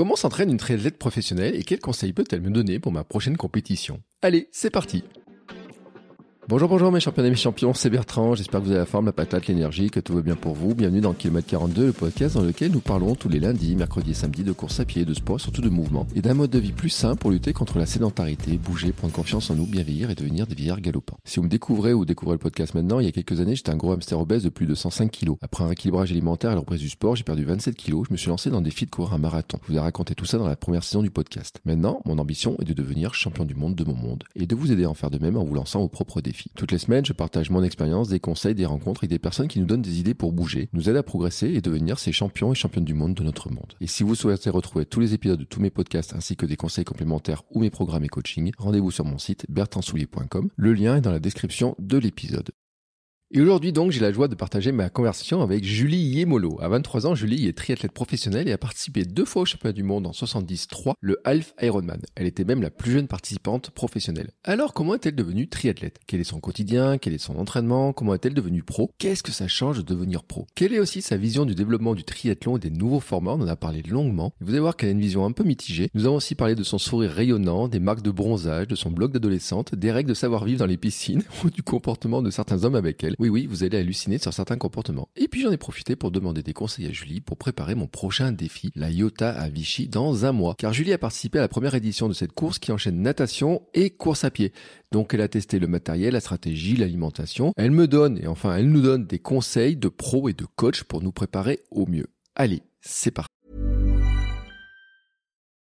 Comment s'entraîne une triathlète professionnelle et quels conseils peut-elle me donner pour ma prochaine compétition? Allez, c'est parti Bonjour, bonjour mes champions et mes champions, c'est Bertrand, j'espère que vous avez la forme, la patate, l'énergie, que tout va bien pour vous. Bienvenue dans Kilomètre 42, le podcast dans lequel nous parlons tous les lundis, mercredis et samedis de course à pied, de sport, surtout de mouvement, et d'un mode de vie plus sain pour lutter contre la sédentarité, bouger, prendre confiance en nous, bien vieillir et devenir des vieillards galopants. Si vous me découvrez ou découvrez le podcast maintenant, il y a quelques années, j'étais un gros hamster obèse de plus de 105 kilos. Après un rééquilibrage alimentaire et la reprise du sport, j'ai perdu 27 kilos, je me suis lancé dans le défi de courir un marathon. Je vous ai raconté tout ça dans la première saison du podcast. Maintenant, mon ambition est de devenir champion du monde de mon monde et de vous aider à en faire de même en vous lançant vos propres défis. Toutes les semaines, je partage mon expérience, des conseils, des rencontres et des personnes qui nous donnent des idées pour bouger, nous aident à progresser et devenir ces champions et championnes du monde de notre monde. Et si vous souhaitez retrouver tous les épisodes de tous mes podcasts ainsi que des conseils complémentaires ou mes programmes et coaching, rendez-vous sur mon site bertrandsoulier.com. Le lien est dans la description de l'épisode. Et aujourd'hui donc, j'ai la joie de partager ma conversation avec Julie Yemolo. À 23 ans, Julie est triathlète professionnelle et a participé deux fois au championnat du monde en 73, le Half Ironman. Elle était même la plus jeune participante professionnelle. Alors, comment est-elle devenue triathlète? Quel est son quotidien? Quel est son entraînement? Comment est-elle devenue pro? Qu'est-ce que ça change de devenir pro? Quelle est aussi sa vision du développement du triathlon et des nouveaux formats? On en a parlé longuement. Vous allez voir qu'elle a une vision un peu mitigée. Nous avons aussi parlé de son sourire rayonnant, des marques de bronzage, de son blog d'adolescente, des règles de savoir-vivre dans les piscines ou du comportement de certains hommes avec elle. Oui, oui, vous allez halluciner sur certains comportements. Et puis j'en ai profité pour demander des conseils à Julie pour préparer mon prochain défi, la Iota à Vichy, dans un mois. Car Julie a participé à la première édition de cette course qui enchaîne natation et course à pied. Donc elle a testé le matériel, la stratégie, l'alimentation. Elle me donne, et enfin elle nous donne des conseils de pro et de coach pour nous préparer au mieux. Allez, c'est parti.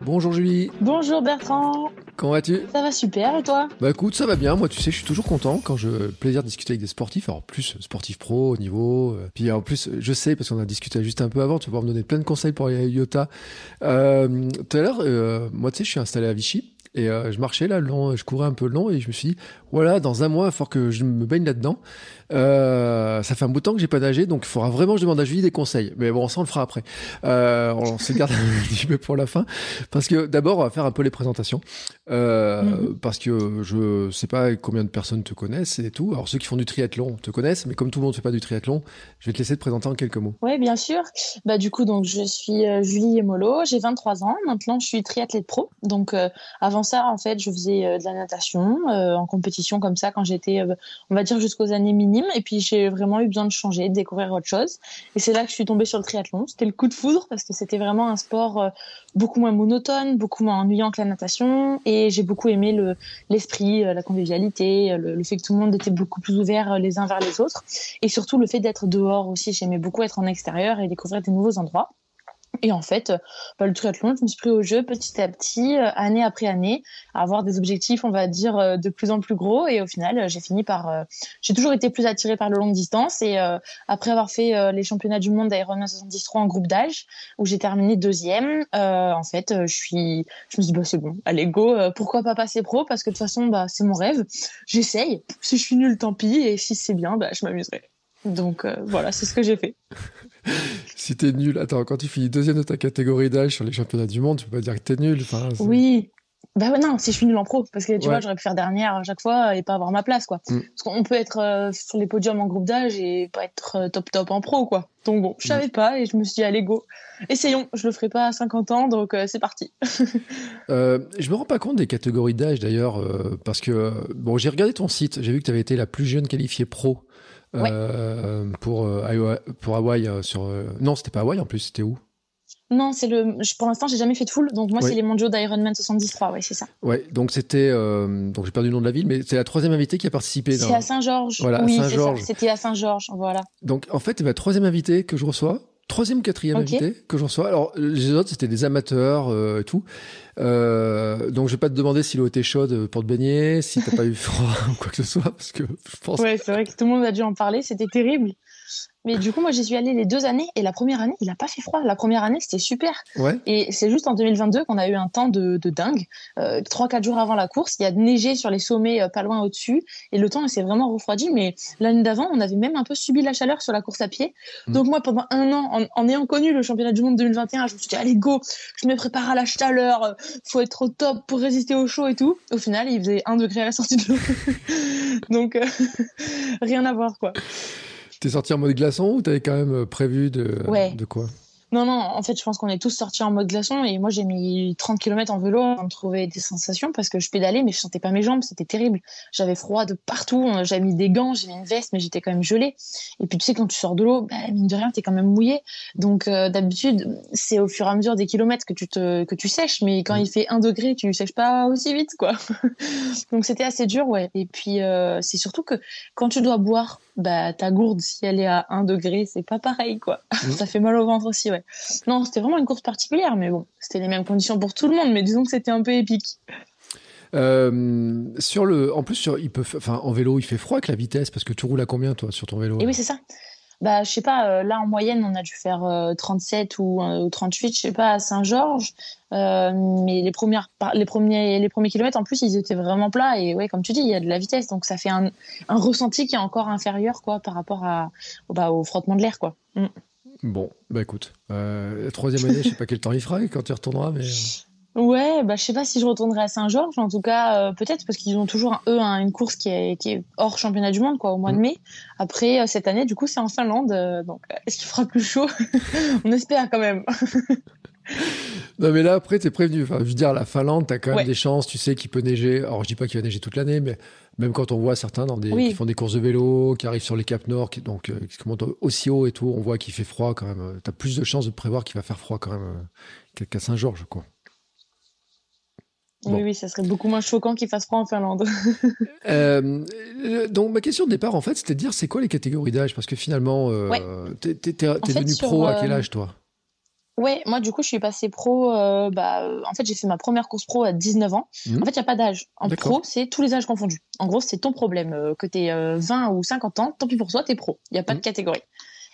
Bonjour Julie, Bonjour Bertrand, comment vas-tu? Ça va super et toi? Bah écoute, ça va bien. Moi, tu sais, je suis toujours content quand je plaisir de discuter avec des sportifs. Alors plus sportifs pro, au niveau. euh, puis en plus, je sais parce qu'on a discuté juste un peu avant. Tu vas pouvoir me donner plein de conseils pour aller à Iota. Euh, tout à l'heure, euh, moi, tu sais, je suis installé à Vichy. Et euh, je marchais là, long, je courais un peu le long et je me suis dit, voilà, dans un mois, il faut que je me baigne là-dedans. Euh, ça fait un bout de temps que j'ai pas nagé, donc il faudra vraiment que je demande à Julie des conseils. Mais bon, ça on le fera après. Euh, on se garde un petit peu pour la fin, parce que d'abord on va faire un peu les présentations, euh, Mhm. parce que je sais pas combien de personnes te connaissent et tout. Alors ceux qui font du triathlon te connaissent, mais comme tout le monde ne fait pas du triathlon, je vais te laisser te présenter en quelques mots. Oui, bien sûr. Bah, du coup, donc, je suis Julie Emolo, j'ai 23 ans. Maintenant, je suis triathlète pro. Donc, avant ça, en fait, je faisais de la natation en compétition comme ça quand j'étais, on va dire, jusqu'aux années minimes. Et puis, j'ai vraiment eu besoin de changer, de découvrir autre chose. Et c'est là que je suis tombée sur le triathlon. C'était le coup de foudre parce que c'était vraiment un sport euh, beaucoup moins monotone, beaucoup moins ennuyant que la natation. Et j'ai beaucoup aimé le, l'esprit, euh, la convivialité, euh, le, le fait que tout le monde était beaucoup plus ouvert les uns vers les autres. Et surtout le fait d'être dehors aussi. J'aimais beaucoup être en extérieur et découvrir des nouveaux endroits. Et en fait, bah, le triathlon, je me suis pris au jeu petit à petit, euh, année après année, à avoir des objectifs, on va dire, euh, de plus en plus gros. Et au final, euh, j'ai fini par... euh, j'ai toujours été plus attirée par le longue distance. Et euh, après avoir fait euh, les championnats du monde d'Ironman 73 en groupe d'âge, où j'ai terminé deuxième, en fait, je suis... Je me suis dit, bah, c'est bon, allez, go, pourquoi pas passer pro? Parce que de toute façon, bah, c'est mon rêve. J'essaye. Si je suis nulle, tant pis. Et si c'est bien, bah, je m'amuserai. Donc euh, voilà, c'est ce que j'ai fait. Si t'es nul, attends, quand tu finis deuxième de ta catégorie d'âge sur les championnats du monde, tu peux pas dire que t'es nul. Enfin, Oui. Bah non, si je suis nulle en pro, parce que tu Ouais. vois, j'aurais pu faire dernière à chaque fois et pas avoir ma place, quoi. Mm. Parce qu'on peut être euh, sur les podiums en groupe d'âge et pas être euh, top top en pro, quoi. Donc bon, je Mm. savais pas et je me suis dit, allez, go. Essayons, je le ferai pas à 50 ans, donc c'est parti. Je me rends pas compte des catégories d'âge d'ailleurs, parce que bon, j'ai regardé ton site, j'ai vu que tu avais été la plus jeune qualifiée pro euh, pour euh, pour Hawaï euh, sur. euh, Non, c'était pas Hawaï en plus, c'était où? Non, c'est le. je- Pour l'instant, j'ai jamais fait de full, donc moi, c'est les mondiaux d'Ironman 73, ouais, c'est ça. Ouais, donc c'était donc j'ai perdu le nom de la ville, mais c'est la troisième invitée qui a participé. C'est à Saint-Georges. Voilà, à oui. C'était à Saint-Georges, voilà. Donc en fait, c'est ma troisième invitée que je reçois. Troisième, quatrième Ok. invité que je reçois. Alors les autres, c'était des amateurs euh, et tout. Euh, donc je vais pas te demander si l'eau était chaude pour te baigner, si t'as pas eu froid ou quoi que ce soit, parce que je pense. Ouais, c'est vrai que tout le monde a dû en parler, c'était terrible. Mais du coup, moi, j'y suis allée les deux années et la première année, il a pas fait froid. La première année, c'était super. Ouais. Et c'est juste en 2022 qu'on a eu un temps de, de dingue. Euh, Trois, quatre jours avant la course, il y a neigé sur les sommets euh, pas loin au-dessus et le temps il s'est vraiment refroidi. Mais l'année d'avant, on avait même un peu subi la chaleur sur la course à pied. Mm. Donc moi, pendant un an, en, en ayant connu le championnat du monde 2021, je me suis dit allez go, je me prépare à la chaleur. euh, Faut être au top pour résister au chaud et tout. Au final, il faisait un degré à la sortie de l'eau. Donc euh, rien à voir quoi. T'es sorti en mode glaçon ou t'avais quand même euh, prévu de, Ouais. de quoi? Non, non, en fait, je pense qu'on est tous sortis en mode glaçon et moi, j'ai mis 30 km en vélo avant de trouver des sensations parce que je pédalais, mais je sentais pas mes jambes, c'était terrible. J'avais froid de partout, j'avais mis des gants, j'ai mis une veste, mais j'étais quand même gelée. Et puis, tu sais, quand tu sors de l'eau, bah, mine de rien, t'es quand même mouillé. Donc, euh, d'habitude, c'est au fur et à mesure des kilomètres que tu te, que tu sèches, mais quand Mm. il fait un degré, tu sèches pas aussi vite, quoi. Donc, c'était assez dur, ouais. Et puis, euh, c'est surtout que quand tu dois boire, bah, ta gourde, si elle est à un degré, c'est pas pareil, quoi. Mm. Ça fait mal au ventre aussi, ouais. Non, c'était vraiment une course particulière, mais bon, c'était les mêmes conditions pour tout le monde, mais disons que c'était un peu épique. Euh, sur le, en plus, sur, il peut, enfin, en vélo, il fait froid avec la vitesse parce que tu roules à combien toi sur ton vélo Et oui, c'est ça. Bah, je sais pas, euh, là en moyenne, on a dû faire euh, 37 ou, euh, ou 38, je sais pas, à Saint-Georges. Mais les premières, les premiers, les premiers kilomètres, en plus, ils étaient vraiment plats. Et ouais, comme tu dis, il y a de la vitesse, donc ça fait un, un ressenti qui est encore inférieur, quoi, par rapport à, bah, au frottement de l'air, quoi. Mm. Bon, bah écoute, euh, la troisième année, je sais pas quel temps il fera quand tu retourneras, mais euh, Ouais, bah je sais pas si je retournerai à Saint-Georges, en tout cas euh, peut-être parce qu'ils ont toujours eux un- une course qui est, qui est hors championnat du monde quoi au mois de Mhm. mai. Après euh, cette année du coup c'est en Finlande, donc est-ce qu'il fera plus chaud? On espère quand même. Non, mais là, après, t'es prévenu. Enfin, je veux dire, la Finlande, t'as quand même Ouais. des chances. Tu sais qu'il peut neiger. Alors, je dis pas qu'il va neiger toute l'année, mais même quand on voit certains dans des, Oui. qui font des courses de vélo, qui arrivent sur les Cap Nord, qui, donc, euh, qui montent aussi haut et tout, on voit qu'il fait froid quand même. Euh, T'as plus de chances de prévoir qu'il va faire froid quand même euh, qu'à- Saint-Georges, quoi. Bon. Oui oui, ça serait beaucoup moins choquant qu'il fasse froid en Finlande. Euh, donc, ma question de départ, en fait, c'était de dire c'est quoi les catégories d'âge? Parce que finalement, Ouais. devenu sur, pro à quel âge, toi? Ouais, moi du coup je suis passée pro. euh, bah, euh, en fait j'ai fait ma première course pro à 19 ans. Mhm. En fait il y a pas d'âge. En pro c'est tous les âges confondus. En gros c'est ton problème euh, que t'es euh, 20 ou 50 ans, tant pis pour toi t'es pro. Il y a pas de catégorie.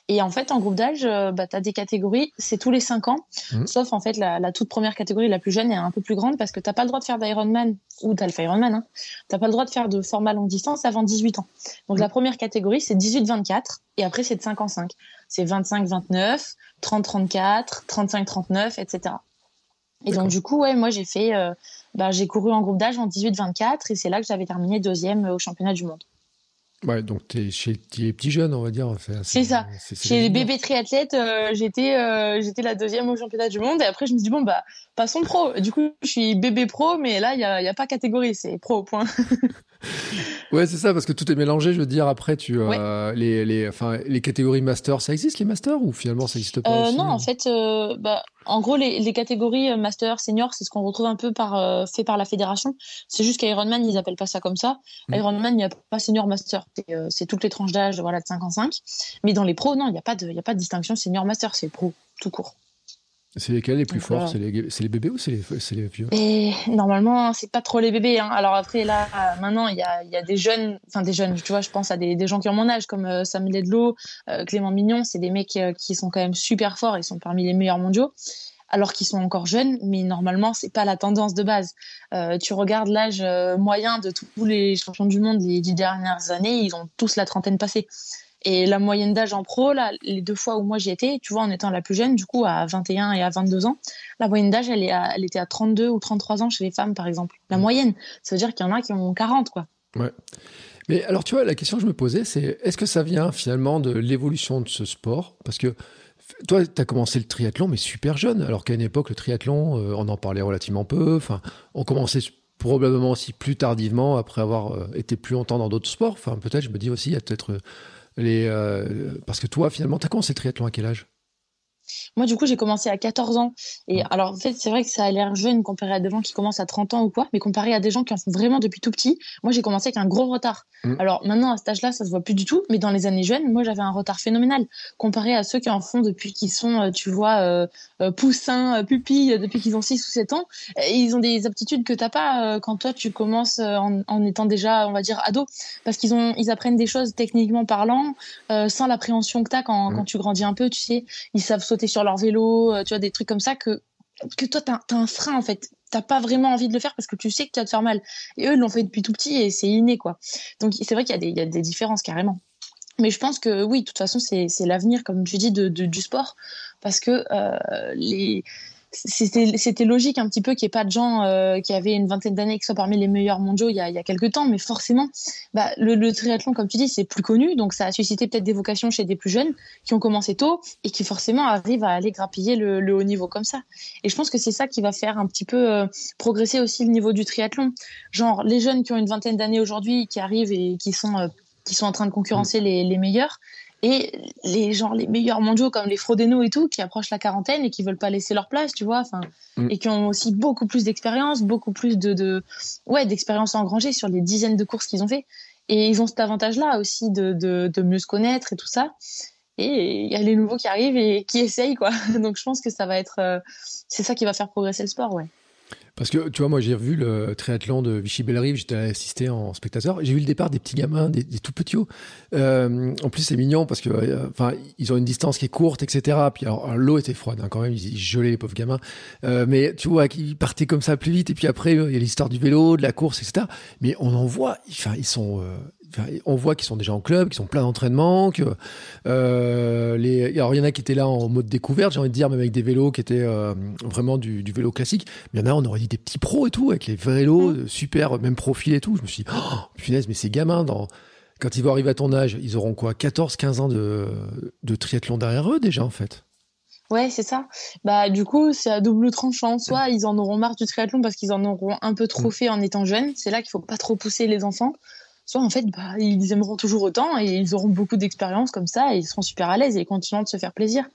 Et en fait en groupe d'âge bah t'as des catégories, c'est tous les 5 ans. Mhm. Sauf en fait la, la toute première catégorie la plus jeune est un peu plus grande parce que t'as pas le droit de faire d'Ironman ou d'Alpha Ironman. Hein. T'as pas le droit de faire de format longue distance avant 18 ans. Donc la première catégorie c'est 18-24 et après c'est de 5 en 5. C'est 25-29, 30-34, 35-39, etc. Et donc du coup ouais moi j'ai fait euh, bah, j'ai couru en groupe d'âge en 18-24 et c'est là que j'avais terminé deuxième au championnat du monde. Ouais, donc t'es chez les petits jeunes, on va dire. C'est, C'est ça. Chez les bébés triathlètes, euh, j'étais euh, j'étais la deuxième au championnat du monde et après je me suis dit bon bah passons pro. Du coup je suis bébé pro mais là il y a, y a pas catégorie c'est pro point. Ouais, c'est ça, parce que tout est mélangé. Je veux dire, après, tu, euh, les, les, enfin, les catégories master, ça existe les masters ou finalement ça existe pas Euh, aussi non, en fait, euh, bah, en gros, les, les catégories euh, master, senior, c'est ce qu'on retrouve un peu par, fait par la fédération. C'est juste qu'Ironman, ils appellent pas ça comme ça. Mm. Ironman, il n'y a pas senior master. C'est, toutes les tranches d'âge, voilà, de 5 en 5. Mais dans les pros, non, il n'y a pas de, y a pas de distinction senior master, c'est pro, tout court. C'est lesquels les plus Donc, forts? C'est les, bébés ou c'est les, vieux? Et normalement, c'est pas trop les bébés. Hein. Alors après, là, maintenant, il y a, y a des jeunes, enfin des jeunes, tu vois, je pense à des, des gens qui ont mon âge, comme euh, Sam Ledlow, euh, Clément Mignon, c'est des mecs euh, qui sont quand même super forts, ils sont parmi les meilleurs mondiaux, alors qu'ils sont encore jeunes, mais normalement, c'est pas la tendance de base. Euh, tu regardes l'âge moyen de tous les champions du monde les dix dernières années, ils ont tous la trentaine passée. Et la moyenne d'âge en pro, là, les deux fois où moi j'y étais, tu vois, en étant la plus jeune, du coup, à 21 et à 22 ans, la moyenne d'âge, elle, est à- elle était à 32 ou 33 ans chez les femmes, par exemple. La moyenne. Ça veut dire qu'il y en a qui ont 40, quoi. Mais alors, tu vois, la question que je me posais, c'est est-ce que ça vient finalement de l'évolution de ce sport? Parce que toi, tu as commencé le triathlon, mais super jeune, alors qu'à une époque, le triathlon, euh, on en parlait relativement peu. Enfin, on commençait probablement aussi plus tardivement, après avoir euh, été plus longtemps dans d'autres sports. Enfin, peut-être, je me dis aussi, il y a peut-être euh, les. euh, parce que toi, finalement, tu as commencé le triathlon à quel âge? Moi, du coup, j'ai commencé à 14 ans. Et alors, en fait, c'est vrai que ça a l'air jeune comparé à des gens qui commencent à 30 ans ou quoi, mais comparé à des gens qui en font vraiment depuis tout petit, moi, j'ai commencé avec un gros retard. Mm. Alors, maintenant, à cet âge-là, ça se voit plus du tout, mais dans les années jeunes, moi, j'avais un retard phénoménal comparé à ceux qui en font depuis qu'ils sont, euh, tu vois, euh, euh, poussins, pupilles, depuis qu'ils ont 6 ou 7 ans. ils ont des aptitudes que t'as pas quand toi, tu commences en, étant déjà, on va dire, ado, parce qu'ils ont, ils apprennent des choses techniquement parlant, sans l'appréhension que t'as quand, mm. quand tu grandis un peu, tu sais, ils savent sur leur vélo, euh, tu vois, des trucs comme ça que, que toi, t'as as un frein, en fait. T'as pas vraiment envie de le faire parce que tu sais que tu vas te faire mal. Et eux, ils l'ont fait depuis tout petit et c'est inné, quoi. Donc, c'est vrai qu'il y, y, a des différences carrément. Mais je pense que oui, de toute façon, c'est l'avenir, comme tu dis, de, du sport. Parce que euh, les, c'était logique un petit peu qu'il n'y ait pas de gens euh, qui avaient une vingtaine d'années qui soient parmi les meilleurs mondiaux il y a, il y a quelques temps, mais forcément, bah, le, le, triathlon, comme tu dis, c'est plus connu, donc ça a suscité peut-être des vocations chez des plus jeunes qui ont commencé tôt et qui forcément arrivent à aller grappiller le, le haut niveau comme ça. Et je pense que c'est ça qui va faire un petit peu euh, progresser aussi le niveau du triathlon. Genre les jeunes qui ont une vingtaine d'années aujourd'hui, qui arrivent et qui sont euh, qui sont en train de concurrencer les, les meilleurs, et les gens les meilleurs mondiaux comme les Frodeno et tout qui approchent la quarantaine et qui veulent pas laisser leur place tu vois enfin mm. et qui ont aussi beaucoup plus d'expérience beaucoup plus de, de ouais d'expérience engrangée sur les dizaines de courses qu'ils ont fait. Et ils ont cet avantage là aussi de, de, de mieux se connaître et tout ça. Et il y a les nouveaux qui arrivent et qui essayent quoi. Donc je pense que ça va être euh, c'est ça qui va faire progresser le sport ouais parce que tu vois, moi j'ai revu le triathlon de Vichy Bellerive, j'étais assisté en spectateur. J'ai vu le départ des petits gamins, des, tout petits. Euh, en plus, c'est mignon parce que, euh, enfin, ils ont une distance qui est courte, etc. Puis alors, l'eau était froide hein, quand même, ils, gelaient les pauvres gamins. Euh, mais tu vois, ils partaient comme ça plus vite. Et puis après, il y a l'histoire du vélo, de la course, etc. Mais on en voit, enfin, ils sont euh, on voit qu'ils sont déjà en club, qu'ils sont plein d'entraînement, que euh, les, alors il y en a qui étaient là en mode découverte, j'ai envie de dire, même avec des vélos qui étaient euh, vraiment du, vélo classique. Mais il y en a, on aurait dit des petits pros et tout, avec les vélos mm. super, même profil et tout. Je me suis dit, oh, punaise, mais ces gamins, dans, quand ils vont arriver à ton âge, ils auront quoi, 14, 15 ans de, de triathlon derrière eux déjà en fait. Ouais, c'est ça. Bah, du coup, c'est à double tranchant. Soit ils en auront marre du triathlon parce qu'ils en auront un peu trop mm. fait en étant jeunes. C'est là qu'il faut pas trop pousser les enfants soit en fait bah, ils aimeront toujours autant et ils auront beaucoup d'expérience comme ça et ils seront super à l'aise et continueront de se faire plaisir.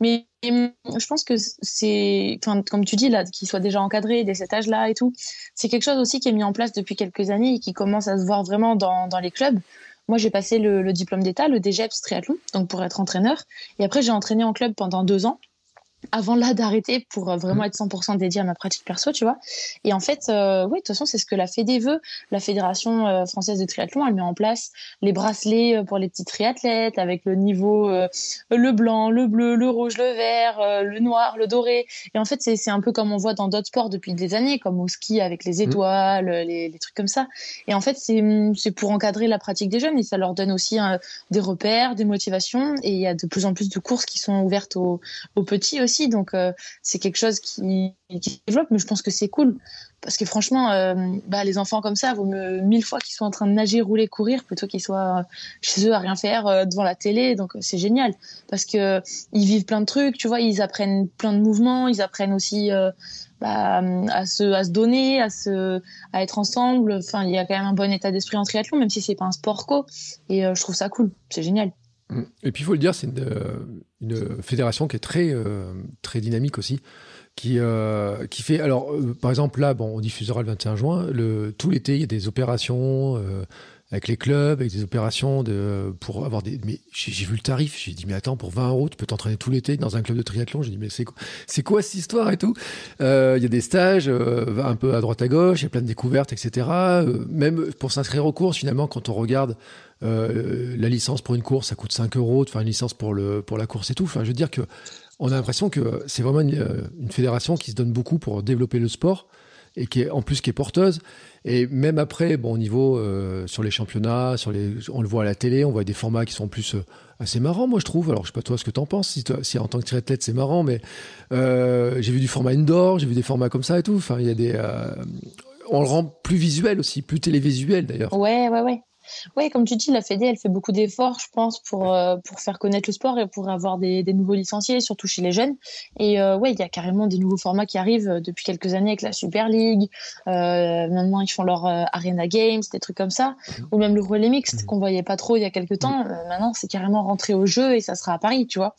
Mais je pense que c'est, comme tu dis là, qu'ils soient déjà encadrés dès cet âge-là et tout, c'est quelque chose aussi qui est mis en place depuis quelques années et qui commence à se voir vraiment dans, dans les clubs. Moi, j'ai passé le, le diplôme d'état, le DGEPS triathlon, donc pour être entraîneur. Et après, j'ai entraîné en club pendant deux ans avant là d'arrêter pour euh, vraiment mm. être 100% dédié à ma pratique perso, tu vois. Et en fait, euh, oui, de toute façon, c'est ce que la Fédé veut. La Fédération euh, française de triathlon, elle met en place les bracelets pour les petits triathlètes avec le niveau le blanc, le bleu, le rouge, le vert, le noir, le doré. Et en fait, c'est un peu comme on voit dans d'autres sports depuis des années, comme au ski avec les mm. étoiles, les, les, trucs comme ça. Et en fait, c'est pour encadrer la pratique des jeunes et ça leur donne aussi des repères, des motivations. Et il y a de plus en plus de courses qui sont ouvertes aux, aux petits aussi donc euh, c'est quelque chose qui, qui, développe, mais je pense que c'est cool parce que franchement, euh, bah, les enfants comme ça vaut mieux mille fois qu'ils soient en train de nager, rouler, courir plutôt qu'ils soient chez eux à rien faire euh, devant la télé. Donc c'est génial parce que ils vivent plein de trucs, tu vois, ils apprennent plein de mouvements, ils apprennent aussi bah, à se à se donner, à se à être ensemble. Enfin, il y a quand même un bon état d'esprit en triathlon, même si c'est pas un sport co. Et je trouve ça cool, c'est génial. Et puis il faut le dire, c'est une, une, fédération qui est très, euh, très dynamique aussi, qui, euh, qui fait. Alors, euh, par exemple, là, bon, on diffusera le 21 juin. Le, tout l'été, il y a des opérations avec les clubs, avec des opérations de, pour avoir des. Mais j'ai vu le tarif, j'ai dit, mais attends, pour 20 euros, tu peux t'entraîner tout l'été dans un club de triathlon. J'ai dit, mais c'est c'est quoi cette histoire et tout? Il y a des stages un peu à droite à gauche, il y a plein de découvertes, etc. même pour s'inscrire aux courses, finalement, quand on regarde euh, la licence pour une course, ça coûte 5 euros de faire une licence pour, le, pour la course et tout. Enfin, je veux dire que on a l'impression que c'est vraiment une, fédération qui se donne beaucoup pour développer le sport et qui est en plus qui est porteuse. Et même après, bon, au niveau euh, sur les championnats, sur les, on le voit à la télé, on voit des formats qui sont plus euh, assez marrants, moi je trouve. Alors je sais pas toi ce que t'en penses, si, si en tant que triathlète c'est marrant, mais j'ai vu du format indoor, j'ai vu des formats comme ça et tout. Enfin, il y a des, on le rend plus visuel aussi, plus télévisuel d'ailleurs. Ouais, ouais, ouais. Ouais, comme tu dis, la Fédé, elle fait beaucoup d'efforts, je pense, pour euh, pour faire connaître le sport et pour avoir des, des nouveaux licenciés, surtout chez les jeunes. Et euh, ouais, il y a carrément des nouveaux formats qui arrivent euh, depuis quelques années avec la Super League. maintenant, ils font leur Arena Games, des trucs comme ça, ou même le relais mixte mhm. qu'on voyait pas trop il y a quelques temps. Maintenant, c'est carrément rentré au jeu et ça sera à Paris, tu vois.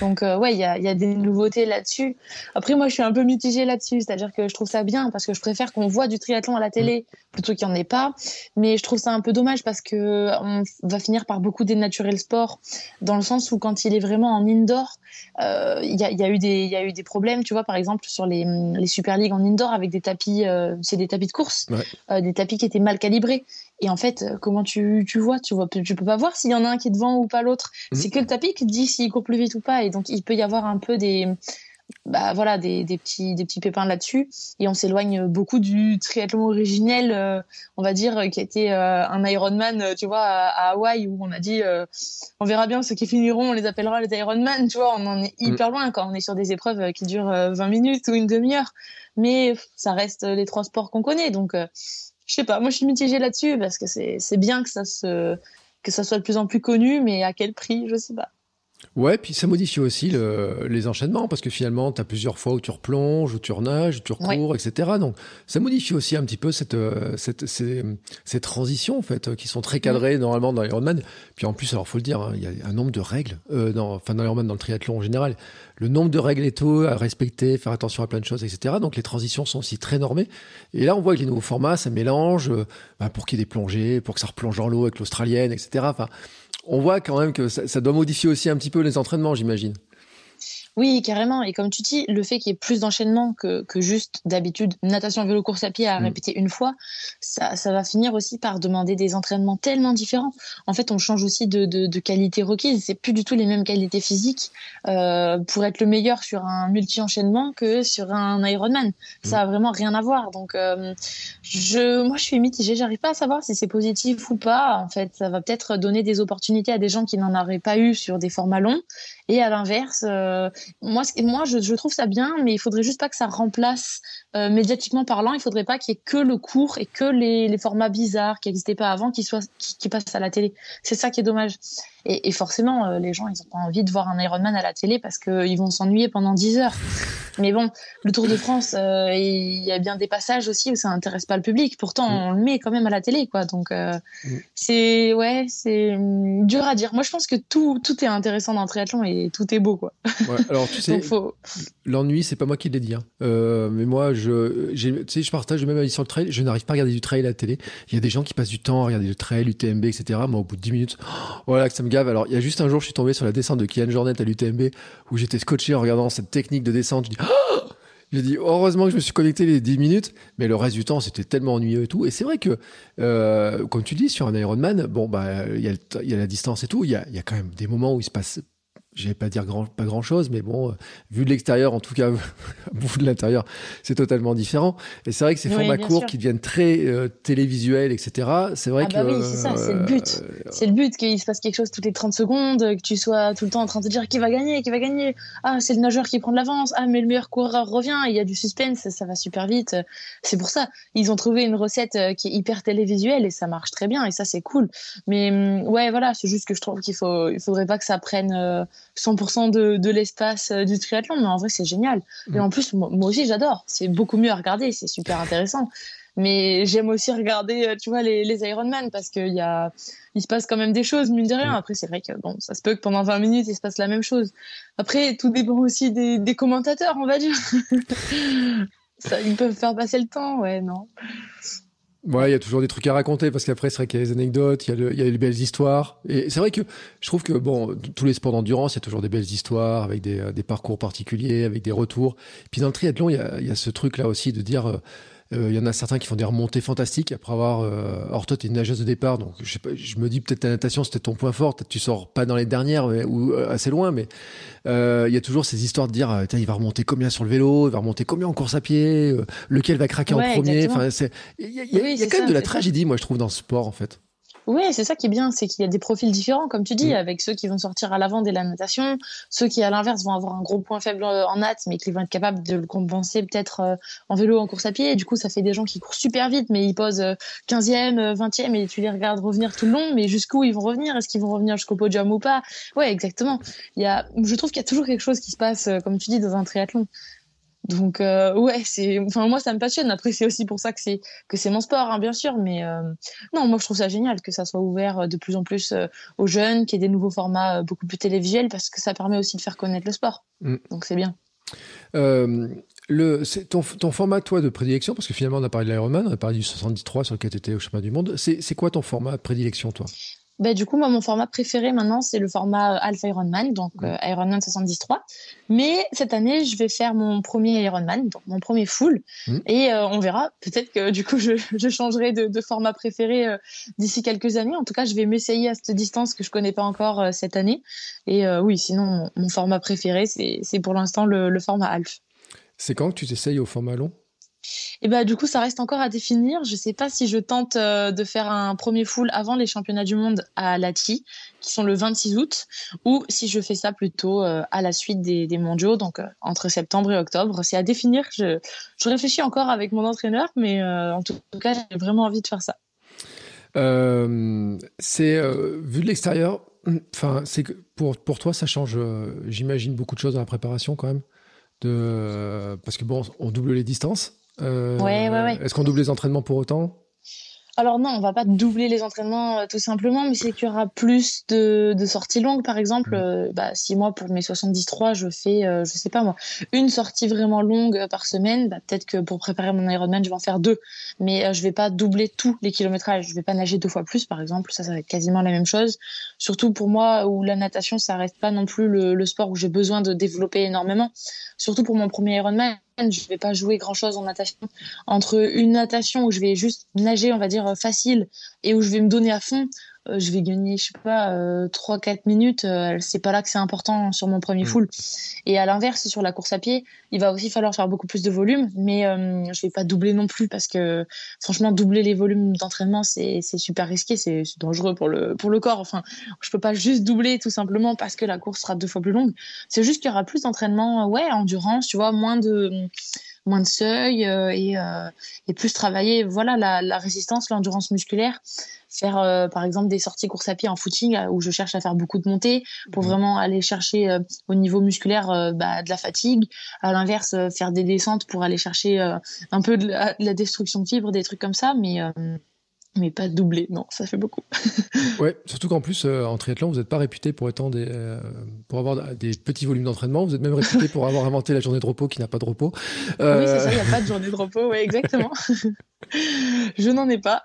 Donc ouais, il y a il y a des nouveautés là-dessus. Après, moi, je suis un peu mitigée là-dessus, c'est-à-dire que je trouve ça bien parce que je préfère qu'on voit du triathlon à la télé plutôt qu'il n'y en ait pas. Mais je trouve ça un peu dommage parce que on va finir par beaucoup dénaturer le sport dans le sens où quand il est vraiment en indoor, euh, il y, a, y, a, eu des il y a eu des problèmes. Tu vois, par exemple sur les, les Super League en indoor avec des tapis, euh, c'est des tapis de course, euh, des tapis qui étaient mal calibrés. Et en fait, comment tu, tu vois Tu vois, tu peux pas voir s'il y en a un qui est devant ou pas l'autre. Mhm. C'est que le tapis qui te dit s'il court plus vite ou pas. Et donc il peut y avoir un peu des bah voilà des, des, petits des petits pépins là-dessus. Et on s'éloigne beaucoup du triathlon originel euh, on va dire qui était euh, un Ironman euh, tu vois à, Hawaï où on a dit on verra bien ceux qui finiront on les appellera les Ironman tu vois. On en est hyper mm. loin quand on est sur des épreuves qui durent 20 minutes ou une demi-heure. Mais ça reste les trois sports qu'on connaît. Donc je sais pas. Moi je suis mitigée là-dessus parce que c'est c'est bien que ça se que ça soit de plus en plus connu mais à quel prix? Je sais pas Ouais, puis ça modifie aussi le, les enchaînements parce que finalement, tu as plusieurs fois où tu replonges, où tu renages, où tu recours, etc. Donc, ça modifie aussi un petit peu cette, euh, cette, ces, ces transitions en fait qui sont très cadrées normalement dans l'Ironman. Puis en plus, alors faut le dire, hein, il y a un nombre de règles, euh, dans, enfin dans l'Ironman, dans le triathlon en général, le nombre de règles et tout à respecter, faire attention à plein de choses, etc. Donc les transitions sont aussi très normées. Et là, on voit que les nouveaux formats, ça mélange euh, bah, pour qu'il y ait des plongées, pour que ça replonge dans l'eau avec l'australienne, etc. Enfin, on voit quand même que ça, doit modifier aussi un petit peu les entraînements, j'imagine. Oui, carrément. Et comme tu dis, le fait qu'il y ait plus d'enchaînement que, juste d'habitude natation, vélo, course à pied à mm. répéter une fois, ça, va finir aussi par demander des entraînements tellement différents. En fait, on change aussi de, de, qualité requise. C'est plus du tout les mêmes qualités physiques euh, pour être le meilleur sur un multi-enchaînement que sur un Ironman. Mm. Ça a vraiment rien à voir. Donc, euh, je, moi, je suis mitigée. J'arrive pas à savoir si c'est positif ou pas. En fait, ça va peut-être donner des opportunités à des gens qui n'en auraient pas eu sur des formats longs. Et à l'inverse, euh, moi, je, je, trouve ça bien, mais il faudrait juste pas que ça remplace euh, médiatiquement parlant. Il faudrait pas qu'il y ait que le cours et que les, les formats bizarres qui n'existaient pas avant qui, soient, qui, qui passent à la télé. C'est ça qui est dommage. Et, et forcément, euh, les gens, ils ont pas envie de voir un Ironman à la télé parce qu'ils vont s'ennuyer pendant 10 heures. Mais bon, le Tour de France, euh, il y a bien des passages aussi où ça intéresse pas le public. Pourtant, mm. on le met quand même à la télé, quoi. Donc, mm. c'est ouais, c'est hum, dur à dire. Moi, je pense que tout, tout est intéressant dans le triathlon et tout est beau, quoi. Ouais, alors, tu sais, faut... l'ennui, c'est pas moi qui l'ai dit. Hein. Mais moi, je, sais, je partage même avis sur le trail. Je n'arrive pas à regarder du trail à la télé. Il y a des gens qui passent du temps à regarder le trail, l'UTMB, etc. Moi, au bout de 10 minutes, voilà, que ça me gave. Alors, il y a juste un jour, je suis tombé sur la descente de Kian Jornet à l'UTMB où j'étais scotché en regardant cette technique de descente. Je dis, oh dit, heureusement que je me suis connecté les 10 minutes, mais le reste du temps, c'était tellement ennuyeux et tout. Et c'est vrai que, euh, comme tu dis, sur un Ironman, bon, bah, il y, y, a la distance et tout, il y a, y a, quand même des moments où il se passe je vais pas dire grand, pas grand chose, mais bon, euh, vu de l'extérieur, en tout cas, vu de l'intérieur, c'est totalement différent. Et c'est vrai que ces formats courts qui deviennent très euh, télévisuels, etc., c'est vrai ah bah que. oui, c'est ça, c'est le but. Euh, c'est le but qu'il se passe quelque chose toutes les 30 secondes, que tu sois tout le temps en train de te dire qui va gagner, qui va gagner. Ah, c'est le nageur qui prend de l'avance. Ah, mais le meilleur coureur revient. Il y a du suspense, ça va super vite. C'est pour ça. Ils ont trouvé une recette qui est hyper télévisuelle et ça marche très bien et ça, c'est cool. Mais hum, ouais, voilà, c'est juste que je trouve qu'il faut, il faudrait pas que ça prenne 100% de, de l'espace euh, du triathlon, mais en vrai, c'est génial. Et mm. en plus, moi, aussi, j'adore. C'est beaucoup mieux à regarder, c'est super intéressant. Mais j'aime aussi regarder, euh, tu vois, les, les Ironman parce qu'il y a, il se passe quand même des choses, mine de rien. Mm. Après, c'est vrai que bon, ça se peut que pendant 20 minutes, il se passe la même chose. Après, tout dépend aussi des, des commentateurs, on va dire. ça, ils peuvent faire passer le temps, ouais, non. Ouais, il y a toujours des trucs à raconter parce qu'après, c'est vrai qu'il y a les anecdotes, il y a, il y a les belles histoires. Et c'est vrai que je trouve que, bon, tous les sports d'endurance, il y a toujours des belles histoires avec des, des parcours particuliers, avec des retours. Puis dans le triathlon, il y a, il y a ce truc-là aussi de dire, euh, euh, il y en a certains qui font des remontées fantastiques après avoir. Euh, alors toi, t'es une nageuse de départ, donc je, sais pas, je me dis peut-être ta natation c'était ton point fort. Tu sors pas dans les dernières ou euh, assez loin, mais euh, il y a toujours ces histoires de dire, euh, il va remonter combien sur le vélo, il va remonter combien en course à pied, lequel va craquer en premier. Enfin, il y a, y a, y a quand même de la tragédie, moi je trouve dans ce sport en fait. Oui, c'est ça qui est bien, c'est qu'il y a des profils différents, comme tu dis, mm. avec ceux qui vont sortir à l'avant dès la natation, ceux qui à l'inverse vont avoir un gros point faible en natte, mais qui vont être capables de le compenser peut-être euh, en vélo, en course à pied. Et du coup, ça fait des gens qui courent super vite, mais ils posent 15e, euh, 20e, et tu les regardes revenir tout le long, mais jusqu'où ils vont revenir? Est-ce qu'ils vont revenir jusqu'au podium ou pas? Ouais, exactement. Il y a, je trouve qu'il y a toujours quelque chose qui se passe, euh, comme tu dis, dans un triathlon. Donc euh, ouais, c'est enfin moi ça me passionne. Après c'est aussi pour ça que c'est que c'est mon sport hein, bien sûr, mais euh, non, moi je trouve ça génial que ça soit ouvert euh, de plus en plus aux jeunes, qu'il y ait des nouveaux formats beaucoup plus télévisuels parce que ça permet aussi de faire connaître le sport. Mm. Donc c'est bien. le, ton, ton, format, toi, de prédilection, parce que finalement, on a parlé de l'Ironman, on a parlé du 73 sur lequel tu étais au chemin du monde. C'est quoi ton format de prédilection, toi? Bah, du coup, moi, mon format préféré maintenant, c'est le format euh, Alpha Ironman, donc euh, Ironman 73. Mais cette année, je vais faire mon premier Ironman, donc mon premier full. Mmh. Et euh, on verra. Peut-être que du coup, je, je changerai de, de, format préféré d'ici quelques années. En tout cas, je vais m'essayer à cette distance que je connais pas encore cette année. Et oui, sinon, mon, format préféré, c'est pour l'instant le, le format Alpha. C'est quand que tu t'essayes au format long? Et bah du coup ça reste encore à définir. Je sais pas si je tente euh, de faire un premier full avant les championnats du monde à Lati, qui sont le 26 août, ou si je fais ça plutôt euh, à la suite des, mondiaux, donc euh, entre septembre et octobre. C'est à définir. Je, je, réfléchis encore avec mon entraîneur, mais en tout cas j'ai vraiment envie de faire ça. c'est vu de l'extérieur. Enfin, c'est que pour, pour toi, ça change, j'imagine, beaucoup de choses dans la préparation quand même. De, parce que bon, on double les distances. Euh, ouais, ouais, ouais. Est-ce qu'on double les entraînements pour autant? Alors non, on va pas doubler les entraînements euh, tout simplement, mais c'est qu'il y aura plus de, de sorties longues. Par exemple, mm. euh, bah, si moi pour mes 73, je fais, je sais pas moi, une sortie vraiment longue par semaine, bah, peut-être que pour préparer mon Ironman, je vais en faire deux. Mais je vais pas doubler tous les kilométrages. Je vais pas nager deux fois plus, par exemple. Ça, ça va être quasiment la même chose. Surtout pour moi, où la natation, ça reste pas non plus le, le sport où j'ai besoin de développer énormément. Surtout pour mon premier Ironman je vais pas jouer grand chose en natation. Entre une natation où je vais juste nager, on va dire, facile, et où je vais me donner à fond, euh, je vais gagner, je sais pas, 3-4 euh, minutes. Euh, c'est pas là que c'est important sur mon premier mm. full. Et à l'inverse, sur la course à pied, il va aussi falloir faire beaucoup plus de volume, mais je vais pas doubler non plus parce que franchement, doubler les volumes d'entraînement, c'est super risqué, c'est dangereux pour le, pour le corps. Enfin, je peux pas juste doubler tout simplement parce que la course sera deux fois plus longue. C'est juste qu'il y aura plus d'entraînement, ouais, endurance, tu vois, moins de moins de seuil euh, et, euh, et, plus travailler voilà la, la résistance, l'endurance musculaire. Faire euh, par exemple des sorties course à pied en footing où je cherche à faire beaucoup de montées pour mmh. vraiment aller chercher au niveau musculaire bah, de la fatigue. À l'inverse, faire des descentes pour aller chercher un peu de la, de la, destruction de fibres, des trucs comme ça. Mais mais pas doublé, non, ça fait beaucoup. ouais, surtout qu'en plus, euh, en triathlon, vous n'êtes pas réputé pour, étant des, euh, pour avoir des petits volumes d'entraînement, vous êtes même réputé pour avoir inventé la journée de repos qui n'a pas de repos. Euh... Oui, c'est ça, il n'y a pas de journée de repos, ouais, exactement. je n'en ai pas.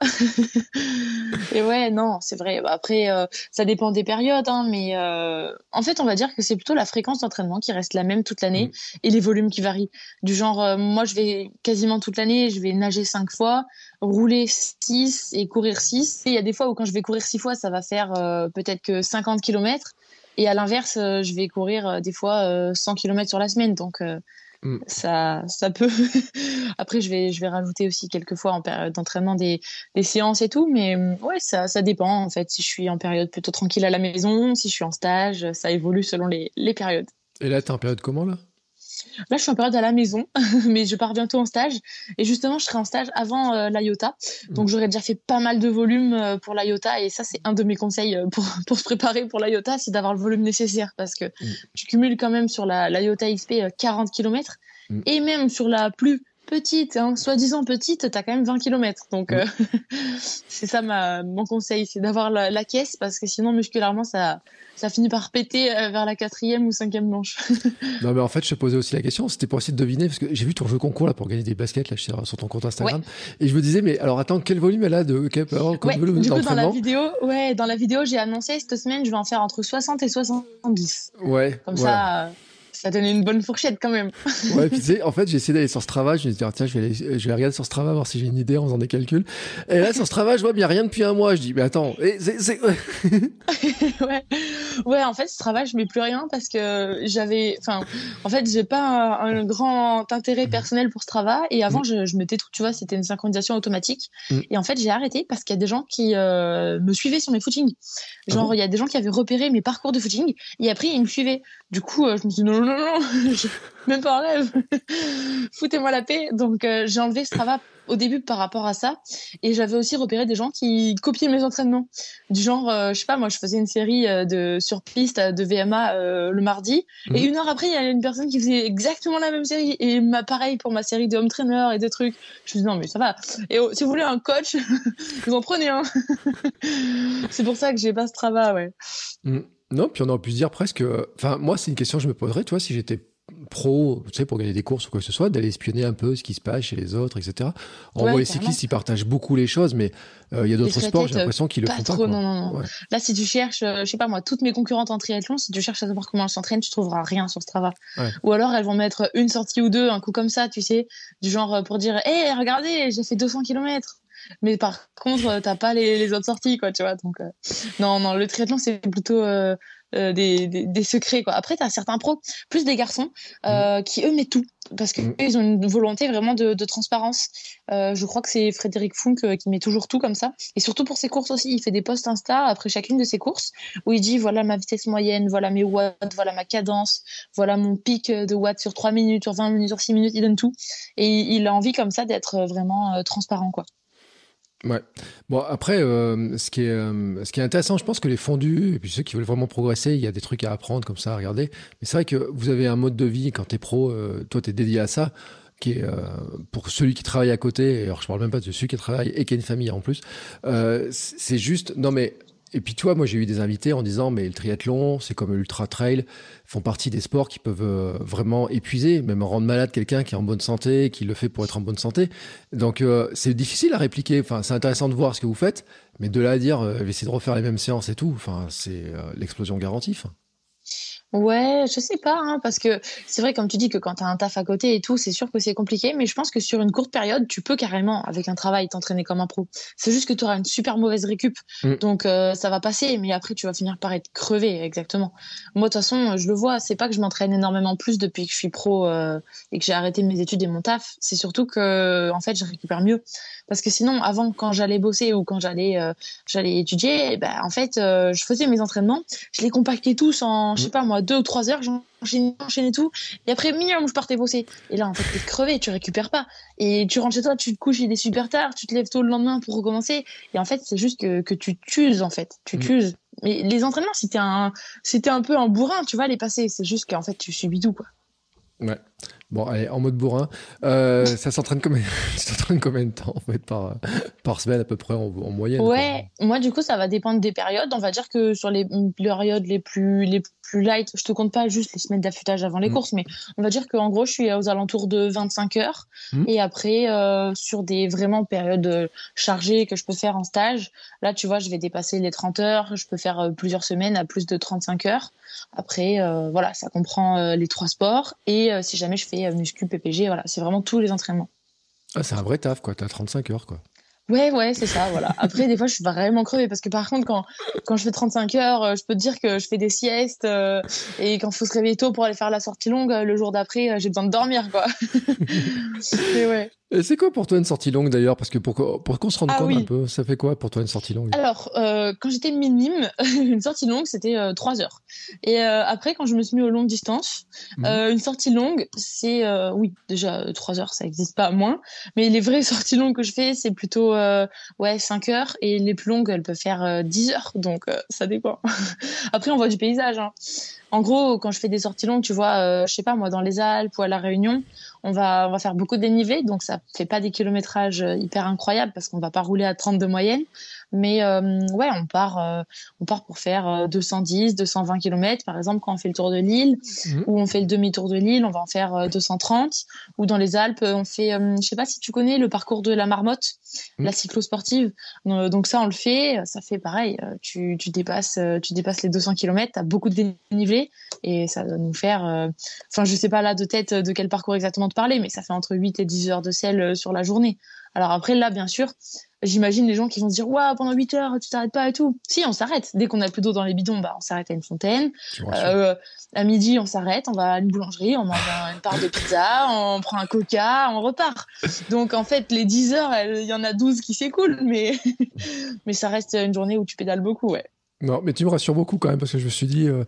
et ouais, non, c'est vrai. Après, euh, ça dépend des périodes, hein, mais en fait, on va dire que c'est plutôt la fréquence d'entraînement qui reste la même toute l'année mm. et les volumes qui varient. Du genre, moi, je vais quasiment toute l'année, je vais nager cinq fois, rouler 6 et courir 6. Il y a des fois où quand je vais courir 6 fois, ça va faire euh, peut-être que 50 km. Et à l'inverse, euh, je vais courir euh, des fois 100 km sur la semaine. Donc mm. ça, ça peut. Après, je vais, je vais rajouter aussi quelques fois en période d'entraînement des, des, séances et tout. Mais ouais, ça, ça dépend en fait. Si je suis en période plutôt tranquille à la maison, si je suis en stage, ça évolue selon les, les périodes. Et là, tu es en période comment là? Là, je suis en période à la maison, mais je pars bientôt en stage. Et justement, je serai en stage avant euh, l'IOTA. Donc, mm. j'aurais déjà fait pas mal de volume euh, pour l'IOTA. Et ça, c'est un de mes conseils euh, pour, pour se préparer pour l'IOTA, c'est d'avoir le volume nécessaire. Parce que mm. je cumule quand même sur la l'IOTA XP 40 km. Mm. Et même sur la plus petite, hein, soi-disant petite, t'as quand même 20 km. Donc, euh, c'est ça ma, mon conseil, c'est d'avoir la, caisse parce que sinon, musculairement, ça, ça finit par péter euh, vers la quatrième ou cinquième manche. non, mais en fait, je te posais aussi la question, c'était pour essayer de deviner, parce que j'ai vu ton jeu concours là pour gagner des baskets là, sur ton compte Instagram. Et je me disais, mais alors attends, quel volume elle a de quel, volume Du coup, dans la vidéo, ouais, dans la vidéo, j'ai annoncé cette semaine, je vais en faire entre 60 et 70. Ouais. Comme ça ça donnait une bonne fourchette quand même. ouais, puis tu sais, en fait, j'ai essayé d'aller sur Strava. Je me suis dit, tiens, je vais, aller, je vais regarder sur Strava, voir si j'ai une idée en faisant des calculs. Et là, sur Strava, je vois, bien rien depuis un mois. Je dis, mais attends, c'est. ouais. ouais, en fait, Strava, je mets plus rien parce que j'avais. Enfin, en fait, j'ai pas un, grand intérêt personnel pour Strava. Et avant, mm. je, mettais tout, tu vois, c'était une synchronisation automatique. Mm. Et en fait, j'ai arrêté parce qu'il y a des gens qui euh, me suivaient sur mes footings. Ah Genre, il y a des gens qui avaient repéré mes parcours de footing et après, ils me suivaient. Du coup, euh, je me suis dit, non, non, non, non, même pas en rêve. Foutez-moi la paix. Donc, euh, j'ai enlevé Strava au début par rapport à ça. Et j'avais aussi repéré des gens qui copiaient mes entraînements. Du genre, euh, je sais pas, moi, je faisais une série euh, de sur piste de VMA euh, le mardi. Et mhm. une heure après, il y a une personne qui faisait exactement la même série. Et ma, pareil pour ma série de home trainer et des trucs. Je me dis, non, mais ça va. Et oh, si vous voulez un coach, vous en prenez un. c'est pour ça que j'ai pas ce travail, ouais. Mm. Non, puis on aurait pu se dire presque. Enfin, moi, c'est une question que je me poserais, tu vois, si j'étais pro, tu sais, pour gagner des courses ou quoi que ce soit, d'aller espionner un peu ce qui se passe chez les autres, etc. En ouais, les cyclistes, ils partagent beaucoup les choses, mais euh, il y a d'autres sports, j'ai l'impression qu'ils le font trop, pas. Non, non, non. Là, si tu cherches, euh, je sais pas moi, toutes mes concurrentes en triathlon, si tu cherches à savoir comment elles s'entraînent, tu trouveras rien sur Strava. Ou alors, elles vont mettre une sortie ou deux, un coup comme ça, tu sais, du genre euh, pour dire, hé, regardez, j'ai fait 200 km mais par contre t'as pas les, les, autres sorties quoi tu vois donc non non le triathlon c'est plutôt euh, des, des, secrets quoi. Après, tu as certains pros, plus des garçons, euh, mm. qui eux mettent tout parce qu'ils mm. ont une volonté vraiment de, de transparence. Euh, je crois que c'est Frédéric Funk qui met toujours tout comme ça. Et surtout pour ses courses aussi, il fait des posts Insta après chacune de ses courses où il dit voilà ma vitesse moyenne, voilà mes watts, voilà ma cadence, voilà mon pic de watts sur 3 minutes, sur 20 minutes, sur 6 minutes, il donne tout. Et il a envie comme ça d'être vraiment transparent quoi. Ouais. Bon, après, euh, ce, qui est, euh, ce qui est intéressant, je pense que les fondus, et puis ceux qui veulent vraiment progresser, il y a des trucs à apprendre comme ça à regarder. Mais c'est vrai que vous avez un mode de vie quand tu es pro, euh, toi, tu es dédié à ça, qui est pour celui qui travaille à côté, alors je parle même pas de celui qui travaille et qui a une famille en plus, c'est juste, non mais et puis, tu vois, moi, j'ai eu des invités en disant, mais le triathlon, c'est comme l'ultra trail, font partie des sports qui peuvent euh, vraiment épuiser, même rendre malade quelqu'un qui est en bonne santé, qui le fait pour être en bonne santé. Donc, euh, c'est difficile à répliquer. Enfin, c'est intéressant de voir ce que vous faites, mais de là à dire, euh, essayer de refaire les mêmes séances et tout, enfin, c'est l'explosion garantie. Ouais, je sais pas, hein, parce que c'est vrai, comme tu dis, que quand tu as un taf à côté et tout, c'est sûr que c'est compliqué, mais je pense que sur une courte période, tu peux carrément, avec un travail, t'entraîner comme un pro. C'est juste que tu auras une super mauvaise récup. Mm. Donc, euh, ça va passer, mais après, tu vas finir par être crevé, exactement. Moi, de toute façon, je le vois, c'est pas que je m'entraîne énormément plus depuis que je suis pro euh, et que j'ai arrêté mes études et mon taf. C'est surtout que, en fait, je récupère mieux. Parce que sinon, avant, quand j'allais bosser ou quand j'allais euh, j'allais étudier, ben, en fait, je faisais mes entraînements, je les compactais tous en, je sais pas moi, deux ou trois heures, j'enchaînais tout. Et après, minimum, je partais bosser. Et là, en fait, t'es crevé, tu récupères pas. Et tu rentres chez toi, tu te couches, il est super tard, tu te lèves tôt le lendemain pour recommencer. Et en fait, c'est juste que, que tu t'uses, en fait. Tu mm. t'uses. Mais les entraînements, c'était un, c'était un peu un bourrin, tu vois, les passer. C'est juste qu'en fait, tu subis tout, quoi. Ouais. Bon, allez, en mode bourrin. Euh, ça s'entraîne combien, combien de temps, en fait, par, par semaine, à peu près, en, moyenne? Ouais. Moi, du coup, ça va dépendre des périodes. On va dire que sur les périodes les plus, les plus light, je te compte pas juste les semaines d'affûtage avant les mm. courses, mais on va dire qu'en gros, je suis aux alentours de 25 heures. Mm. Et après, euh, sur des vraiment périodes chargées que je peux faire en stage, là, tu vois, je vais dépasser les 30 heures. Je peux faire euh, plusieurs semaines à plus de 35 heures. Après, euh, voilà, ça comprend euh, les trois sports. Et euh, si jamais je fais muscu, PPG, voilà, c'est vraiment tous les entraînements. Ah, c'est un vrai taf, quoi. T'as 35 heures, quoi. Ouais, ouais, c'est ça, voilà. Après, des fois, je suis vraiment crevée parce que par contre, quand, quand je fais 35 heures, je peux te dire que je fais des siestes et quand il faut se réveiller tôt pour aller faire la sortie longue, le jour d'après, j'ai besoin de dormir, quoi. Mais ouais. Et c'est quoi pour toi une sortie longue d'ailleurs? Parce que pour, pour qu'on se rende ah compte un peu, ça fait quoi pour toi une sortie longue? Alors, euh, quand j'étais minime, une sortie longue, c'était euh, 3 heures. Et euh, après, quand je me suis mis aux longues distances, mhm. euh, une sortie longue, c'est, euh, oui, déjà 3 heures, ça n'existe pas moins. Mais les vraies sorties longues que je fais, c'est plutôt ouais, 5 heures. Et les plus longues, elles peuvent faire 10 heures. Donc, ça dépend. après, on voit du paysage. Hein. En gros, quand je fais des sorties longues, tu vois, je sais pas, moi, dans les Alpes ou à La Réunion, on va, on va faire beaucoup de dénivelé, donc ça fait pas des kilométrages euh, hyper incroyables parce qu'on va pas rouler à 30 de moyenne. Mais ouais, on part, on part pour faire 210, 220 km, par exemple, quand on fait le tour de l'île, mmh. ou on fait le demi-tour de l'île, on va en faire 230. Ou dans les Alpes, on fait, je sais pas si tu connais le parcours de la marmotte, mmh. la cyclosportive. Donc ça, on le fait. Ça fait pareil. Tu, tu dépasses, tu dépasses les 200 km, t'as beaucoup de dénivelé et ça doit nous faire, enfin, je sais pas là de tête de quel parcours exactement te parler, mais ça fait entre 8 et 10 heures de sel sur la journée. Alors après, là, bien sûr, j'imagine les gens qui vont se dire, waouh, pendant 8 heures, tu t'arrêtes pas et tout. Si, on s'arrête. Dès qu'on a plus d'eau dans les bidons, bah, on s'arrête à une fontaine. Euh, à midi, on s'arrête, on va à une boulangerie, on mange une part de pizza, on prend un coca, on repart. Donc, en fait, les 10 heures, il y en a 12 qui s'écoulent, mais, mais ça reste une journée où tu pédales beaucoup, ouais. Non, mais tu me rassures beaucoup quand même parce que je me suis dit, euh,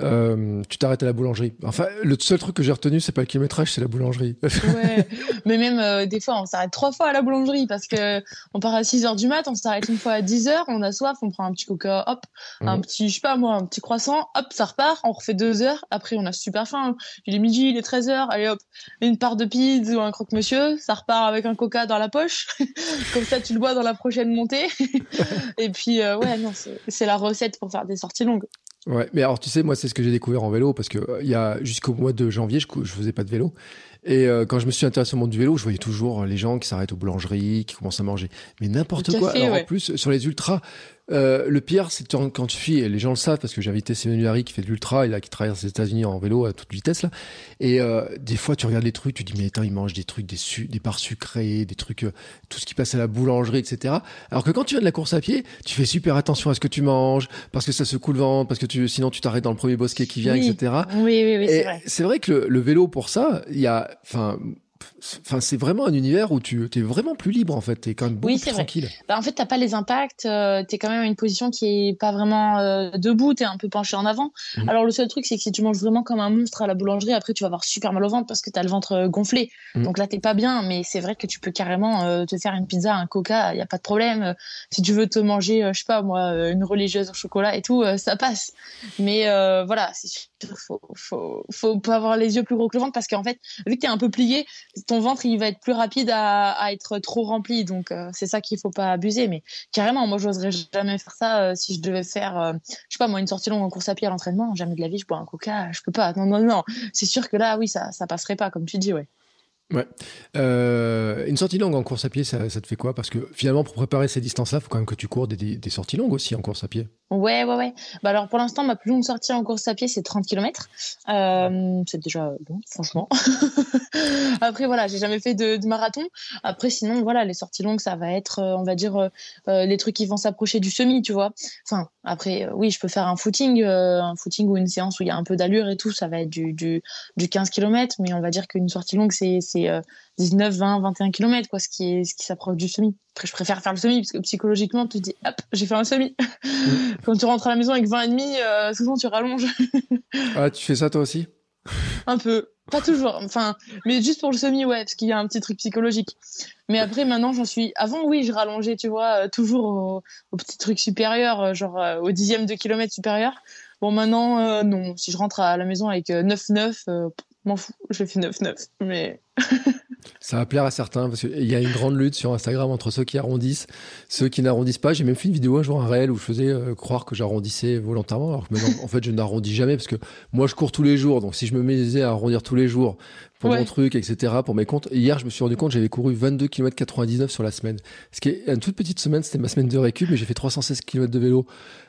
euh, tu t'arrêtes à la boulangerie. Enfin, le seul truc que j'ai retenu, c'est pas le kilométrage, c'est la boulangerie. ouais, mais même euh, des fois, on s'arrête trois fois à la boulangerie parce que on part à 6 heures du mat, on s'arrête une fois à 10 heures, on a soif, on prend un petit coca, hop, un petit, je sais pas moi, un petit croissant, hop, ça repart, on refait deux heures, après on a super faim, il est midi, il est 13 heures, allez hop, une part de pizza ou un croque-monsieur, ça repart avec un coca dans la poche, comme ça tu le bois dans la prochaine montée. Et puis, ouais, non, c'est la recette pour faire des sorties longues. Ouais, mais alors tu sais, moi c'est ce que j'ai découvert en vélo parce que euh, il y a jusqu'au mois de janvier, je, je faisais pas de vélo. Et euh, quand je me suis intéressé au monde du vélo, je voyais toujours les gens qui s'arrêtent aux boulangeries, qui commencent à manger, mais n'importe quoi. alors en plus sur les ultras, euh, le pire, c'est quand tu fuis, et les gens le savent parce que j'ai invité Simon Harry qui fait de l'ultra et là qui traverse les États-Unis en vélo à toute vitesse là. Et euh, des fois, tu regardes les trucs, tu dis mais attends, ils mangent des trucs, des, su des barres sucrées, des trucs, euh, tout ce qui passe à la boulangerie, etc. Alors que quand tu viens de la course à pied, tu fais super attention à ce que tu manges parce que ça se coule le ventre, parce que tu, sinon tu t'arrêtes dans le premier bosquet qui vient, etc. Oui, oui, oui, c'est vrai. C'est vrai que le, le vélo pour ça, il y a, enfin Enfin, c'est vraiment un univers où tu es vraiment plus libre en fait. Tu es quand même beaucoup oui, plus tranquille. Bah, en fait, t'as pas les impacts. Euh, tu es quand même à une position qui est pas vraiment euh, debout. Tu es un peu penché en avant. Mhm. Alors le seul truc, c'est que si tu manges vraiment comme un monstre à la boulangerie, après tu vas avoir super mal au ventre parce que tu as le ventre euh, gonflé. Mhm. Donc là, t'es pas bien. Mais c'est vrai que tu peux carrément te faire une pizza, un coca. Il y a pas de problème. Si tu veux te manger, je sais pas moi, une religieuse au chocolat et tout, ça passe. Mais voilà, c'est faut, faut, faut pas avoir les yeux plus gros que le ventre parce qu'en fait, vu que tu es un peu plié, ton ventre il va être plus rapide à, être trop rempli. Donc euh, c'est ça qu'il faut pas abuser. Mais carrément, moi j'oserais jamais faire ça euh, si je devais faire, euh, je sais pas moi, une sortie longue en course à pied à l'entraînement. Jamais de la vie, je bois un coca, je peux pas. Non, non, non. C'est sûr que là, oui, ça, ça passerait pas, comme tu dis, ouais. Euh, une sortie longue en course à pied, ça, ça te fait quoi? Parce que finalement, pour préparer ces distances-là, il faut quand même que tu cours des, des, sorties longues aussi en course à pied. Ouais, ouais, ouais. Bah alors pour l'instant, ma plus longue sortie en course à pied, c'est 30 km. Euh, c'est déjà bon, franchement. Après, voilà, j'ai jamais fait de, marathon. Après, sinon, voilà, les sorties longues, ça va être, euh, on va dire, euh, euh, les trucs qui vont s'approcher du semi, tu vois. Enfin, après, oui, je peux faire un footing, un footing ou une séance où il y a un peu d'allure et tout, ça va être du, du, du 15 km, mais on va dire qu'une sortie longue, c'est 19, 20, 21 km, quoi, ce qui est, ce qui s'approche du semi. Après, je préfère faire le semi parce que psychologiquement, tu te dis, hop, j'ai fait un semi. Quand tu rentres à la maison avec 20 et demi, euh, souvent tu rallonges. ah, tu fais ça toi aussi? Un peu. Pas toujours. Enfin, mais juste pour le semi, ouais, parce qu'il y a un petit truc psychologique. Mais après, maintenant, j'en suis. Avant, oui, je rallongeais, tu vois, euh, toujours au, au, petit truc supérieur, euh, genre au dixième de kilomètre supérieur. Bon, maintenant, non. Si je rentre à la maison avec 9-9, m'en fous, je fais 9-9. Mais. Ça va plaire à certains parce qu'il y a une grande lutte sur Instagram entre ceux qui arrondissent, ceux qui n'arrondissent pas. J'ai même fait une vidéo un jour, un réel, où je faisais euh, croire que j'arrondissais volontairement, alors que maintenant, en fait, je n'arrondis jamais parce que moi, je cours tous les jours. Donc, si je me mettais à arrondir tous les jours pour mon truc, etc., pour mes comptes. hier, je me suis rendu compte, j'avais couru 22 km 99 sur la semaine. Ce qui est une toute petite semaine, c'était ma semaine de récup, mais j'ai fait 316 km de vélo.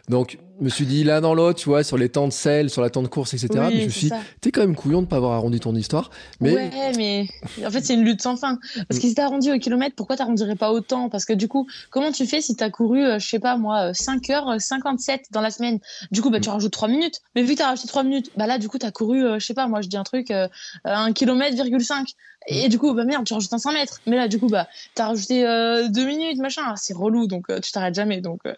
Donc, je me suis dit l'un dans l'autre, tu vois, sur les temps de sel, sur la temps de course, etc. mais je me suis dit, t'es quand même couillon de pas avoir arrondi ton histoire. Mais... Ouais, mais en fait, c'est une lutte sans fin. Parce que si t'as arrondi au kilomètre, pourquoi t'arrondirais pas autant? Parce que du coup, comment tu fais si t'as couru, euh, je sais pas moi, 5 euh, 57 dans la semaine? Du coup, bah, tu rajoutes 3 minutes. Mais vu que t'as rajouté 3 minutes, bah là, du coup, t'as couru, euh, je sais pas, moi, je dis un truc, un kilomètre, virgule 5. Et du coup, bah merde, tu rajoutes un 100 mètres. Mais là, du coup, bah, t'as rajouté euh, deux minutes, machin. C'est relou, donc euh, tu t'arrêtes jamais. Donc, euh,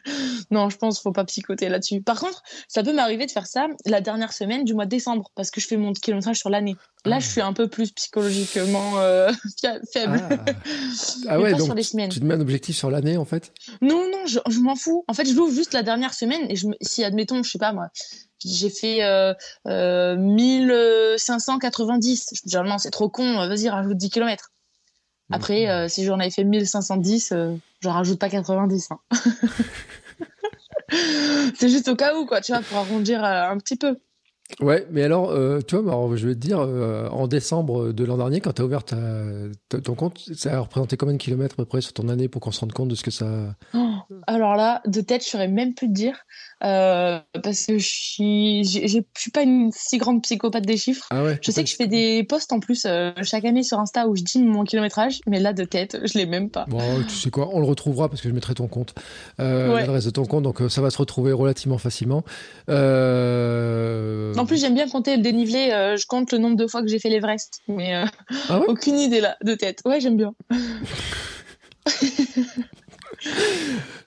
non, je pense faut pas psychoter là-dessus. Par contre, ça peut m'arriver de faire ça la dernière semaine du mois de décembre, parce que je fais mon kilométrage sur l'année. Là, je suis un peu plus psychologiquement faible. Ah, ah ouais, donc tu te mets un objectif sur l'année, en fait? Non, non, je, je m'en fous. En fait, je l'ouvre juste la dernière semaine, et je, si, admettons, je sais pas moi, j'ai fait euh, euh, 1590. Généralement, c'est trop con, vas-y, rajoute 10 km. Après, euh, si j'en avais fait 1510, euh, Je rajoute pas 90. Hein. c'est juste au cas où, quoi, tu vois, pour arrondir euh, un petit peu. Ouais, mais alors, euh, tu vois, alors, je vais te dire, euh, en décembre de l'an dernier, quand tu as ouvert ton compte, ça a représenté combien de kilomètres à peu près sur ton année pour qu'on se rende compte de ce que ça. Oh, alors là, de tête, je saurais même plus te dire. Euh, parce que je suis, je suis pas une si grande psychopathe des chiffres. Ah ouais, je sais que je fais des posts en plus euh, chaque année sur Insta où je dis mon kilométrage, mais là de tête, je l'ai même pas. Bon, tu sais quoi, on le retrouvera parce que je mettrai ton compte, euh, l'adresse de ton compte, donc ça va se retrouver relativement facilement. En plus, j'aime bien compter le dénivelé. je compte le nombre de fois que j'ai fait l'Everest, mais ah aucune idée là de tête. Ouais, j'aime bien.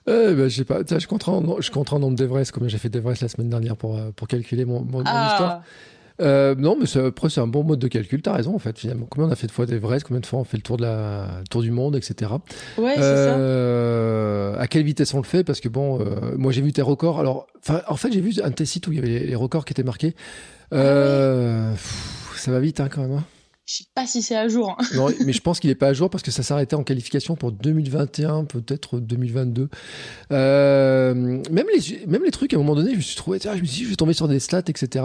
Euh, bah, je sais pas, je compte en, je en nombre d'Everest, comme j'ai fait d'Everest la semaine dernière pour, euh, pour calculer mon, mon, ah. histoire. Euh, non, mais après, c'est un bon mode de calcul. T'as raison, en fait, finalement. Combien on a fait de fois d'Everest Combien de fois on fait le tour, de la, tour du monde, etc. Ouais, c'est euh, ça. À quelle vitesse on le fait? Parce que bon, euh, moi, j'ai vu tes records. Alors, en fait, j'ai vu un de tes sites où il y avait les, records qui étaient marqués. Ah ça va vite, hein, quand même. Hein. Je sais pas si c'est à jour. Hein. Non, mais je pense qu'il n'est pas à jour parce que ça s'arrêtait en qualification pour 2021, peut-être 2022. Euh, même, les, même les trucs, à un moment donné, je me suis trouvé, je me suis dit, je vais tomber sur des stats, etc.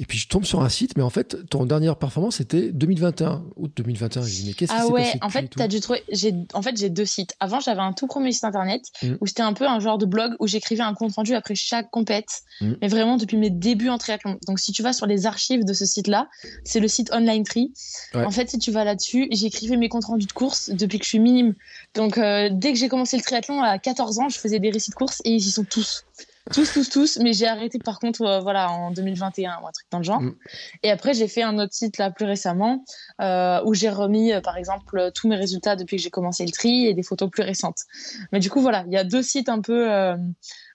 Et puis je tombe sur un site, mais en fait, ton dernière performance c'était 2021, août 2021. Je dis, mais qu'est-ce qui Ah ouais, passé en fait, as dû trouver. J'ai, en fait, j'ai deux sites. Avant, j'avais un tout premier site internet mm. où c'était un peu un genre de blog où j'écrivais un compte rendu après chaque compète, mm. mais vraiment depuis mes débuts en triathlon. Donc, si tu vas sur les archives de ce site-là, c'est le site Online Tree. En fait, si tu vas là-dessus, j'écrivais mes comptes rendus de course depuis que je suis minime. Donc, euh, dès que j'ai commencé le triathlon à 14 ans, je faisais des récits de course et ils y sont tous tous, tous, tous. Mais j'ai arrêté par contre, euh, voilà, en 2021 ou un truc dans le genre. Mm. Et après, j'ai fait un autre site là plus récemment euh, où j'ai remis, par exemple, tous mes résultats depuis que j'ai commencé le tri et des photos plus récentes. Mais du coup, voilà, il y a deux sites un peu,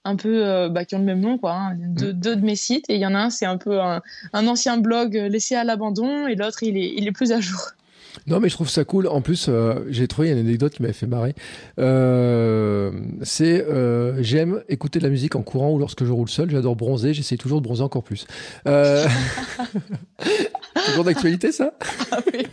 un peu, bah, qui ont le même nom, quoi. Hein. Mm. deux, de mes sites et il y en a un, c'est un peu un, un, ancien blog laissé à l'abandon et l'autre, il est, il est plus à jour. Non, mais je trouve ça cool. En plus, euh, j'ai trouvé une anecdote qui m'avait fait marrer. Euh, c'est euh, j'aime écouter de la musique en courant ou lorsque je roule seul. J'adore bronzer. J'essaie toujours de bronzer encore plus. toujours d'actualité, ça? Ah oui.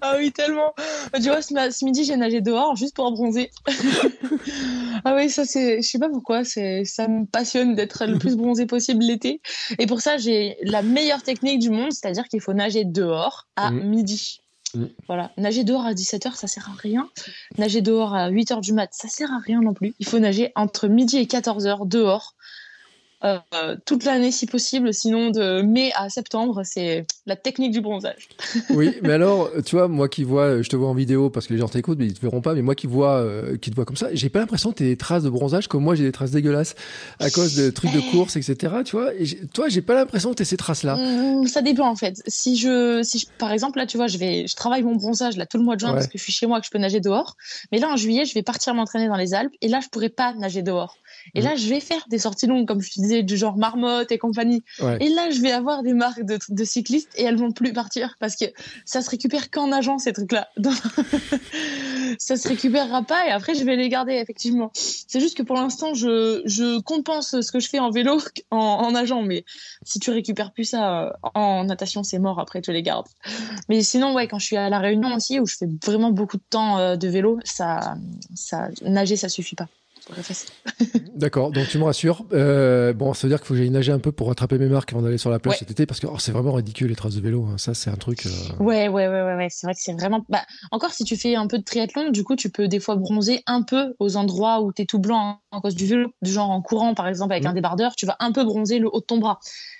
ah oui, tellement. Tu vois, ce, midi, j'ai nagé dehors juste pour bronzer. ah oui, ça, c'est. Je sais pas pourquoi. C'est, ça me passionne d'être le plus bronzé possible l'été. Et pour ça, j'ai la meilleure technique du monde, c'est-à-dire qu'il faut nager dehors à mmh. midi. Mm. Voilà. Nager dehors à 17h, ça sert à rien. Nager dehors à 8h du mat, ça sert à rien non plus. Il faut nager entre midi et 14h dehors euh, toute l'année si possible. Sinon, de mai à septembre, c'est la technique du bronzage. oui, mais alors, tu vois, moi qui vois, je te vois en vidéo parce que les gens t'écoutent, mais ils te verront pas. Mais moi qui vois, euh, qui te vois comme ça, j'ai pas l'impression que tu des traces de bronzage comme moi j'ai des traces dégueulasses à cause de trucs de course, etc. Tu vois, et toi, j'ai pas l'impression que tu ces traces-là. Mmh, ça dépend en fait. Si je, si par exemple là, tu vois, je vais, je travaille mon bronzage là tout le mois de juin parce que je suis chez moi que je peux nager dehors. Mais là en juillet, je vais partir m'entraîner dans les Alpes et là, je pourrais pas nager dehors. Et mm. là, je vais faire des sorties longues, comme je te disais, du genre marmotte et compagnie. Et là, je vais avoir des marques de, de, cyclistes et elles vont plus partir parce que ça se récupère qu'en nageant, ces trucs-là. ça se récupérera pas et après, je vais les garder, effectivement. C'est juste que pour l'instant, je, je compense ce que je fais en vélo en, en nageant. Mais si tu récupères plus ça euh, en natation, c'est mort. Après, tu les gardes. Mais sinon, ouais, quand je suis à La Réunion aussi, où je fais vraiment beaucoup de temps euh, de vélo, ça, ça, nager, ça suffit pas. D'accord, donc tu me rassures. Euh, bon, ça veut dire qu'il faut que j'aille nager un peu pour rattraper mes marques avant d'aller sur la plage cet été parce que oh, c'est vraiment ridicule les traces de vélo. Hein. Ça, c'est un truc. Euh, ouais, ouais, ouais, ouais, ouais. C'est vrai que c'est vraiment. Bah, encore si tu fais un peu de triathlon, du coup, tu peux des fois bronzer un peu aux endroits où tu es tout blanc en cause du vélo, du genre en courant par exemple avec un mmh. débardeur, tu vas un peu bronzer le haut de ton bras.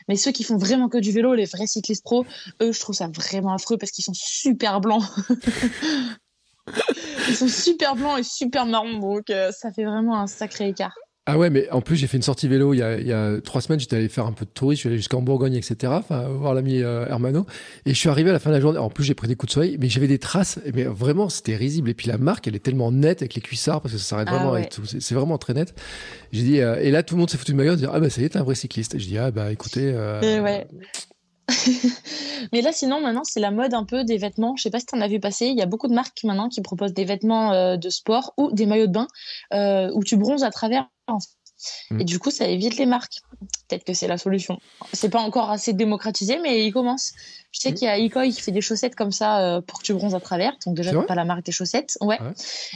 Mais ceux qui font vraiment que du vélo, les vrais cyclistes pro, eux, je trouve ça vraiment affreux parce qu'ils sont super blancs. Ils sont super blancs et super marrons, donc euh, ça fait vraiment un sacré écart. Ah ouais, mais en plus, j'ai fait une sortie vélo il y a, il y a trois semaines. J'étais allé faire un peu de tourisme. Je suis allé jusqu'en Bourgogne, etc. Enfin, voir l'ami euh, Hermano. Et je suis arrivé à la fin de la journée. En plus, j'ai pris des coups de soleil, mais j'avais des traces. Mais vraiment, c'était risible. Et puis la marque, elle est tellement nette avec les cuissards parce que ça s'arrête ah vraiment avec tout. C'est vraiment très net. J'ai dit, euh, et là, tout le monde s'est foutu de ma gueule. ah bah ça y est, t'es un vrai cycliste. je dis, ah bah écoutez. ouais. Mais là, sinon, maintenant, c'est la mode un peu des vêtements. Je sais pas si tu en as vu passer. Il y a beaucoup de marques maintenant qui proposent des vêtements euh, de sport ou des maillots de bain euh, où tu bronzes à travers. Mm. Et du coup, ça évite les marques. Peut-être que c'est la solution. C'est pas encore assez démocratisé, mais il commence. Je sais mm. qu'il y a Ikoi qui fait des chaussettes comme ça euh, pour que tu bronzes à travers. Donc déjà, pas la marque des chaussettes. Ouais.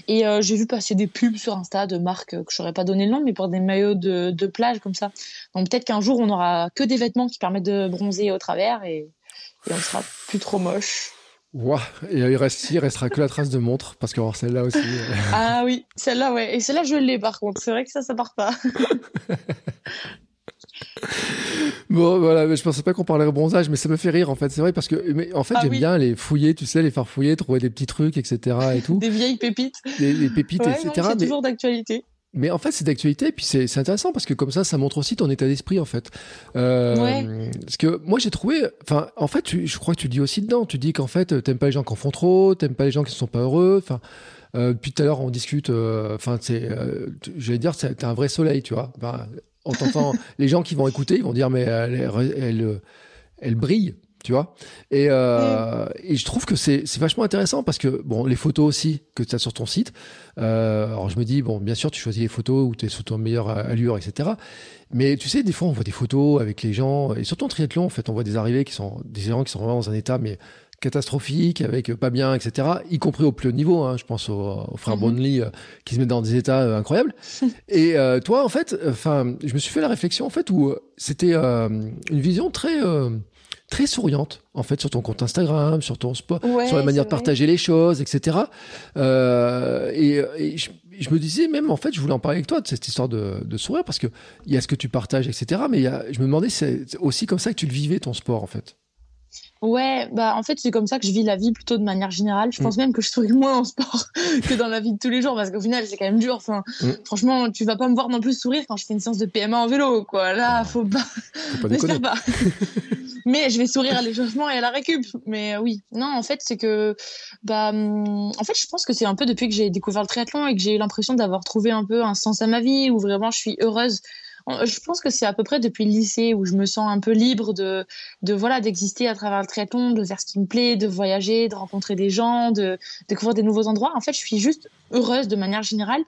Et j'ai vu passer des pubs sur Insta de marques que je n'aurais pas donné le nom, mais pour des maillots de, de plage comme ça. Donc peut-être qu'un jour, on aura que des vêtements qui permettent de bronzer au travers et, et on sera plus trop moche. Wow. Et il, reste, il restera que la trace de montre, parce que celle-là aussi. Euh, ah oui, celle-là, ouais. Et celle-là, je l'ai par contre. C'est vrai que ça, ça part pas. bon, voilà, je pensais pas qu'on parlait bronzage, mais ça me fait rire en fait. C'est vrai parce que, mais, en fait, ah j'aime bien les fouiller, tu sais, les faire fouiller, trouver des petits trucs, etc. et tout. des vieilles pépites. Des, pépites, etc. C'est toujours d'actualité. Mais en fait, c'est d'actualité, et puis c'est intéressant parce que comme ça, ça montre aussi ton état d'esprit, en fait. Euh, ouais. Parce que moi, j'ai trouvé, enfin, en fait, je crois que tu dis aussi dedans, tu dis qu'en fait, t'aimes pas les gens qui en font trop, t'aimes pas les gens qui ne sont pas heureux, enfin. Euh, puis tout à l'heure, on discute. Euh, enfin, c'est, euh, j'allais dire, t'es un vrai soleil, tu vois. Enfin, en t'entendant, les gens qui vont écouter, ils vont dire, mais elle, elle, elle, elle brille tu vois. Et, euh, et, je trouve que c'est vachement intéressant parce que, bon, les photos aussi que tu as sur ton site, euh, alors je me dis, bon, bien sûr, tu choisis les photos où tu es sous ton meilleure allure, etc. Mais tu sais, des fois, on voit des photos avec les gens, et surtout en triathlon, en fait, on voit des arrivées qui sont, des gens qui sont vraiment dans un état, mais catastrophique, avec pas bien, etc. Y compris au plus haut niveau. Hein, je pense aux, frères mm qui se mettent dans des états euh, incroyables. et toi, en fait, enfin, je me suis fait la réflexion en fait où c'était une vision très très souriante en fait sur ton compte Instagram, sur ton sport, sur la manière de partager les choses, etc. Euh, et, je, me disais même en fait, je voulais en parler avec toi de cette histoire de, sourire parce que il y a ce que tu partages, etc. Mais y a, je me demandais c'est aussi comme ça que tu le vivais ton sport en fait. Ouais, bah en fait c'est comme ça que je vis la vie plutôt de manière générale. Je pense mm. même que je souris moins en sport que dans la vie de tous les jours parce qu'au final c'est quand même dur. Enfin, mm. franchement, tu vas pas me voir non plus sourire quand je fais une séance de PMA en vélo, quoi. Là, faut pas. Faut pas pas. Mais je vais sourire à l'échauffement et à la récup. Mais oui, non, en fait c'est que, bah, hum, en fait je pense que c'est un peu depuis que j'ai découvert le triathlon et que j'ai eu l'impression d'avoir trouvé un peu un sens à ma vie où vraiment je suis heureuse je pense que c'est à peu près depuis le lycée où je me sens un peu libre de, de voilà, d'exister à travers le triathlon, de faire ce qui me plaît, de voyager, de rencontrer des gens, de découvrir des nouveaux endroits. En fait, je suis juste heureuse de manière générale.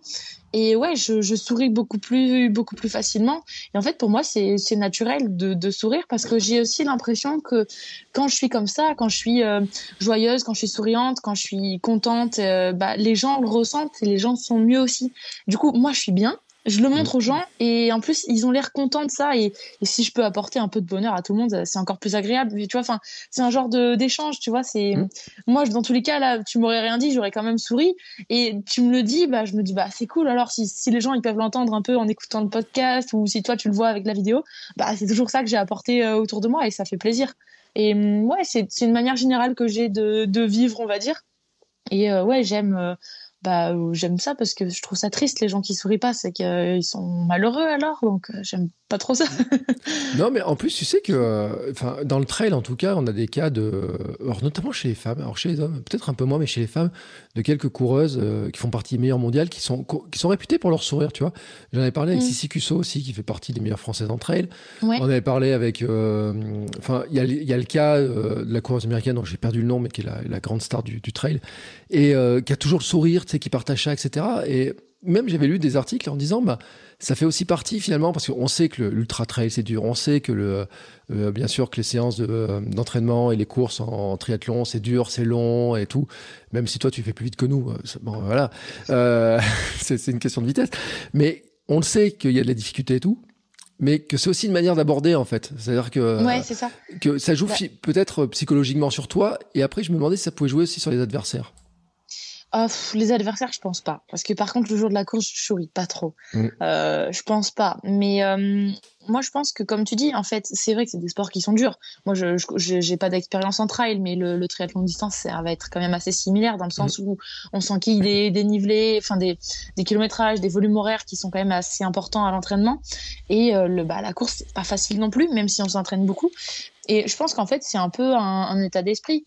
Et ouais, je, je souris beaucoup plus, beaucoup plus facilement. Et en fait, pour moi, c'est, c'est naturel de, de sourire parce que j'ai aussi l'impression que quand je suis comme ça, quand je suis euh, joyeuse, quand je suis souriante, quand je suis contente, euh, bah, les gens le ressentent et les gens sont mieux aussi. Du coup, moi, je suis bien je le montre aux gens et en plus ils ont l'air contents de ça et, si je peux apporter un peu de bonheur à tout le monde c'est encore plus agréable. Tu vois enfin c'est un genre de d'échange tu vois c'est mmh. moi dans tous les cas là tu m'aurais rien dit j'aurais quand même souri et tu me le dis bah je me dis bah c'est cool. Alors si, si les gens ils peuvent l'entendre un peu en écoutant le podcast ou si toi tu le vois avec la vidéo bah c'est toujours ça que j'ai apporté euh, autour de moi et ça fait plaisir. Et mmh, ouais c'est une manière générale que j'ai de, de vivre on va dire. Et euh, ouais j'aime euh, bah j'aime ça parce que je trouve ça triste les gens qui sourient pas c'est qu'ils sont malheureux alors. Donc euh, j'aime pas trop ça. Non mais en plus tu sais que euh, enfin dans le trail en tout cas on a des cas de alors notamment chez les femmes alors chez les hommes peut-être un peu moins mais chez les femmes de quelques coureuses euh, qui font partie des meilleures mondiales qui sont qui sont réputées pour leur sourire tu vois. J'en avais parlé avec mm. Sissi Cusso aussi qui fait partie des meilleures françaises en trail. On avait parlé avec enfin il y a, y a le cas de la coureuse américaine dont j'ai perdu le nom mais qui est la, la grande star du, du trail et qui a toujours le sourire tu sais, qui partage ça, etc. Et même j'avais lu des articles en disant, bah, ça fait aussi partie finalement, parce qu'on sait que l'ultra trail c'est dur, on sait que le, euh, bien sûr que les séances euh, d'entraînement et les courses en, triathlon c'est dur, c'est long et tout. Même si toi tu fais plus vite que nous, euh, bon voilà, c'est une question de vitesse. Mais on le sait qu'il y a de la difficulté et tout mais que c'est aussi une manière d'aborder en fait. C'est-à-dire que ouais, ça. que ça joue bah peut-être psychologiquement sur toi et après je me demandais si ça pouvait jouer aussi sur les adversaires. Oh, les adversaires, je pense pas. Parce que par contre, le jour de la course, je souris pas trop. Mm. Euh, je pense pas. Mais euh, moi, je pense que, comme tu dis, en fait, c'est vrai que c'est des sports qui sont durs. Moi, je j'ai pas d'expérience en trail, mais le, le, triathlon de distance, ça va être quand même assez similaire dans le sens mm. où on s'enquille des dénivelés, enfin des, des kilométrages, des volumes horaires qui sont quand même assez importants à l'entraînement. Et euh, le, bah, la course, c'est pas facile non plus, même si on s'entraîne beaucoup. Et je pense qu'en fait, c'est un peu un, un état d'esprit.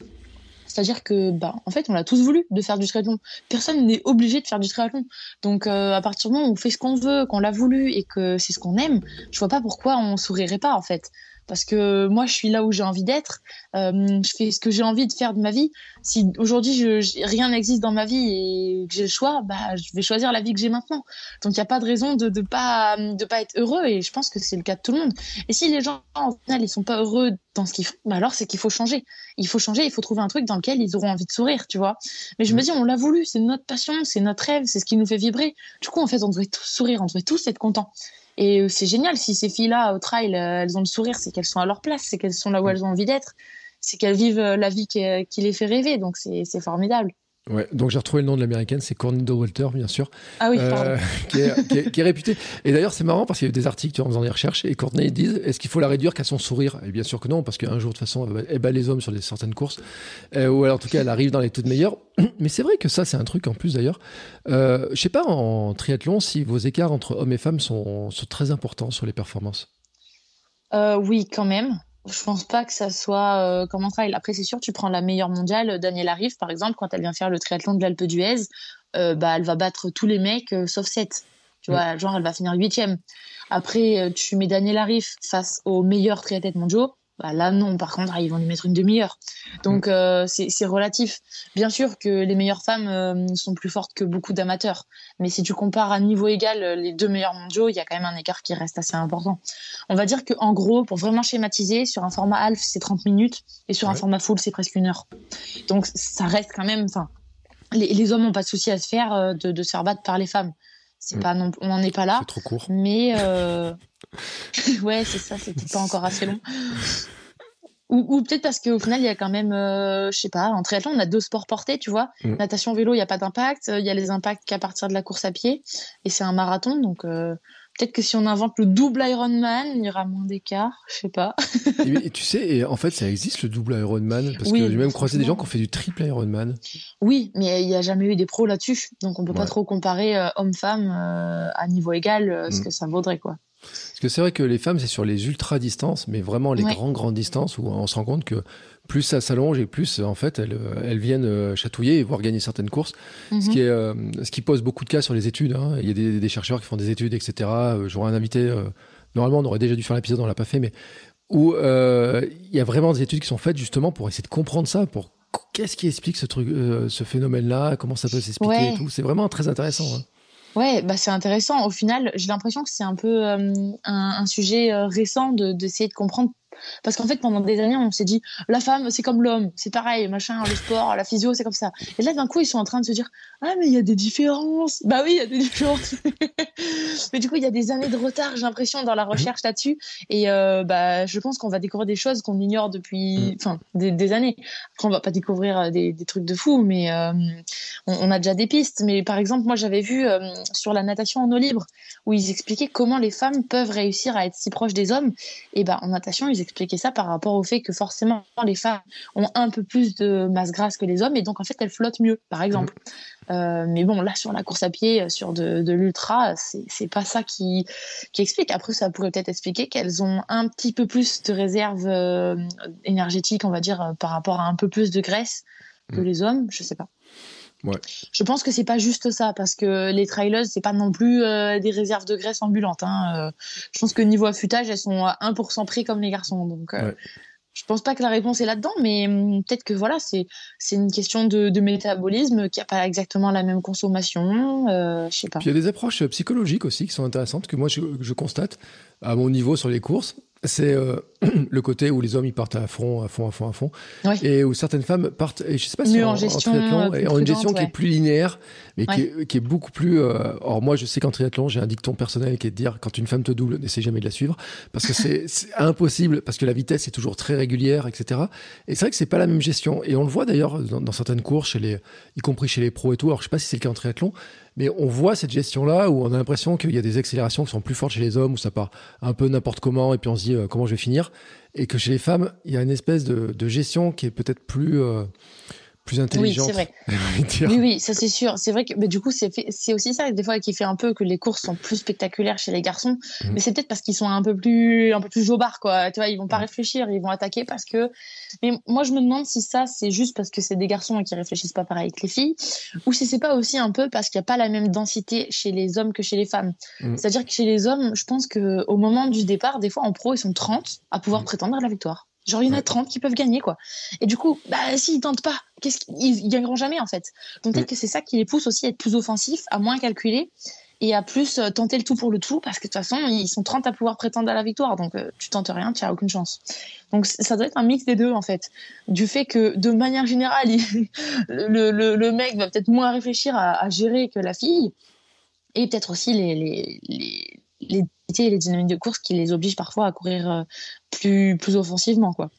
C'est-à-dire que, bah, en fait, on l'a tous voulu de faire du triathlon. Personne n'est obligé de faire du triathlon. Donc, euh, à partir du moment où on fait ce qu'on veut, qu'on l'a voulu et que c'est ce qu'on aime, je vois pas pourquoi on sourirait pas, en fait. Parce que moi, je suis là où j'ai envie d'être. Euh, je fais ce que j'ai envie de faire de ma vie. Si aujourd'hui je, rien n'existe dans ma vie et que j'ai le choix, bah, je vais choisir la vie que j'ai maintenant. Donc, il n'y a pas de raison de ne pas, de pas être heureux. Et je pense que c'est le cas de tout le monde. Et si les gens, en final, ils sont pas heureux dans ce qu'ils font, bah alors c'est qu'il faut changer. Il faut changer, il faut trouver un truc dans lequel ils auront envie de sourire, tu vois. Mais je me mmh. dis, on l'a voulu, c'est notre passion, c'est notre rêve, c'est ce qui nous fait vibrer. Du coup, en fait, on devrait tous sourire, on devrait tous être contents. Et euh, c'est génial, si ces filles-là, au trail, euh, elles ont le sourire, c'est qu'elles sont à leur place, c'est qu'elles sont là où elles ont envie d'être, c'est qu'elles vivent euh, la vie qui, qui les fait rêver. Donc c'est formidable. Ouais, donc j'ai retrouvé le nom de l'américaine, c'est Courtney Walter, bien sûr. Ah oui, euh, qui, est, qui, est, réputée. Et d'ailleurs, c'est marrant parce qu'il y a eu des articles en faisant des recherches et Courtney disent est-ce qu'il faut la réduire qu'à son sourire? Et bien sûr que non, parce qu'un jour, de toute façon, elle bat les hommes sur des, certaines courses. Euh, ou alors, en tout cas, elle arrive dans les toutes meilleures. Mais c'est vrai que ça, c'est un truc en plus d'ailleurs. Euh, je sais pas en triathlon si vos écarts entre hommes et femmes sont, sont très importants sur les performances. Euh, oui, quand même je pense pas que ça soit euh, comme un trail. Après, c'est sûr, tu prends la meilleure mondiale, Danielle Arrive, par exemple, quand elle vient faire le triathlon de l'Alpe d'Huez, euh, bah, elle va battre tous les mecs euh, sauf 7. Tu vois, genre, elle va finir huitième. Après, tu mets Danielle Arrive face aux meilleurs triathlètes mondiaux, bah, là, non, par contre, ils vont lui mettre une demi-heure. Donc, mm. euh, c'est relatif. Bien sûr que les meilleures femmes euh, sont plus fortes que beaucoup d'amateurs. Mais si tu compares à niveau égal euh, les deux meilleurs mondiaux, il y a quand même un écart qui reste assez important. On va dire qu'en gros, pour vraiment schématiser, sur un format half, c'est 30 minutes. Et sur un format full, c'est presque une heure. Donc, ça reste quand même. Enfin, les, hommes n'ont pas de souci à se faire de, de se faire battre par les femmes. C'est mm. pas non, on n'en est pas là. C'est trop court. Mais ouais, c'est ça, c'était pas encore assez long. Ou, peut-être parce qu'au final, il y a quand même, euh, je sais pas, en triathlon, on a deux sports portés, tu vois. Mm. Natation, vélo, il n'y a pas d'impact. Il y a les impacts qu'à partir de la course à pied. Et c'est un marathon, donc euh, peut-être que si on invente le double Ironman, il y aura moins d'écart, je sais pas. et, tu sais, et en fait, ça existe le double Ironman parce que j'ai même croisé des gens qui ont fait du triple Ironman. Oui, mais il n'y a jamais eu des pros là-dessus, donc on peut pas trop comparer euh, homme-femme à niveau égal, ce mm. que ça vaudrait, quoi. Parce que c'est vrai que les femmes, c'est sur les ultra distances, mais vraiment les grandes, grandes distances où on se rend compte que plus ça s'allonge et plus, en fait, elles, elles viennent euh, chatouiller, voire gagner certaines courses. ce, mhm. qui est, euh, ce qui pose beaucoup de cas sur les études. Hein. Il y a des, des, chercheurs qui font des études, etc. Euh, j'aurais un invité, normalement, on aurait déjà dû faire l'épisode, on l'a pas fait, mais où il y a vraiment des études qui sont faites justement pour essayer de comprendre ça, pour qu'est-ce qui explique ce truc, ce phénomène-là, comment ça peut s'expliquer et tout. C'est vraiment très intéressant. Hein. Ouais, bah c'est intéressant. Au final, j'ai l'impression que c'est un peu euh, un, un, sujet euh, récent de d'essayer de comprendre parce qu'en fait, pendant des années, on s'est dit, la femme, c'est comme l'homme, c'est pareil, machin, le sport, la physio, c'est comme ça. Et là, d'un coup, ils sont en train de se dire, ah, mais il y a des différences. Bah oui, il y a des différences. mais du coup, il y a des années de retard, j'ai l'impression, dans la recherche là-dessus. Et euh, bah, je pense qu'on va découvrir des choses qu'on ignore depuis, mm. enfin, des, années. Après, on va pas découvrir euh, des, trucs de fou, mais euh, on, a déjà des pistes. Mais par exemple, moi, j'avais vu sur la natation en eau libre, où ils expliquaient comment les femmes peuvent réussir à être si proches des hommes. Et bah, en natation, ils expliquer ça par rapport au fait que forcément les femmes ont un peu plus de masse grasse que les hommes et donc en fait elles flottent mieux, par exemple. Mmh. Euh, mais bon, là sur la course à pied, sur de, de l'ultra, c'est pas ça qui, qui explique. Après, ça pourrait peut-être expliquer qu'elles ont un petit peu plus de réserve euh, énergétique, on va dire, euh, par rapport à un peu plus de graisse que mmh. les hommes. Je sais pas. Je pense que c'est pas juste ça parce que les trailers c'est pas non plus euh, des réserves de graisse ambulantes. Hein. Euh, je pense que niveau affûtage elles sont à 1% près comme les garçons. Donc euh, je pense pas que la réponse est là-dedans, mais hum, peut-être que voilà c'est c'est une question de, de métabolisme qui a pas exactement la même consommation. je sais pas. il y a des approches psychologiques aussi qui sont intéressantes que moi je, je constate à mon niveau sur les courses c'est euh, le côté où les hommes ils partent à fond, à fond, à fond, à fond, et où certaines femmes partent. Et je sais pas si en, gestion, triathlon, et en une gestion qui est plus linéaire, mais qui, est, qui, est, beaucoup plus. Euh... Or moi, je sais qu'en triathlon, j'ai un dicton personnel qui est de dire quand une femme te double, n'essaie jamais de la suivre, parce que c'est impossible, parce que la vitesse est toujours très régulière, etc. Et c'est vrai que c'est pas la même gestion. Et on le voit d'ailleurs dans, dans, certaines courses, chez les, y compris chez les pros et tout. Alors je sais pas si c'est le cas en triathlon, mais on voit cette gestion-là où on a l'impression qu'il y a des accélérations qui sont plus fortes chez les hommes, où ça part un peu n'importe comment, et puis on se dit euh, comment je vais finir. Et que chez les femmes, il y a une espèce de, gestion qui est peut-être plus, euh, plus intelligente. Oui, c'est vrai. oui, oui, ça c'est sûr. C'est vrai que mais du coup, c'est aussi ça des fois qui fait un peu que les courses sont plus spectaculaires chez les garçons. Mhm. Mais c'est peut-être parce qu'ils sont un peu plus un peu plus jobards, quoi. Tu vois, ils vont pas mhm. réfléchir, ils vont attaquer parce que. Mais moi, je me demande si ça, c'est juste parce que c'est des garçons et qui réfléchissent pas pareil que les filles, ou si c'est pas aussi un peu parce qu'il n'y a pas la même densité chez les hommes que chez les femmes. Mhm. C'est-à-dire que chez les hommes, je pense que au moment du départ, des fois en pro, ils sont 30 à pouvoir prétendre à la victoire. Genre, il y en a 30 qui peuvent gagner, quoi. Et du coup, bah, s'ils tentent pas, qu'est-ce qu'ils gagneront jamais, en fait. Donc, peut-être mm. que c'est ça qui les pousse aussi à être plus offensifs, à moins calculer et à plus euh, tenter le tout pour le tout, parce que de toute façon, ils sont 30 à pouvoir prétendre à la victoire. Donc, euh, tu tentes rien, tu n'as aucune chance. Donc, ça doit être un mix des deux, en fait. Du fait que, de manière générale, le, le, le, mec va peut-être moins réfléchir à, à, gérer que la fille, et peut-être aussi les, les, les les et les dynamiques de course qui les obligent parfois à courir euh, plus plus offensivement quoi.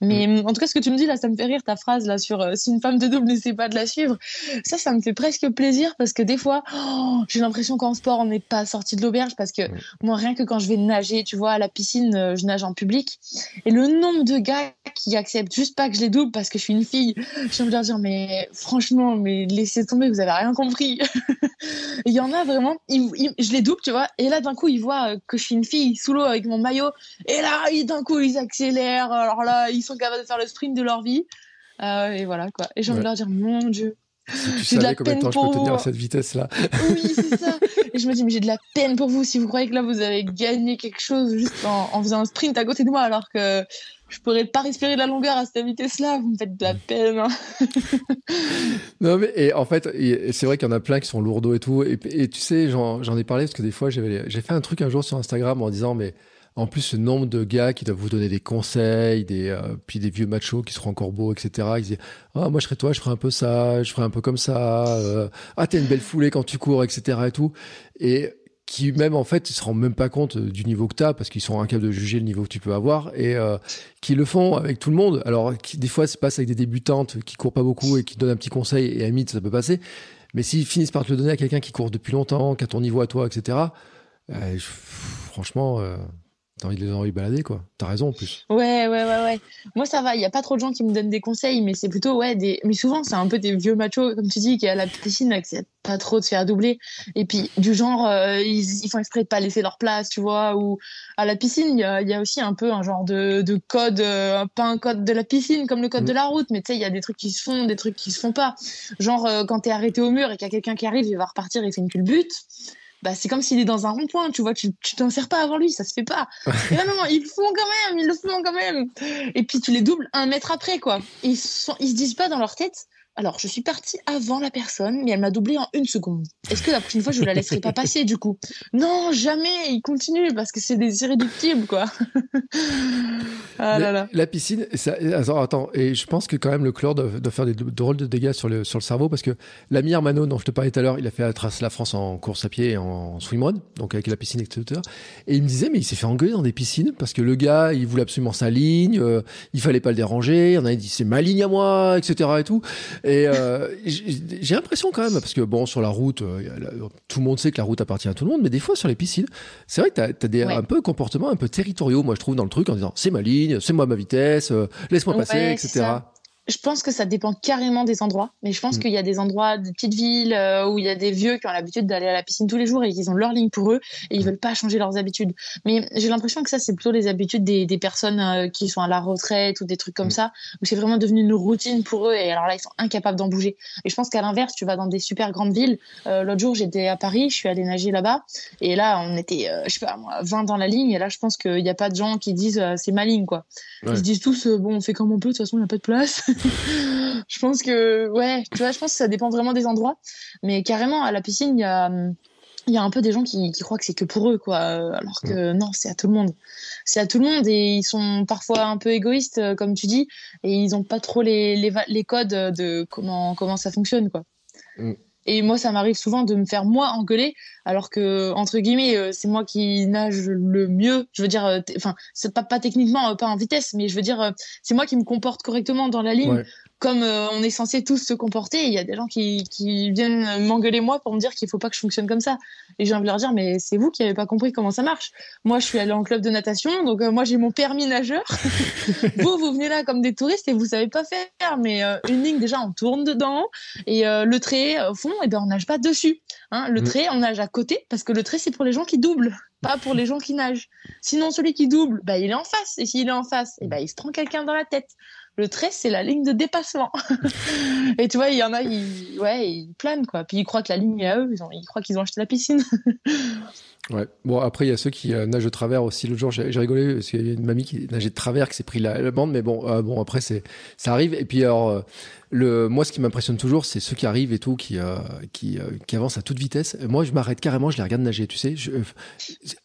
Mais mm. en tout cas, ce que tu me dis là, ça me fait rire ta phrase là sur euh, si une femme de double n'essaie pas de la suivre. Ça, ça me fait presque plaisir parce que des fois, oh, j'ai l'impression qu'en sport, on n'est pas sorti de l'auberge parce que moi, rien que quand je vais nager, tu vois, à la piscine, euh, je nage en public et le nombre de gars qui acceptent juste pas que je les double parce que je suis une fille, je de leur dire mais franchement, mais laissez tomber, vous avez rien compris. Il y en a vraiment, je les double, tu vois, et là d'un coup ils voient que je suis une fille sous l'eau avec mon maillot et là d'un coup ils accélèrent. Alors là, ils sont capables de faire le sprint de leur vie. Euh, et voilà quoi. Et j'ai envie de leur dire, mon Dieu. J'ai de la peine pour je peux tenir à cette vitesse-là. Oui, c'est ça. Et je me dis, mais j'ai de la peine pour vous si vous croyez que là vous avez gagné quelque chose juste en, en faisant un sprint à côté de moi, alors que je pourrais pas respirer de la longueur à cette vitesse-là. Vous me faites de la peine. Hein. non, mais et en fait, c'est vrai qu'il y en a plein qui sont lourdeaux et tout. Et, et tu sais, j'en ai parlé parce que des fois, j'ai fait un truc un jour sur Instagram en disant, mais en plus, ce nombre de gars qui doivent vous donner des conseils, des, euh, puis des vieux machos qui seront encore beaux, etc. Ils disent Ah, moi, je serais toi, je ferais un peu ça, je ferais un peu comme ça. Euh, ah, t'as une belle foulée quand tu cours, etc. Et tout. Et qui, même, en fait, ils se rendent même pas compte du niveau que t'as parce qu'ils sont incapables de juger le niveau que tu peux avoir et euh, qui le font avec tout le monde. Alors, des fois, se passe avec des débutantes qui courent pas beaucoup et qui donnent un petit conseil et à mythe, ça peut passer. Mais s'ils finissent par te le donner à quelqu'un qui court depuis longtemps, qui a ton niveau à toi, etc., franchement, T'as envie de les envoyer balader, quoi. T'as raison, en plus. Ouais, ouais, ouais, ouais. Moi, ça va. Il y a pas trop de gens qui me donnent des conseils, mais c'est plutôt, ouais, des. Mais souvent, c'est un peu des vieux machos, comme tu dis, qui à la piscine, acceptent pas trop de se faire doubler. Et puis, du genre, euh, ils, font exprès de pas laisser leur place, tu vois. Ou à la piscine, il y a, y a, aussi un peu un genre de, de code, euh, pas un code de la piscine comme le code mm. de la route, mais tu sais, il y a des trucs qui se font, des trucs qui se font pas. Genre, euh, quand t'es arrêté au mur et qu'il y a quelqu'un qui arrive, il va repartir et fait une culbute bah, c'est comme s'il est dans un rond-point, tu vois, tu, tu t'en sers pas avant lui, ça se fait pas. Et là, non, ils le font quand même, ils le font quand même. Et puis tu les doubles un mètre après, quoi. Et ils, sont, ils se disent pas dans leur tête, alors, je suis partie avant la personne, mais elle m'a doublé en une seconde. Est-ce que la prochaine fois, je ne la laisserai pas passer, du coup? Non, jamais Il continue, parce que c'est des irréductibles, quoi. ah là là. La piscine, ça, attends, attends, et je pense que quand même, le chlore doit, faire des drôles de dégâts sur le, sur le cerveau, parce que l'ami Armano, dont je te parlais tout à l'heure, il a fait la trace la France en course à pied et en swimrun, donc avec la piscine, etc. Et il me disait, mais il s'est fait engueuler dans des piscines, parce que le gars, il voulait absolument sa ligne, euh, il fallait pas le déranger, il y en a dit, c'est ma ligne à moi, etc. et tout. Et euh, j'ai l'impression quand même, parce que bon, sur la route, euh, tout le monde sait que la route appartient à tout le monde, mais des fois sur les piscines, c'est vrai que tu as, des un peu comportements un peu territoriaux, moi je trouve, dans le truc, en disant c'est ma ligne, c'est moi ma vitesse, euh, laisse-moi passer, etc je pense que ça dépend carrément des endroits, mais je pense mm. qu'il y a des endroits de petites villes euh, où il y a des vieux qui ont l'habitude d'aller à la piscine tous les jours et qui ont leur ligne pour eux et ils mm. veulent pas changer leurs habitudes. Mais j'ai l'impression que ça c'est plutôt les habitudes des, des personnes euh, qui sont à la retraite ou des trucs comme mm. ça où c'est vraiment devenu une routine pour eux et alors là ils sont incapables d'en bouger. Et je pense qu'à l'inverse, tu vas dans des super grandes villes. Euh, L'autre jour j'étais à Paris, je suis allée nager là-bas et là on était je sais pas moi 20 dans la ligne et là je pense qu'il n'y a pas de gens qui disent c'est ma ligne quoi. Ils se disent tous bon on fait comme on peut de toute façon il n'y a pas de place. je pense que, ouais, tu vois, je pense que ça dépend vraiment des endroits. Mais carrément, à la piscine, il y a, il y a un peu des gens qui, qui croient que c'est que pour eux, quoi. Alors que non, c'est à tout le monde. C'est à tout le monde et ils sont parfois un peu égoïstes, euh, comme tu dis, et ils ont pas trop les, les, les codes de comment, comment ça fonctionne, quoi. Et moi, ça m'arrive souvent de me faire moi engueuler, alors que entre guillemets, euh, c'est moi qui nage le mieux. Je veux dire, euh, enfin, c'est pas, pas techniquement, euh, pas en vitesse, mais je veux dire, c'est moi qui me comporte correctement dans la ligne. Comme euh, on est censé tous se comporter, il y a des gens qui, qui viennent m'engueuler moi pour me dire qu'il faut pas que je fonctionne comme ça. Et j'ai envie de leur dire, mais c'est vous qui avez pas compris comment ça marche. Moi, je suis allée en club de natation, donc euh, moi j'ai mon permis nageur. vous, vous venez là comme des touristes et vous savez pas faire. Mais euh, une ligne déjà, on tourne dedans et le trait au fond, et eh ben on nage pas dessus. Hein. Le mm. trait, on nage à côté parce que le trait c'est pour les gens qui doublent pas pour les gens qui nagent. Sinon, celui qui double, bah, il est en face. Et s'il est en face, et eh bah, il se prend quelqu'un dans la tête. Le trait, c'est la ligne de dépassement. et tu vois, il y en a, ils, ouais, ils planent, quoi. Puis ils croient que la ligne est à eux, ils, ils croient qu'ils ont acheté la piscine. Ouais. Bon, après, il y a ceux qui euh, nagent de travers aussi. L'autre jour, j'ai rigolé parce qu'il y a une mamie qui nageait de travers, qui s'est pris la, bande, mais bon, euh, bon, après, c'est, ça arrive. Et puis, alors, euh, le, moi, ce qui m'impressionne toujours, c'est ceux qui arrivent et tout, qui, qui, avancent à toute vitesse. Moi, je m'arrête carrément, je les regarde nager, tu sais. Je,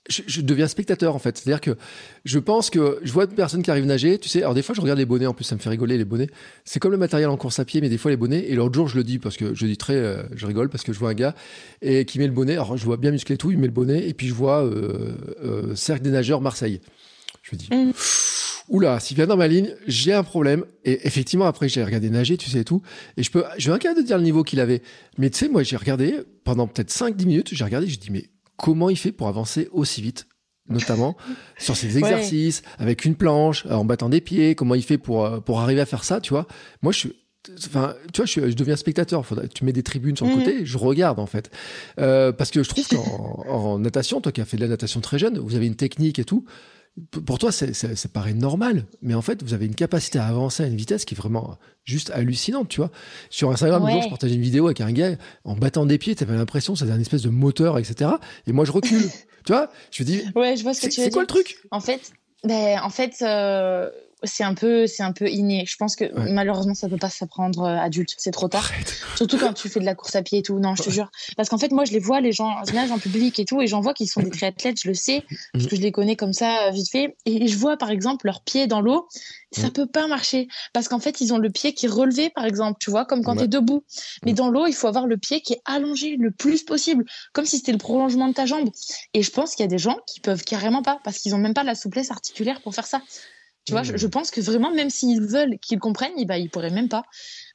je, je deviens spectateur, en fait. C'est-à-dire que je pense que je vois une personne qui arrive nager, tu sais. Alors, des fois, je regarde les bonnets, en plus, ça me fait rigoler, les bonnets. C'est comme le matériel en course à pied, mais des fois, les bonnets. Et l'autre jour, je le dis parce que je dis très, je rigole parce que je vois un gars et qui met le bonnet. Alors, je vois bien musclé tout, il met le bonnet et puis je vois, euh, euh, Cercle des nageurs Marseille. Je me dis, mm. oula, s'il vient dans ma ligne, j'ai un problème. Et effectivement, après, j'ai regardé nager, tu sais et tout. Et je peux, je vais incapable de dire le niveau qu'il avait. Mais tu sais, moi, j'ai regardé pendant peut-être 5-10 minutes, j'ai regardé, je dis, mais comment il fait pour avancer aussi vite notamment sur ses exercices avec une planche en battant des pieds comment il fait pour euh, pour arriver à faire ça tu vois moi je suis Enfin, tu vois, je, je deviens spectateur. tu mets des tribunes sur le mhm. côté, je regarde en fait, euh, parce que je trouve qu'en en natation, toi qui as fait de la natation très jeune, vous avez une technique et tout. Pour toi, c'est, ça paraît normal, mais en fait, vous avez une capacité à avancer à une vitesse qui est vraiment juste hallucinante, tu vois. Sur Instagram, ouais. je partageais une vidéo avec un gars en battant des pieds, tu avais l'impression que c'était un espèce de moteur, etc. Et moi, je recule, tu vois. Je me dis, ouais, je vois ce que tu C'est quoi le truc? En fait, ben, en fait. Euh c'est un peu c'est un peu inné. Je pense que malheureusement ça peut pas s'apprendre euh, adulte, c'est trop tard. Surtout quand tu fais de la course à pied et tout. Non, je te jure. Parce qu'en fait moi je les vois les gens nagent en public et tout et j'en vois qu'ils sont des triathlètes, je le sais parce que je les connais comme ça euh, vite fait et je vois par exemple leurs pieds dans l'eau, ça mm. peut pas marcher parce qu'en fait ils ont le pied qui est relevé par exemple, tu vois, comme quand tu es debout. Mais mm. dans l'eau, il faut avoir le pied qui est allongé le plus possible, comme si c'était le prolongement de ta jambe. Et je pense qu'il y a des gens qui peuvent carrément pas parce qu'ils ont même pas la souplesse articulaire pour faire ça. Tu vois, je, mmh. pense que vraiment, même s'ils veulent qu'ils comprennent, eh ben, ils pourraient même pas.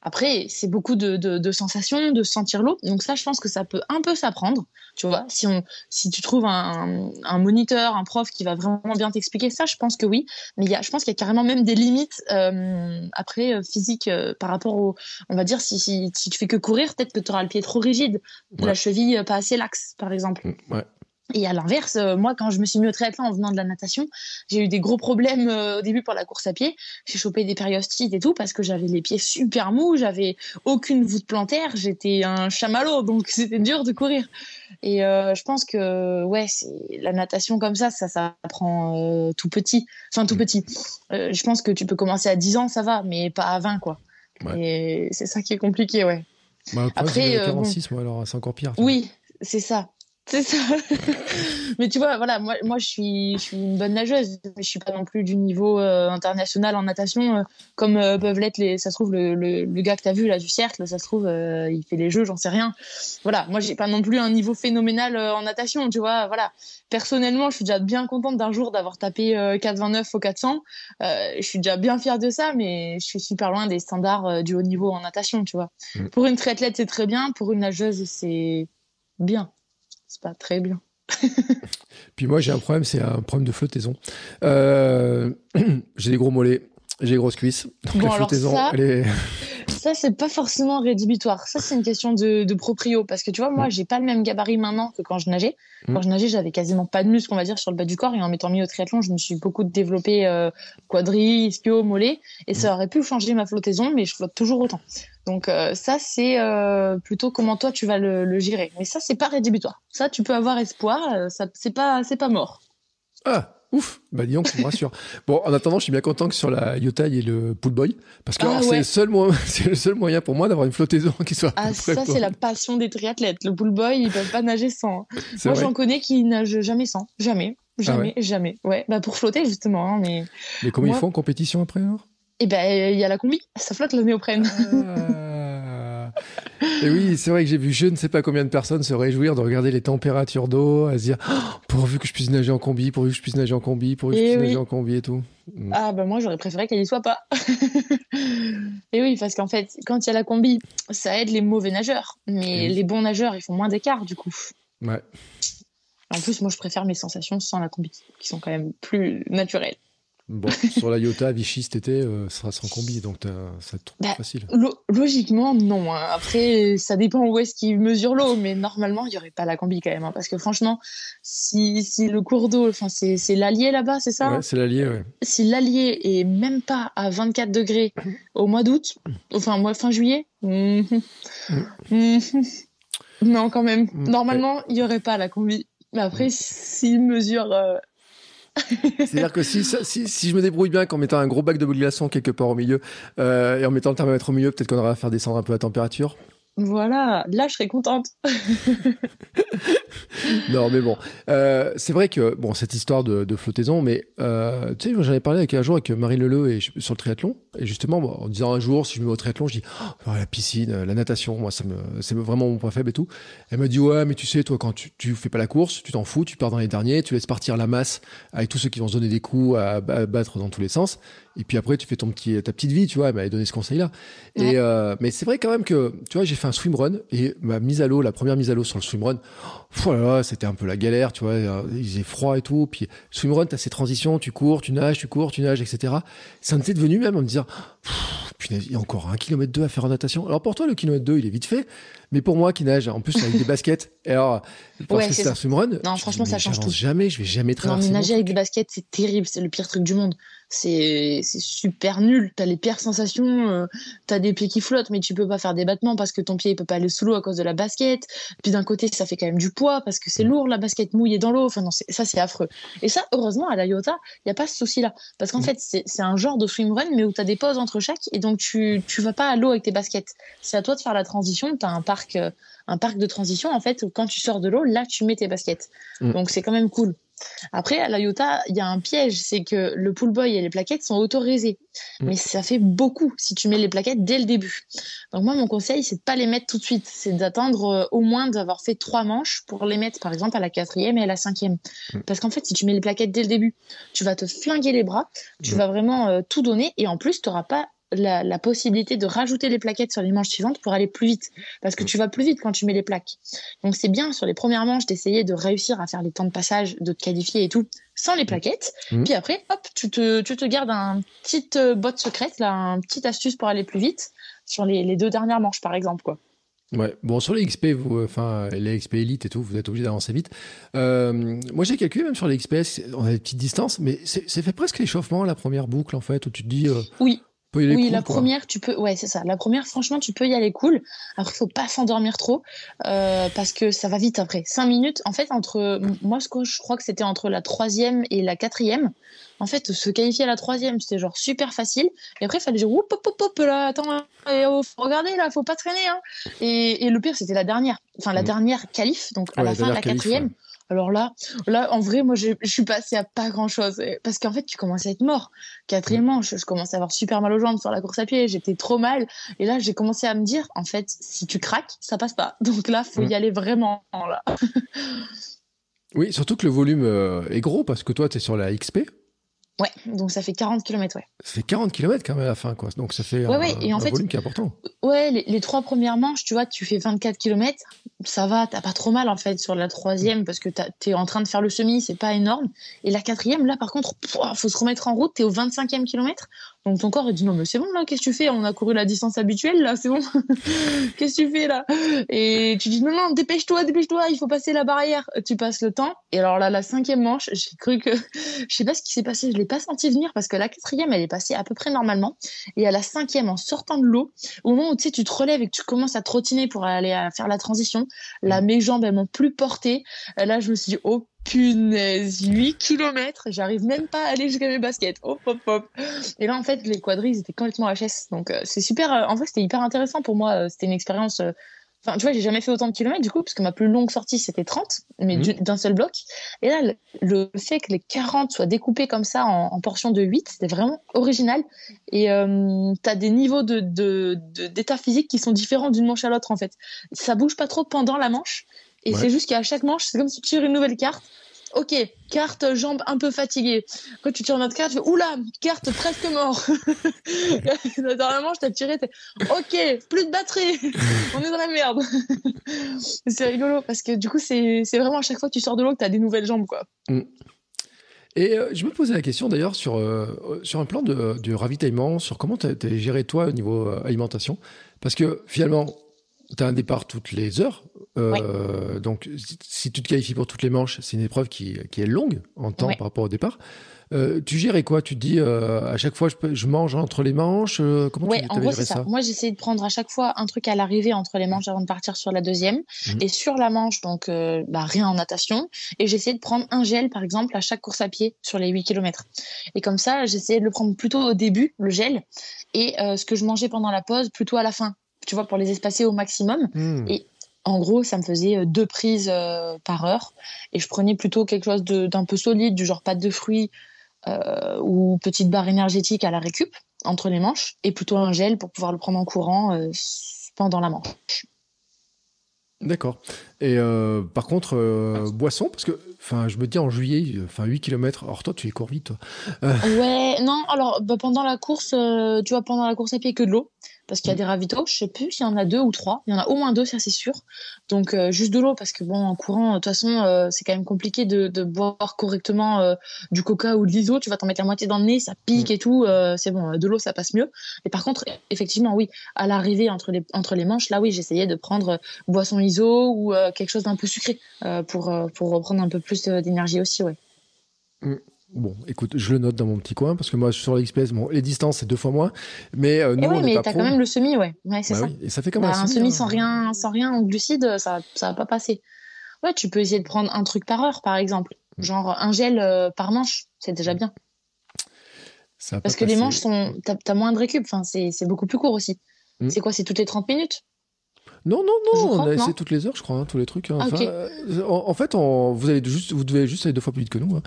Après, c'est beaucoup de, de, sensations, de sentir l'eau. Donc ça, je pense que ça peut un peu s'apprendre. Tu vois, si on, si tu trouves un, un moniteur, un prof qui va vraiment bien t'expliquer ça, je pense que oui. Mais il y a, je pense qu'il y a carrément même des limites euh, après euh, physiques euh, par rapport au, on va dire, si, si, si tu fais que courir, peut-être que tu auras le pied trop rigide, la cheville pas assez laxe, par exemple. Mmh, ouais. Et à l'inverse, euh, moi, quand je me suis mis au triathlon en venant de la natation, j'ai eu des gros problèmes euh, au début pour la course à pied. J'ai chopé des périostites et tout parce que j'avais les pieds super mous, j'avais aucune voûte plantaire, j'étais un chamallow, donc c'était dur de courir. Et euh, je pense que ouais, la natation comme ça, ça, ça prend tout petit, enfin tout petit. je pense que tu peux commencer à 10 ans, ça va, mais pas à 20 quoi. Et c'est ça qui est compliqué, ouais. Bah, après, 46, moi, alors c'est encore pire. Oui, c'est ça. C'est ça. mais tu vois, voilà, moi, moi je, suis, je suis une bonne nageuse, mais je suis pas non plus du niveau euh, international en natation, euh, comme euh, peuvent l'être les. Ça se trouve, le, le, le gars que tu as vu là du cercle, ça se trouve, il fait les jeux, j'en sais rien. Voilà, moi, j'ai pas non plus un niveau phénoménal en natation, tu vois. Voilà. Personnellement, je suis déjà bien contente d'un jour d'avoir tapé 4,29 au 400. je suis déjà bien fière de ça, mais je suis super loin des standards du haut niveau en natation, tu vois. Mm. Pour une triathlète, c'est très bien. Pour une nageuse, c'est bien c'est pas très bien. Puis moi, j'ai un problème, c'est un problème de flottaison. Euh, j'ai des gros mollets, j'ai des grosses cuisses. Donc la flottaison, ça, elle est... ça c'est pas forcément rédhibitoire. Ça, c'est une question de, de, proprio. Parce que tu vois, moi, mm. j'ai pas le même gabarit maintenant que quand je nageais. Mm. Quand je nageais, j'avais quasiment pas de muscles, on va dire, sur le bas du corps. Et en m'étant mis au triathlon, je me suis beaucoup développé euh, quadri, ischio, mollet. Et ça mm. aurait pu changer ma flottaison, mais je flotte toujours autant. Donc euh, ça, c'est euh, plutôt comment toi tu vas le, le gérer. Mais ça, c'est pas rédhibitoire. Ça, tu peux avoir espoir. Euh, ça, c'est pas, c'est pas mort. Ah, ouf. Bah dis donc, ça me rassure. bon, en attendant, je suis bien content que sur la Yota, il y ait le pool boy, parce que ah, c'est le seul moyen, c'est le seul moyen pour moi d'avoir une flottaison qui soit. Ah, ça, c'est la passion des triathlètes. Le pool boy, ils peuvent pas nager sans. Moi, j'en connais qui nagent jamais sans, jamais. Ah jamais, jamais. Ouais, bah pour flotter justement. Hein, mais mais comment ils font en compétition après alors? Eh ben, il y a la combi, ça flotte le néoprène. Ah. Et oui, c'est vrai que j'ai vu je ne sais pas combien de personnes se réjouir de regarder les températures d'eau, à se dire oh, pourvu que je puisse nager en combi, pourvu que je puisse nager en combi, pourvu que je Et puisse oui. nager en combi et tout. Mm. Ah bah moi j'aurais préféré qu'elle y soit pas. et oui, parce qu'en fait, quand il y a la combi, ça aide les mauvais nageurs. Mais Et oui. les bons nageurs, ils font moins d'écart du coup. Ouais. En plus, moi je préfère mes sensations sans la combi, qui sont quand même plus naturelles. Bon, sur la Iota, Vichy cet été, euh, ça sera sans combi, donc ça trop Bah, facile. Lo- logiquement, non. hein. Après, ça dépend où est-ce qu'ils mesurent l'eau, mais normalement, il n'y aurait pas la combi quand même. hein, parce que franchement, si, si le cours d'eau, c'est l'Allier là-bas, c'est ça Ouais, c'est l'allié, ouais. Si l'Allier est même pas à 24 degrés au mois d'août, enfin, mois fin juillet, mhm. Mhm. non, quand même. Mm. Normalement, il n'y aurait pas la combi. Mais après, s'ils mesurent. euh, C'est-à-dire que si, si, si je me débrouille bien qu'en mettant un gros bac de glaçons quelque part au milieu euh, et en mettant le thermomètre au milieu, peut-être qu'on aura à faire descendre un peu la température. Voilà, là, je serais contente. Non, mais bon, euh, c'est vrai que bon cette histoire de, de flottaison, mais euh, tu sais, moi, j'en ai parlé avec un jour avec Marie Leleu et sur le triathlon, et justement bon, en disant un jour si je me mets au triathlon, je dis oh, la piscine, la natation, moi ça me c'est vraiment mon point faible et tout. Elle m'a dit ouais, mais tu sais toi quand tu, tu fais pas la course, tu t'en fous, tu pars dans les derniers, tu laisses partir la masse avec tous ceux qui vont se donner des coups à, à battre dans tous les sens, et puis après tu fais ton petit ta petite vie, tu vois. Elle m'avait donné ce conseil là. Ouais. Et euh, mais c'est vrai quand même que tu vois j'ai fait un swimrun et ma mise à l'eau, la première mise à l'eau sur le swimrun, Oh là là, c'était un peu la galère, tu vois. euh, Il faisait froid et tout. Puis swimrun, t'as ces transitions, tu cours, tu nages, tu cours, tu nages, etc. Ça me était devenu même à me dire, punaise, il y a encore un kilomètre deux à faire en natation. Alors pour toi, le kilomètre 2, il est vite fait. Mais pour moi qui nage, en plus avec des baskets, et alors, parce Ouais, que c'est un swimrun, Non, dis, franchement, ça change tout. jamais, je vais jamais Non, traverser. mais mon nager avec des baskets, c'est terrible, c'est le pire truc du monde. C'est super nul. T'as les pires sensations, euh, t'as des pieds qui flottent, mais tu peux pas faire des battements parce que ton pied il peut pas aller sous l'eau à cause de la basket. Puis d'un côté, ça fait quand même du poids parce que c'est Mm. lourd la basket mouillée dans l'eau. Enfin non, ça c'est affreux. Et ça, heureusement, à la Iota, il y a pas ce souci-là. Parce qu'en Mm. fait, c'est c'est un genre de swimrun, mais où t'as des pauses entre chaque, et donc tu tu vas pas à l'eau avec tes baskets. C'est à toi de faire la transition. T'as un parc euh, un parc de transition en fait où quand tu sors de l'eau, là tu mets tes baskets. Mm. Donc c'est quand même cool. Après, à la Iota, il y a un piège, c'est que le pool boy et les plaquettes sont autorisés. Mm. Mais ça fait beaucoup si tu mets les plaquettes dès le début. Donc moi, mon conseil, c'est de pas les mettre tout de suite. C'est d'attendre euh, au moins d'avoir fait trois manches pour les mettre, par exemple, à la quatrième et à la cinquième. Mm. Parce qu'en fait, si tu mets les plaquettes dès le début, tu vas te flinguer les bras, tu Mm. vas vraiment euh, tout donner, et en plus, tu n'auras pas la, la possibilité de rajouter les plaquettes sur les manches suivantes pour aller plus vite. Parce que tu vas plus vite quand tu mets les plaques. Donc c'est bien sur les premières manches d'essayer de réussir à faire les temps de passage, de te qualifier et tout, sans les plaquettes. Mhm. Puis après, hop, tu te, tu te gardes un petite euh, botte secrète, là, un petite astuce pour aller plus vite sur les, les deux dernières manches, par exemple, quoi. Ouais. Bon, sur les XP, vous, euh, enfin, les XP Elite et tout, vous êtes obligé d'avancer vite. Euh, moi, j'ai calculé même sur les XP, c'est- on a des petites distances, mais c'est c'est fait presque l'échauffement, la première boucle, en fait, où tu te dis, euh, Oui, y aller oui, cool, la quoi. première, tu peux, ouais, c'est ça. La première, franchement, tu peux y aller cool. Après, faut pas s'endormir trop, euh, parce que ça va vite après. Cinq minutes, en fait, entre, moi, ce que je crois que c'était entre la troisième et la quatrième. En fait, se qualifier à la troisième, c'était genre super facile. Et après, il fallait dire, hop, hop, hop, hop, là, attends, eh, oh, regardez, là, faut pas traîner, hein. Et, et le pire, c'était la dernière. Enfin, la Mhm. dernière qualif, donc à Ouais, la la fin de la qualif, quatrième. ouais. Alors là, là, en vrai, moi, je suis passée à pas grand chose. Parce qu'en fait, tu commences à être mort. Quatrième Mm. manche, je commençais à avoir super mal aux jambes sur la course à pied. J'étais trop mal. Et là, j'ai commencé à me dire, en fait, si tu craques, ça passe pas. Donc là, faut Mm. y aller vraiment, là. Oui, surtout que le volume euh, est gros, parce que toi, tu es sur la XP, Ouais. Donc ça fait 40 km, ouais. ça fait 40 km quand même à la fin, quoi. Donc ça fait Ouais, un, ouais, et en un fait- volume qui est important. Ouais, les, les trois premières manches, tu vois, tu fais 24 km, ça va, t'as pas trop mal en fait sur la troisième parce que t'es en train de faire le semi, c'est pas énorme. Et la quatrième, là par contre, pouah, faut se remettre en route, t'es au 25e kilomètre. Donc ton corps il dit non mais c'est bon là, qu'est-ce que tu fais? On a couru la distance habituelle là, c'est bon. qu'est-ce que tu fais là? Et tu dis non non, dépêche-toi, dépêche-toi, il faut passer la barrière. Tu passes le temps. Et alors là, la cinquième manche, j'ai cru que, je sais pas ce qui s'est passé, je l'ai pas senti venir parce que la quatrième elle est passée à peu près normalement. Et à la cinquième, en sortant de l'eau, au moment où tu sais, tu te relèves et que tu commences à trottiner pour aller à faire la transition, là, mes jambes, elles m'ont plus porté. Là, je me suis dit, oh punaise, 8 km, j'arrive même pas à aller jusqu'à mes baskets. Hop, hop, hop. Et là, en fait, les quadrilles, étaient complètement HS. Donc, euh, c'est super. euh, en vrai, c'était hyper intéressant pour moi. euh, C'était une expérience euh, Enfin, tu vois, j'ai jamais fait autant de kilomètres du coup, parce que ma plus longue sortie c'était 30, mais Mhm. d'un seul bloc. Et là, le, le fait que les 40 soient découpés comme ça en, en portions de 8, c'était vraiment original. Et euh, tu as des niveaux de, de, de- d'état physique qui sont différents d'une manche à l'autre en fait. Ça bouge pas trop pendant la manche. Et Ouais. c'est juste qu'à chaque manche, c'est comme si tu tires une nouvelle carte. Ok, carte jambe un peu fatiguée. Quand tu tires une autre carte, tu fais oula, carte presque mort. dans la manche, t'as tiré, t'es ok, plus de batterie, on est dans la merde. c'est rigolo parce que du coup, c'est vraiment à chaque fois que tu sors de l'eau que t'as des nouvelles jambes quoi. Et euh, je me posais la question d'ailleurs sur, euh, sur un plan de, de ravitaillement, sur comment tu as, géré toi au niveau euh, alimentation. Parce que finalement, tu as un départ toutes les heures. Euh, Donc si, tu te qualifies pour toutes les manches, c'est une épreuve qui, qui est longue en temps par rapport au départ. Euh, tu gérais quoi? Tu te dis euh, à chaque fois je, peux- je mange entre les manches euh, Comment Ouais, tu en gros, ça, ça? Moi, j'essayais de prendre à chaque fois un truc à l'arrivée entre les manches avant de partir sur la deuxième. Mhm. Et sur la manche, donc bah, rien en natation. Et j'essayais de prendre un gel, par exemple, à chaque course à pied sur les 8 km. Et comme ça, j'essayais de le prendre plutôt au début, le gel, et ce que je mangeais pendant la pause, plutôt à la fin. Tu vois, pour les espacer au maximum. Hmm. Et en gros, ça me faisait euh, deux prises euh, par heure. Et je prenais plutôt quelque chose d'un peu solide, du genre pâte de fruits euh, ou petite barre énergétique à la récup entre les manches. Et plutôt un gel pour pouvoir le prendre en courant euh, pendant la manche. D'accord. Et euh, par contre, euh, boisson, parce que enfin, je me dis en juillet, enfin 8 km, alors toi tu es cours vite. Toi. Ouais, non, alors bah, pendant la course, tu vois, pendant la course à pied, que de l'eau. Parce Mm. qu'il y a des ravitaux, je sais plus s'il y en a deux ou trois. Il y en a au moins deux, ça c'est sûr. Donc euh, juste de l'eau, parce que bon, en courant, de toute façon, euh, c'est quand même compliqué de, de boire correctement euh, du coca ou de l'ISO. Tu vas t'en mettre la moitié dans le nez, ça pique et tout. c'est bon, de l'eau, ça passe mieux. Et par contre, effectivement, oui, à l'arrivée entre les, entre les manches, là oui, j'essayais de prendre boisson ISO ou quelque chose d'un peu sucré pour, pour reprendre un peu plus d'énergie aussi, ouais. Bon, écoute, je le note dans mon petit coin, parce que moi sur l'Express, bon, les distances c'est deux fois moins, mais euh, nous on n'est mais t'as quand même le semi, ouais. Ouais, c'est Bah ça. oui, et ça fait comme hein. Bah, un semi sans rien, sans rien en glucides, ça, ça va pas passer. Ouais, tu peux essayer de prendre un truc par heure, par exemple. Mm. Genre un gel euh, par manche, c'est déjà bien. Ça Parce que les manches sont, t'as as moins de récup. Enfin, c'est c'est beaucoup plus court aussi. Mm. C'est quoi C'est toutes les 30 minutes? Non, non, non, on a essayé toutes les heures, je crois, hein, tous les trucs. hein. Enfin, ok. euh, en, en fait, on- vous, allez juste, vous devez juste aller deux fois plus vite que nous. hein.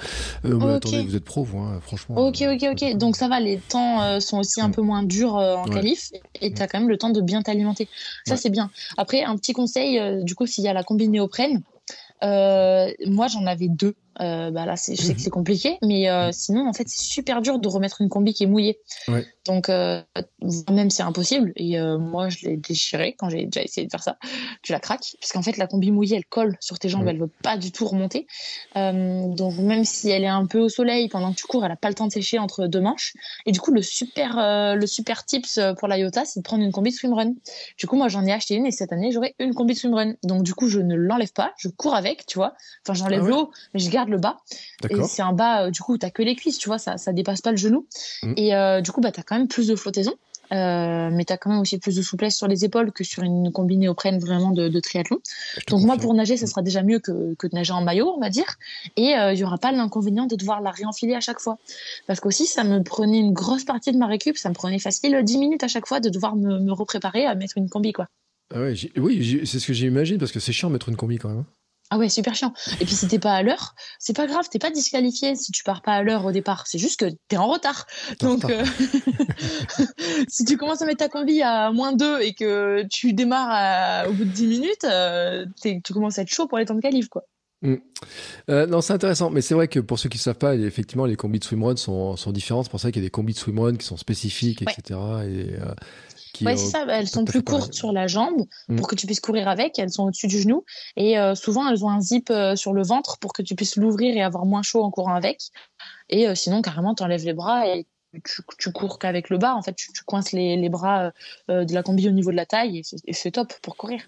Euh, mais Ok. attendez, vous êtes pro, vous, hein, franchement. Ok, euh, ok, ok. Donc ça va, les temps euh, sont aussi un Mm. peu moins durs euh, en Ouais. qualif et t'as quand même le temps de bien t'alimenter. Ça, Ouais. c'est bien. Après, un petit conseil, euh, du coup, s'il y a la combi néoprène, euh, moi j'en avais deux. Euh, bah là, je sais que c'est compliqué, mais euh, sinon, en fait, c'est super dur de remettre une combi qui est mouillée. Ouais. Donc, euh, même c'est impossible. Et euh, moi, je l'ai déchirée quand j'ai déjà essayé de faire ça. Tu la craques, parce qu'en fait, la combi mouillée, elle colle sur tes jambes, Ouais. elle veut pas du tout remonter. Donc, même si elle est un peu au soleil pendant que tu cours, elle a pas le temps de sécher entre deux manches. Et du coup, le super, le super tips pour la Iota, c'est de prendre une combi de swimrun. Du coup, moi, j'en ai acheté une et cette année, j'aurai une combi de swimrun. Donc, du coup, je ne l'enlève pas, je cours avec, tu vois. Enfin, j'enlève Ah ouais. l'eau, mais je garde le bas. Et c'est un bas, euh, du coup, t'as que les cuisses, tu vois, ça, ça dépasse pas le genou. Mm. Et euh, du coup, bah, t'as quand même plus de flottaison. Euh, mais t'as quand même aussi plus de souplesse sur les épaules que sur une combinée auprès vraiment de, de triathlon. Donc moi, pour nager, ça sera déjà mieux que, que de nager en maillot, on va dire. Et euh, il y aura pas l'inconvénient de devoir la réenfiler à chaque fois. Parce qu'aussi, ça me prenait une grosse partie de ma récup. Ça me prenait facile 10 minutes à chaque fois de devoir me, me repréparer à mettre une combi, quoi. Ah ouais, oui, c'est ce que j'imagine, parce que c'est chiant de mettre une combi quand même. Ah ouais, super chiant. Et puis si t'es pas à l'heure, c'est pas grave, t'es pas disqualifié si tu pars pas à l'heure au départ. C'est juste que t'es en retard. Donc euh, si tu commences à mettre ta combi à moins 2 et que tu démarres à- au bout de 10 minutes, euh, tu commences à être chaud pour les temps de qualif, quoi. Euh, non, c'est intéressant, mais c'est vrai que pour ceux qui ne savent pas, effectivement, les combis de swimrun sont, sont différentes. C'est pour ça qu'il y a des combis de swimrun qui sont spécifiques, Ouais. etc. Et, qui, Ouais, c'est ça. Elles sont plus courtes pareil. sur la jambe Mm. pour que tu puisses courir avec. Elles sont au-dessus du genou. Et euh, souvent, elles ont un zip euh, sur le ventre pour que tu puisses l'ouvrir et avoir moins chaud en courant avec. Et euh, sinon, carrément, t'enlèves les bras et tu, tu cours qu'avec le bas. En fait, tu, tu coinces les, les bras euh, de la combi au niveau de la taille et c'est- et c'est top pour courir.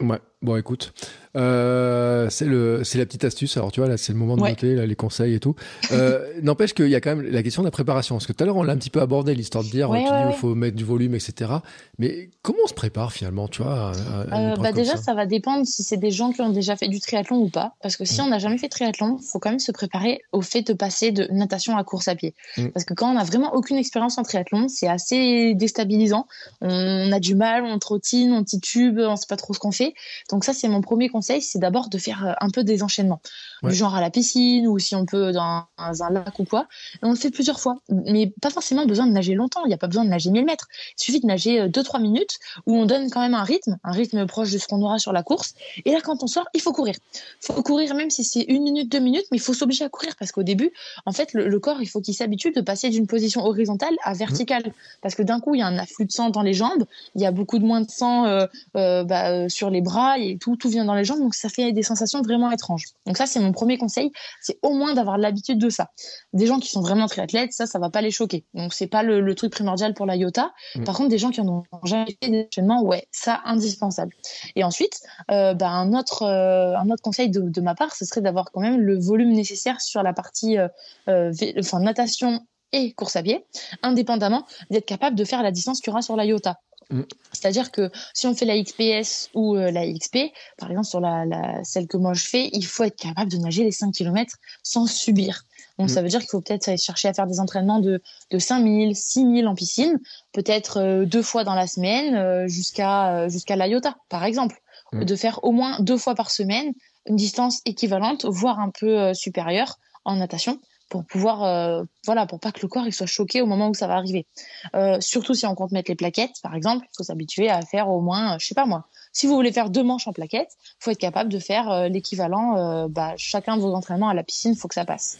Ouais. Bon, écoute, euh, c'est le, c'est la petite astuce. Alors tu vois là, c'est le moment de noter là, les conseils et tout. Euh, N'empêche qu'il y a quand même la question de la préparation. Parce que tout à l'heure on l'a un petit peu abordé l'histoire de dire, il faut mettre du volume, etc. Mais comment on se prépare finalement, tu vois euh, Bah déjà, ça? va dépendre si c'est des gens qui ont déjà fait du triathlon ou pas. Parce que si on n'a jamais fait de triathlon, faut quand même se préparer au fait de passer de natation à course à pied. Mm. Parce que quand on n'a vraiment aucune expérience en triathlon, c'est assez déstabilisant. On a du mal, on trottine, on titube, on sait pas trop ce qu'on fait. Donc ça, c'est mon premier conseil, c'est d'abord de faire euh, un peu des enchaînements, du genre à la piscine ou si on peut dans un, lac ou quoi. on le fait plusieurs fois, mais pas forcément besoin de nager longtemps. Il n'y a pas besoin de nager 1000 mètres. Il suffit de nager 2-3 euh, minutes où on donne quand même un rythme, un rythme proche de ce qu'on aura sur la course. Et là, quand on sort, il faut courir. Il faut courir même si c'est une minute, deux minutes, mais il faut s'obliger à courir parce qu'au début, en fait, le, corps, il faut qu'il s'habitue de passer d'une position horizontale à verticale. Parce que d'un coup, il y a un afflux de sang dans les jambes, il y a beaucoup de moins de sang euh, bah, sur les bras et tout, tout vient dans les jambes, donc ça fait des sensations vraiment étranges. Donc ça, c'est mon premier conseil, c'est au moins d'avoir l'habitude de ça. Des gens qui sont vraiment triathlètes, ça, ça va pas les choquer. Donc c'est pas le, truc primordial pour la IOTA. Mm. Par contre, des gens qui en ont jamais fait d'enchaînement, ouais, ça indispensable. Et ensuite, euh, bah, un autre euh, un autre conseil de, ma part, ce serait d'avoir quand même le volume nécessaire sur la partie euh, enfin natation et course à pied, indépendamment d'être capable de faire la distance qu'il y aura sur la IOTA. Mm. C'est-à-dire que si on fait la XPS ou euh, la XP, par exemple sur la, celle que moi je fais, il faut être capable de nager les 5 km sans subir. Donc ça mm. veut dire qu'il faut peut-être chercher à faire des entraînements de, de 5000, 6000 en piscine, peut-être euh, deux fois dans la semaine euh, jusqu'à jusqu'à l'IOTA, par exemple. Mm. De faire au moins deux fois par semaine une distance équivalente, voire un peu supérieure en natation pour pouvoir euh, voilà pour pas que le corps il soit choqué au moment où ça va arriver. Euh, surtout si on compte mettre les plaquettes par exemple il faut s'habituer à faire au moins euh, je sais pas moi si vous voulez faire deux manches en plaquettes faut être capable de faire l'équivalent bah, chacun de vos entraînements à la piscine faut que ça passe.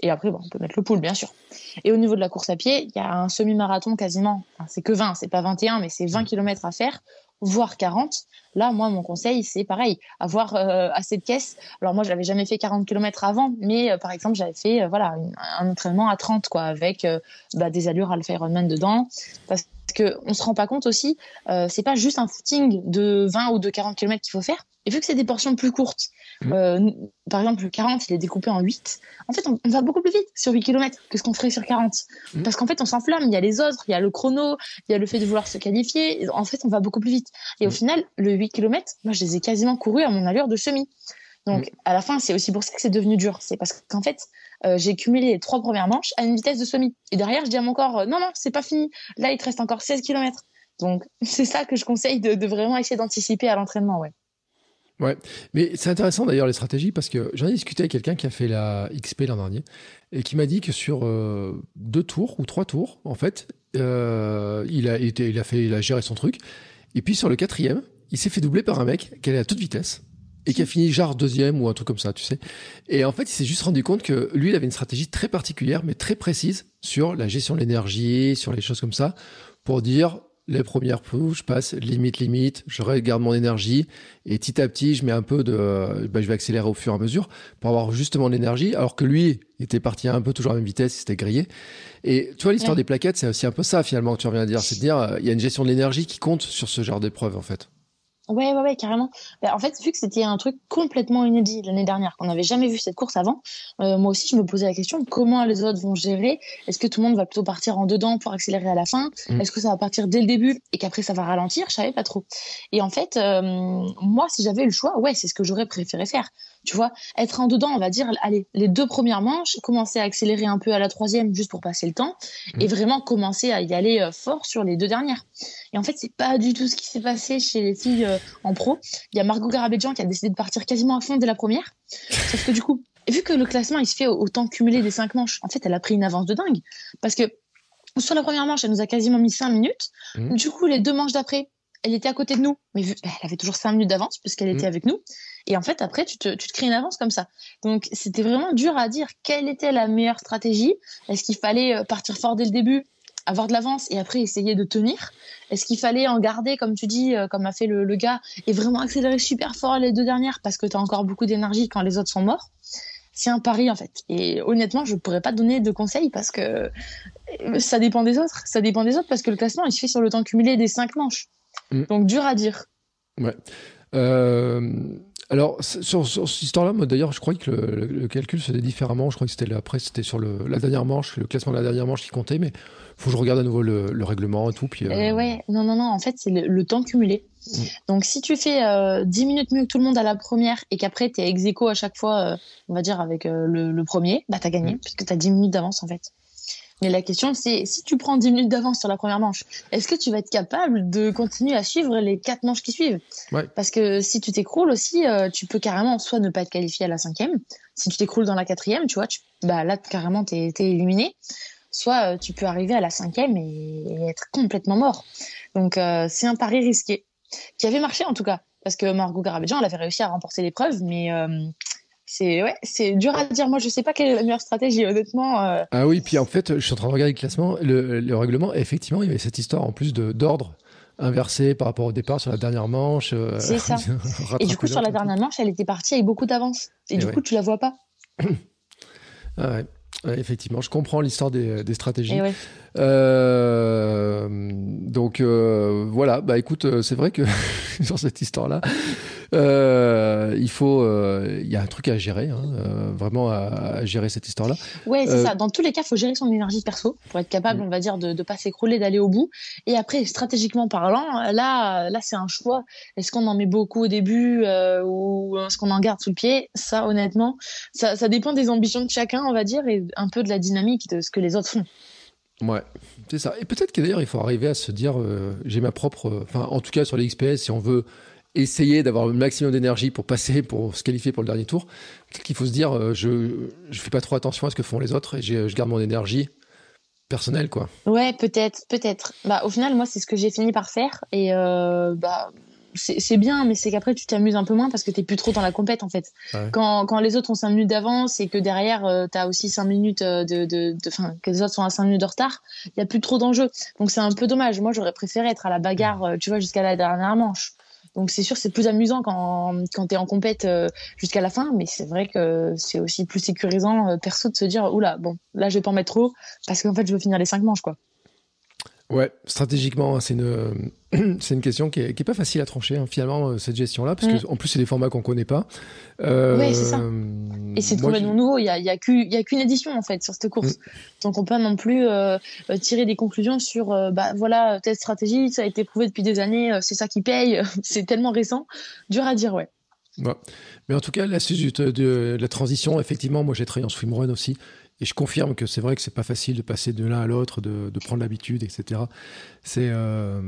Et après bon, on peut mettre le pool bien sûr. Et au niveau de la course à pied il y a un semi-marathon quasiment c'est que 20 c'est pas 21 mais c'est 20 km à faire voire 40. Là, moi, mon conseil, c'est pareil, avoir euh, assez de caisses. Alors moi, j'avais jamais fait 40 km avant, mais euh, par exemple, j'avais fait euh, voilà un entraînement à 30 quoi, avec bah, des allures Alpha Ironman dedans, que on se rend pas compte aussi, c'est pas juste un footing de 20 ou de 40 km qu'il faut faire. Et vu que c'est des portions plus courtes, mmh. euh, par exemple, le 40, il est découpé en 8. En fait, on, va beaucoup plus vite sur 8 km que ce qu'on ferait sur 40. Mmh. Parce qu'en fait, on s'enflamme. Il y a les autres, il y a le chrono, il y a le fait de vouloir se qualifier. En fait, on va beaucoup plus vite. Et au mmh. final, le 8 km, moi, je les ai quasiment courus à mon allure de semi. Donc, à la fin, c'est aussi pour ça que c'est devenu dur. C'est parce qu'en fait, euh, j'ai cumulé les trois premières manches à une vitesse de semi. Et derrière, je dis à mon corps, euh, non, non, c'est pas fini. Là, il te reste encore 16 km. Donc, c'est ça que je conseille de, de vraiment essayer d'anticiper à l'entraînement, ouais. Ouais, mais c'est intéressant d'ailleurs les stratégies parce que j'en ai discuté avec quelqu'un qui a fait la XP l'an dernier et qui m'a dit que sur euh, deux tours ou trois tours, en fait, il, a été, il, a fait, il a géré son truc. Et puis sur le quatrième, il s'est fait doubler par un mec qui allait à toute vitesse et qui a fini genre deuxième ou un truc comme ça, tu sais. Et en fait, il s'est juste rendu compte que lui, il avait une stratégie très particulière, mais très précise sur la gestion de l'énergie, sur les choses comme ça, pour dire les premières fois, je passe limite, limite, je regarde mon énergie et petit à petit, je mets un peu de, bah, je vais accélérer au fur et à mesure pour avoir justement l'énergie, alors que lui était parti un peu toujours à la même vitesse, il s'était grillé. Et tu vois, l'histoire des plaquettes, c'est aussi un peu ça finalement que tu reviens à dire, c'est de dire, euh, il y a une gestion de l'énergie qui compte sur ce genre d'épreuve en fait. Ouais, ouais, ouais, carrément. Bah, en fait, vu que c'était un truc complètement inédit l'année dernière, qu'on n'avait jamais vu cette course avant, euh, moi aussi, je me posais la question comment les autres vont gérer? Est-ce que tout le monde va plutôt partir en dedans pour accélérer à la fin? Mm. Est-ce que ça va partir dès le début et qu'après ça va ralentir? Je savais pas trop. Et en fait, euh, moi, si j'avais eu le choix, ouais, c'est ce que j'aurais préféré faire. Tu vois, être en dedans, on va dire, allez, les deux premières manches, commencer à accélérer un peu à la troisième juste pour passer le temps, mm. et vraiment commencer à y aller euh, fort sur les deux dernières. Et en fait, c'est pas du tout ce qui s'est passé chez les filles euh, en pro. Il y a Margot Garabedjan qui a décidé de partir quasiment à fond dès la première. Sauf que du coup, vu que le classement il se fait au, temps cumulé des cinq manches, en fait, elle a pris une avance de dingue. Parce que sur la première manche, elle nous a quasiment mis cinq minutes. Mmh. Du coup, les deux manches d'après, elle était à côté de nous, mais elle avait toujours cinq minutes d'avance puisqu'elle était mmh. avec nous. Et en fait, après, tu te, tu te crées une avance comme ça. Donc, c'était vraiment dur à dire quelle était la meilleure stratégie. Est-ce qu'il fallait euh, partir fort dès le début avoir de l'avance et après essayer de tenir? Est-ce qu'il fallait en garder, comme tu dis, euh, comme a fait le, gars, et vraiment accélérer super fort les deux dernières parce que tu as encore beaucoup d'énergie quand les autres sont morts? C'est un pari en fait. Et honnêtement, je pourrais pas donner de conseils parce que euh, ça dépend des autres. Ça dépend des autres parce que le classement il se fait sur le temps cumulé des cinq manches. Mm. Donc dur à dire. Ouais. Alors sur, sur cette histoire-là, d'ailleurs, je crois que le, calcul se faisait différemment. Je crois que c'était après, c'était sur le, la dernière manche, le classement de la dernière manche qui comptait, mais faut que je regarde à nouveau le, règlement et tout. Puis, eh ouais, non, non, non. En fait, c'est le, temps cumulé. Mm. Donc, si tu fais 10 minutes mieux que tout le monde à la première et qu'après tu es ex à chaque fois, on va dire avec le, le, premier, bah t'as gagné mm. puisque t'as 10 minutes d'avance en fait. Mais la question, c'est si tu prends 10 minutes d'avance sur la première manche, est-ce que tu vas être capable de continuer à suivre les quatre manches qui suivent? Parce que si tu t'écroules aussi, euh, tu peux carrément soit ne pas être qualifié à la cinquième. Si tu t'écroules dans la quatrième, tu vois, tu, bah là, carrément, t'es es éliminé. Soit euh, tu peux arriver à la cinquième et, être complètement mort. Donc, euh, c'est un pari risqué. Qui avait marché en tout cas. Parce que Margot Garabedjan, elle avait réussi à remporter l'épreuve, mais c'est ouais, c'est dur à dire. Moi, je sais pas quelle est la meilleure stratégie, honnêtement. Euh. Ah oui, puis en fait, je suis en train de regarder le classement, le, règlement. Effectivement, il y avait cette histoire en plus de d'ordre inversé par rapport au départ sur la dernière manche. Euh, c'est ça. et du coup, sur la dernière manche, elle était partie avec beaucoup d'avance. Et, du coup, tu la vois pas. ah ouais effectivement, je comprends l'histoire des, stratégies. Eh euh, donc euh, voilà, bah écoute, c'est vrai que sur cette histoire-là, il faut, il y a un truc à gérer, hein, vraiment à, gérer cette histoire-là. Ouais, c'est ça. Dans tous les cas, il faut gérer son énergie perso pour être capable, mm. on va dire, de ne pas s'écrouler, d'aller au bout. Et après, stratégiquement parlant, là, là, c'est un choix. Est-ce qu'on en met beaucoup au début ou est-ce qu'on en garde sous le pied? Ça, honnêtement, ça, ça dépend des ambitions de chacun, on va dire, et un peu de la dynamique de ce que les autres font. Ouais, c'est ça. Et peut-être que d'ailleurs, il faut arriver à se dire, euh, j'ai ma propre, enfin, en tout cas sur les XPS, si on veut essayer d'avoir le maximum d'énergie pour passer, pour se qualifier pour le dernier tour, qu'il faut se dire, euh, je je fais pas trop attention à ce que font les autres et je garde mon énergie personnelle, quoi. Ouais, peut-être, peut-être. Bah, au final, moi, c'est ce que j'ai fini par faire et euh, bah c'est bien, mais c'est qu'après tu t'amuses un peu moins parce que t'es plus trop dans la compète en fait. Quand, quand les autres ont 5 minutes d'avance et que derrière euh, tu as aussi 5 minutes euh, de, de que les autres sont à 5 minutes de retard, il y a plus trop d'enjeux. Donc c'est un peu dommage. Moi j'aurais préféré être à la bagarre, euh, tu vois, jusqu'à la dernière manche. Donc c'est sûr c'est plus amusant quand quand t'es en compète jusqu'à la fin, mais c'est vrai que c'est aussi plus sécurisant perso de se dire oula bon là je vais pas en mettre trop parce qu'en fait je veux finir les 5 manches quoi. Ouais, stratégiquement, c'est une, c'est une question qui est, qui est, pas facile à trancher, hein, finalement, euh, cette gestion-là, parce qu'en mm. plus, c'est des formats qu'on connaît pas. Euh, oui, c'est ça. Et c'est complètement nouveau. Il n'y a, y a qu'une édition, en fait, sur cette course. Mm. Donc, on peut pas non plus euh, tirer des conclusions sur, bah, voilà, telle stratégie, ça a été prouvé depuis des années, c'est ça qui paye. c'est tellement récent. Dur à dire, ouais. Mais en tout cas, la, de, de la transition, effectivement, moi, j'ai travaillé en swimrun aussi. Et je confirme que c'est vrai que c'est pas facile de passer de l'un à l'autre, de, de, prendre l'habitude, etc. C'est euh,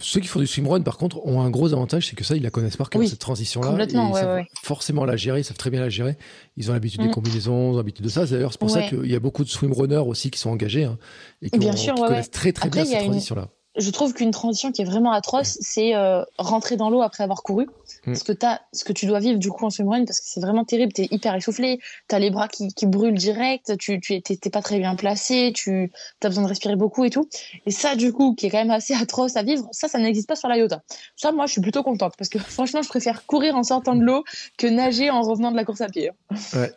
ceux qui font du swimrun, par contre, ont un gros avantage, c'est que ça, ils la connaissent par cœur cette transition-là. Complètement, ils savent forcément la gérer, ils savent très bien la gérer. Ils ont l'habitude des mm. combinaisons, ils ont l'habitude de ça. D'ailleurs, c'est pour ça qu'il y a beaucoup de swimrunners aussi qui sont engagés hein, et qui, connaissent très très bien cette transition-là je trouve qu'une transition qui est vraiment atroce, c'est euh, rentrer dans l'eau après avoir couru. Mm. Ce que as, ce que tu dois vivre du coup en swimrun, parce que c'est vraiment terrible. T'es hyper essoufflé, t'as les bras qui, qui brûlent direct, tu tu t'es pas très bien placé, tu as besoin de respirer beaucoup et tout. Et ça du coup, qui est quand même assez atroce à vivre, ça, ça n'existe pas sur la Yota. Ça, moi, je suis plutôt contente parce que franchement, je préfère courir en sortant de l'eau que nager en revenant de la course à pied. Ouais.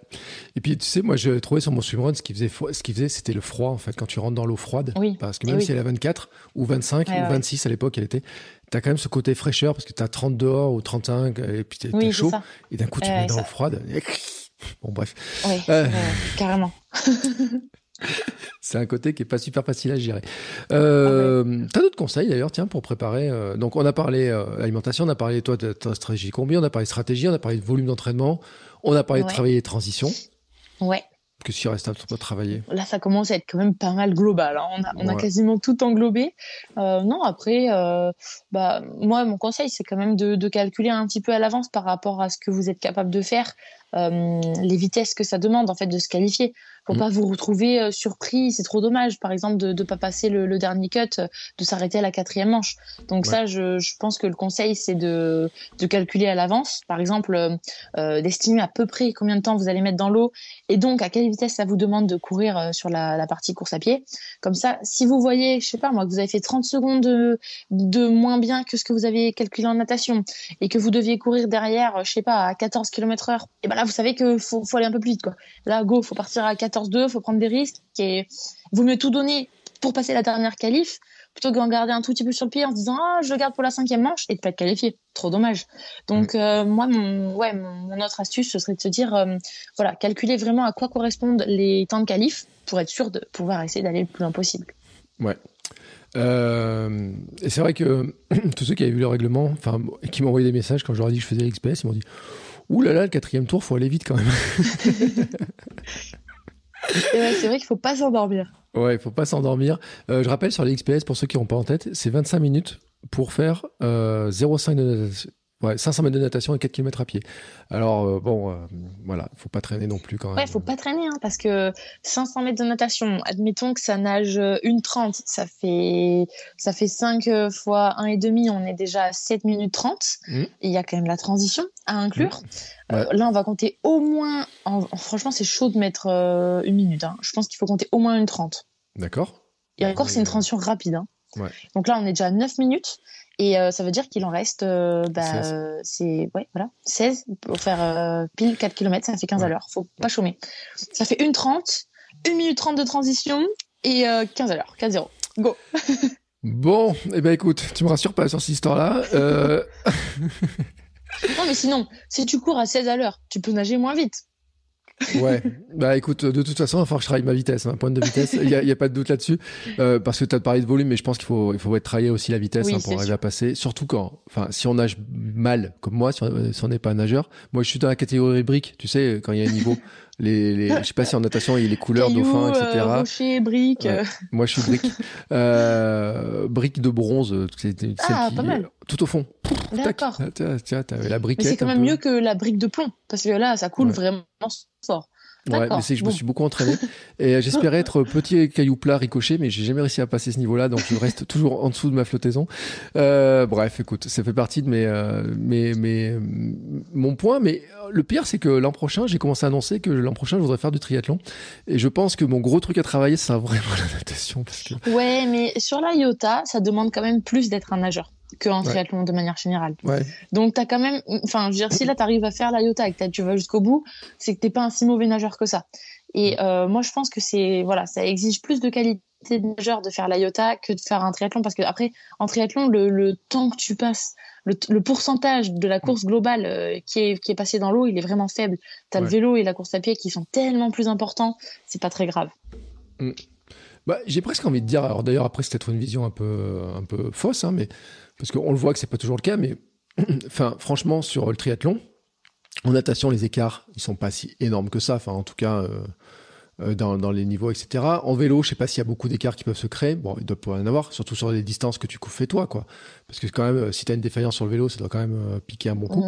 Et puis tu sais, moi, je trouvais sur mon swimrun, ce qui faisait, ce qui faisait, c'était le froid en fait quand tu rentres dans l'eau froide. Oui. Parce que même si elle est à 24 ou 25 ou 26 à l'époque, elle était. T'as quand même ce côté fraîcheur parce que t'as 30 dehors ou 35 et puis t'es chaud. Et d'un coup, tu mets dans l'eau froide. Bon, bref. Oui, euh... carrément. c'est un côté qui est pas super facile à gérer. Euh, ah T'as d'autres conseils d'ailleurs, tiens, pour préparer. Euh, donc, on a parlé euh, alimentation, on a parlé toi de ta stratégie combi, on a parlé stratégie, on a parlé de volume d'entraînement, on a parlé de travailler les transitions. Ouais. Que s'il reste un peu travailler Là, ça commence à être quand même pas mal global. Hein. On, a, quasiment tout englobé. Euh, non, après, euh, bah, moi, mon conseil, c'est quand même de, calculer un petit peu à l'avance par rapport à ce que vous êtes capable de faire, euh, les vitesses que ça demande, en fait, de se qualifier pour mm. pas vous retrouver euh, surpris. C'est trop dommage, par exemple, de ne pas passer le, dernier cut, euh, de s'arrêter à la quatrième manche. Donc ça, je, je, pense que le conseil, c'est de, de calculer à l'avance, par exemple, euh, d'estimer à peu près combien de temps vous allez mettre dans l'eau et donc à quelle vitesse ça vous demande de courir sur la, la, partie course à pied. Comme ça, si vous voyez, je sais pas moi, que vous avez fait 30 secondes de, de moins bien que ce que vous avez calculé en natation et que vous deviez courir derrière, je sais pas, à 14 km heure, et ben vous savez que faut, faut aller un peu plus vite, quoi. Là, go, faut partir à 14 14-2, faut prendre des risques. Et vaut mieux tout donner pour passer la dernière qualif, plutôt qu'en garder un tout petit peu sur le pied en se disant ah je le garde pour la cinquième manche et de pas être qualifié, trop dommage. Donc euh, moi mon ouais mon, autre astuce ce serait de se dire euh, voilà calculer vraiment à quoi correspondent les temps de qualif pour être sûr de pouvoir essayer d'aller le plus loin possible. Ouais. Euh, et c'est vrai que tous ceux qui avaient vu le règlement, enfin, qui m'ont envoyé des messages quand ai dit que je faisais l'XPS, ils m'ont dit Ouh là là, le quatrième tour, faut aller vite quand même. c'est vrai qu'il faut pas s'endormir. Ouais, il faut pas s'endormir. Euh, je rappelle sur les XPS, pour ceux qui n'ont pas en tête, c'est 25 minutes pour faire euh, 0,5 de Ouais, 500 mètres de natation et 4 km à pied. Alors, euh, bon, euh, voilà, faut pas traîner non plus quand même. Ouais, faut pas traîner, hein, parce que 500 mètres de natation, admettons que ça nage euh, une 30, ça fait, ça fait 5 euh, fois 1,5, on est déjà à 7 minutes 30. Mmh. Il y a quand même la transition à inclure. Mmh. là, on va compter au moins, franchement, c'est chaud de mettre une minute. Hein. Je pense qu'il faut compter au moins une 30. D'accord. Et encore, c'est une transition rapide. Hein. Ouais. Donc là, on est déjà à 9 minutes. Et euh, ça veut dire qu'il en reste, euh, bah, euh, c'est ouais, voilà, 16 pour faire pile 4 km, ça fait 15 à l'heure. Faut pas chômer. Ça fait une 30, 1 minute 30 de transition et 15 à l'heure. 4-0. Go Bon, eh ben écoute, tu me rassures pas sur cette histoire-là. non, mais sinon, si tu cours à 16 à l'heure, tu peux nager moins vite ouais, bah écoute, de toute façon, il va falloir que je travaille ma vitesse, un hein, point de vitesse, il n'y a, a, pas de doute là-dessus, euh, parce que tu as parlé de volume, mais je pense qu'il faut, il faut travailler aussi la vitesse hein, pour arriver à passer, surtout quand, enfin, si on nage mal, comme moi, si on n'est pas un nageur, moi je suis dans la catégorie brique, tu sais, quand il y a un niveau, les, les, je sais pas si en natation il y a les couleurs dauphin, etc. Euh, rocher, brique. Moi je suis brique, euh, brique de bronze, ah, pas mal. Tout au fond. D'accord. Tiens, tu la briquette. Mais c'est quand même mieux que la brique de plomb, parce que là ça coule vraiment fort. Ouais, mais c'est que je me suis beaucoup entraîné et euh, j'espérais être petit caillou plat ricochet, mais j'ai jamais réussi à passer ce niveau-là, donc je reste toujours en dessous de ma flottaison. Euh, bref, écoute, ça fait partie de mes, euh, mes, mes, mon point, mais le pire, c'est que l'an prochain, j'ai commencé à annoncer que l'an prochain, je voudrais faire du triathlon, et je pense que mon gros truc à travailler, c'est vraiment la natation, parce que. Ouais, mais sur la IOTA, ça demande quand même plus d'être un nageur qu'en triathlon de manière générale. Ouais. Donc t'as quand même, enfin, je veux dire, si là t'arrives à faire la Iota et que tu vas jusqu'au bout, c'est que t'es pas un si mauvais nageur que ça. Et euh, moi, je pense que c'est, voilà, ça exige plus de qualité de nageur de faire la Iota que de faire un triathlon parce que après, en triathlon, le, le temps que tu passes, le, le, pourcentage de la course globale euh, qui est qui est passé dans l'eau, il est vraiment faible. T'as le vélo et la course à pied qui sont tellement plus importants, c'est pas très grave. Bah, j'ai presque envie de dire, alors d'ailleurs après c'est peut-être une vision un peu un peu fausse, hein, mais parce qu'on le voit que c'est pas toujours le cas, mais enfin, franchement, sur le triathlon, en natation, les écarts, ils sont pas si énormes que ça. Enfin, en tout cas, euh, euh, dans, les niveaux, etc. En vélo, je sais pas s'il y a beaucoup d'écarts qui peuvent se créer. Bon, il doit pas en avoir, surtout sur les distances que tu fais toi, quoi. Parce que quand même, euh, si tu as une défaillance sur le vélo, ça doit quand même piquer un bon coup.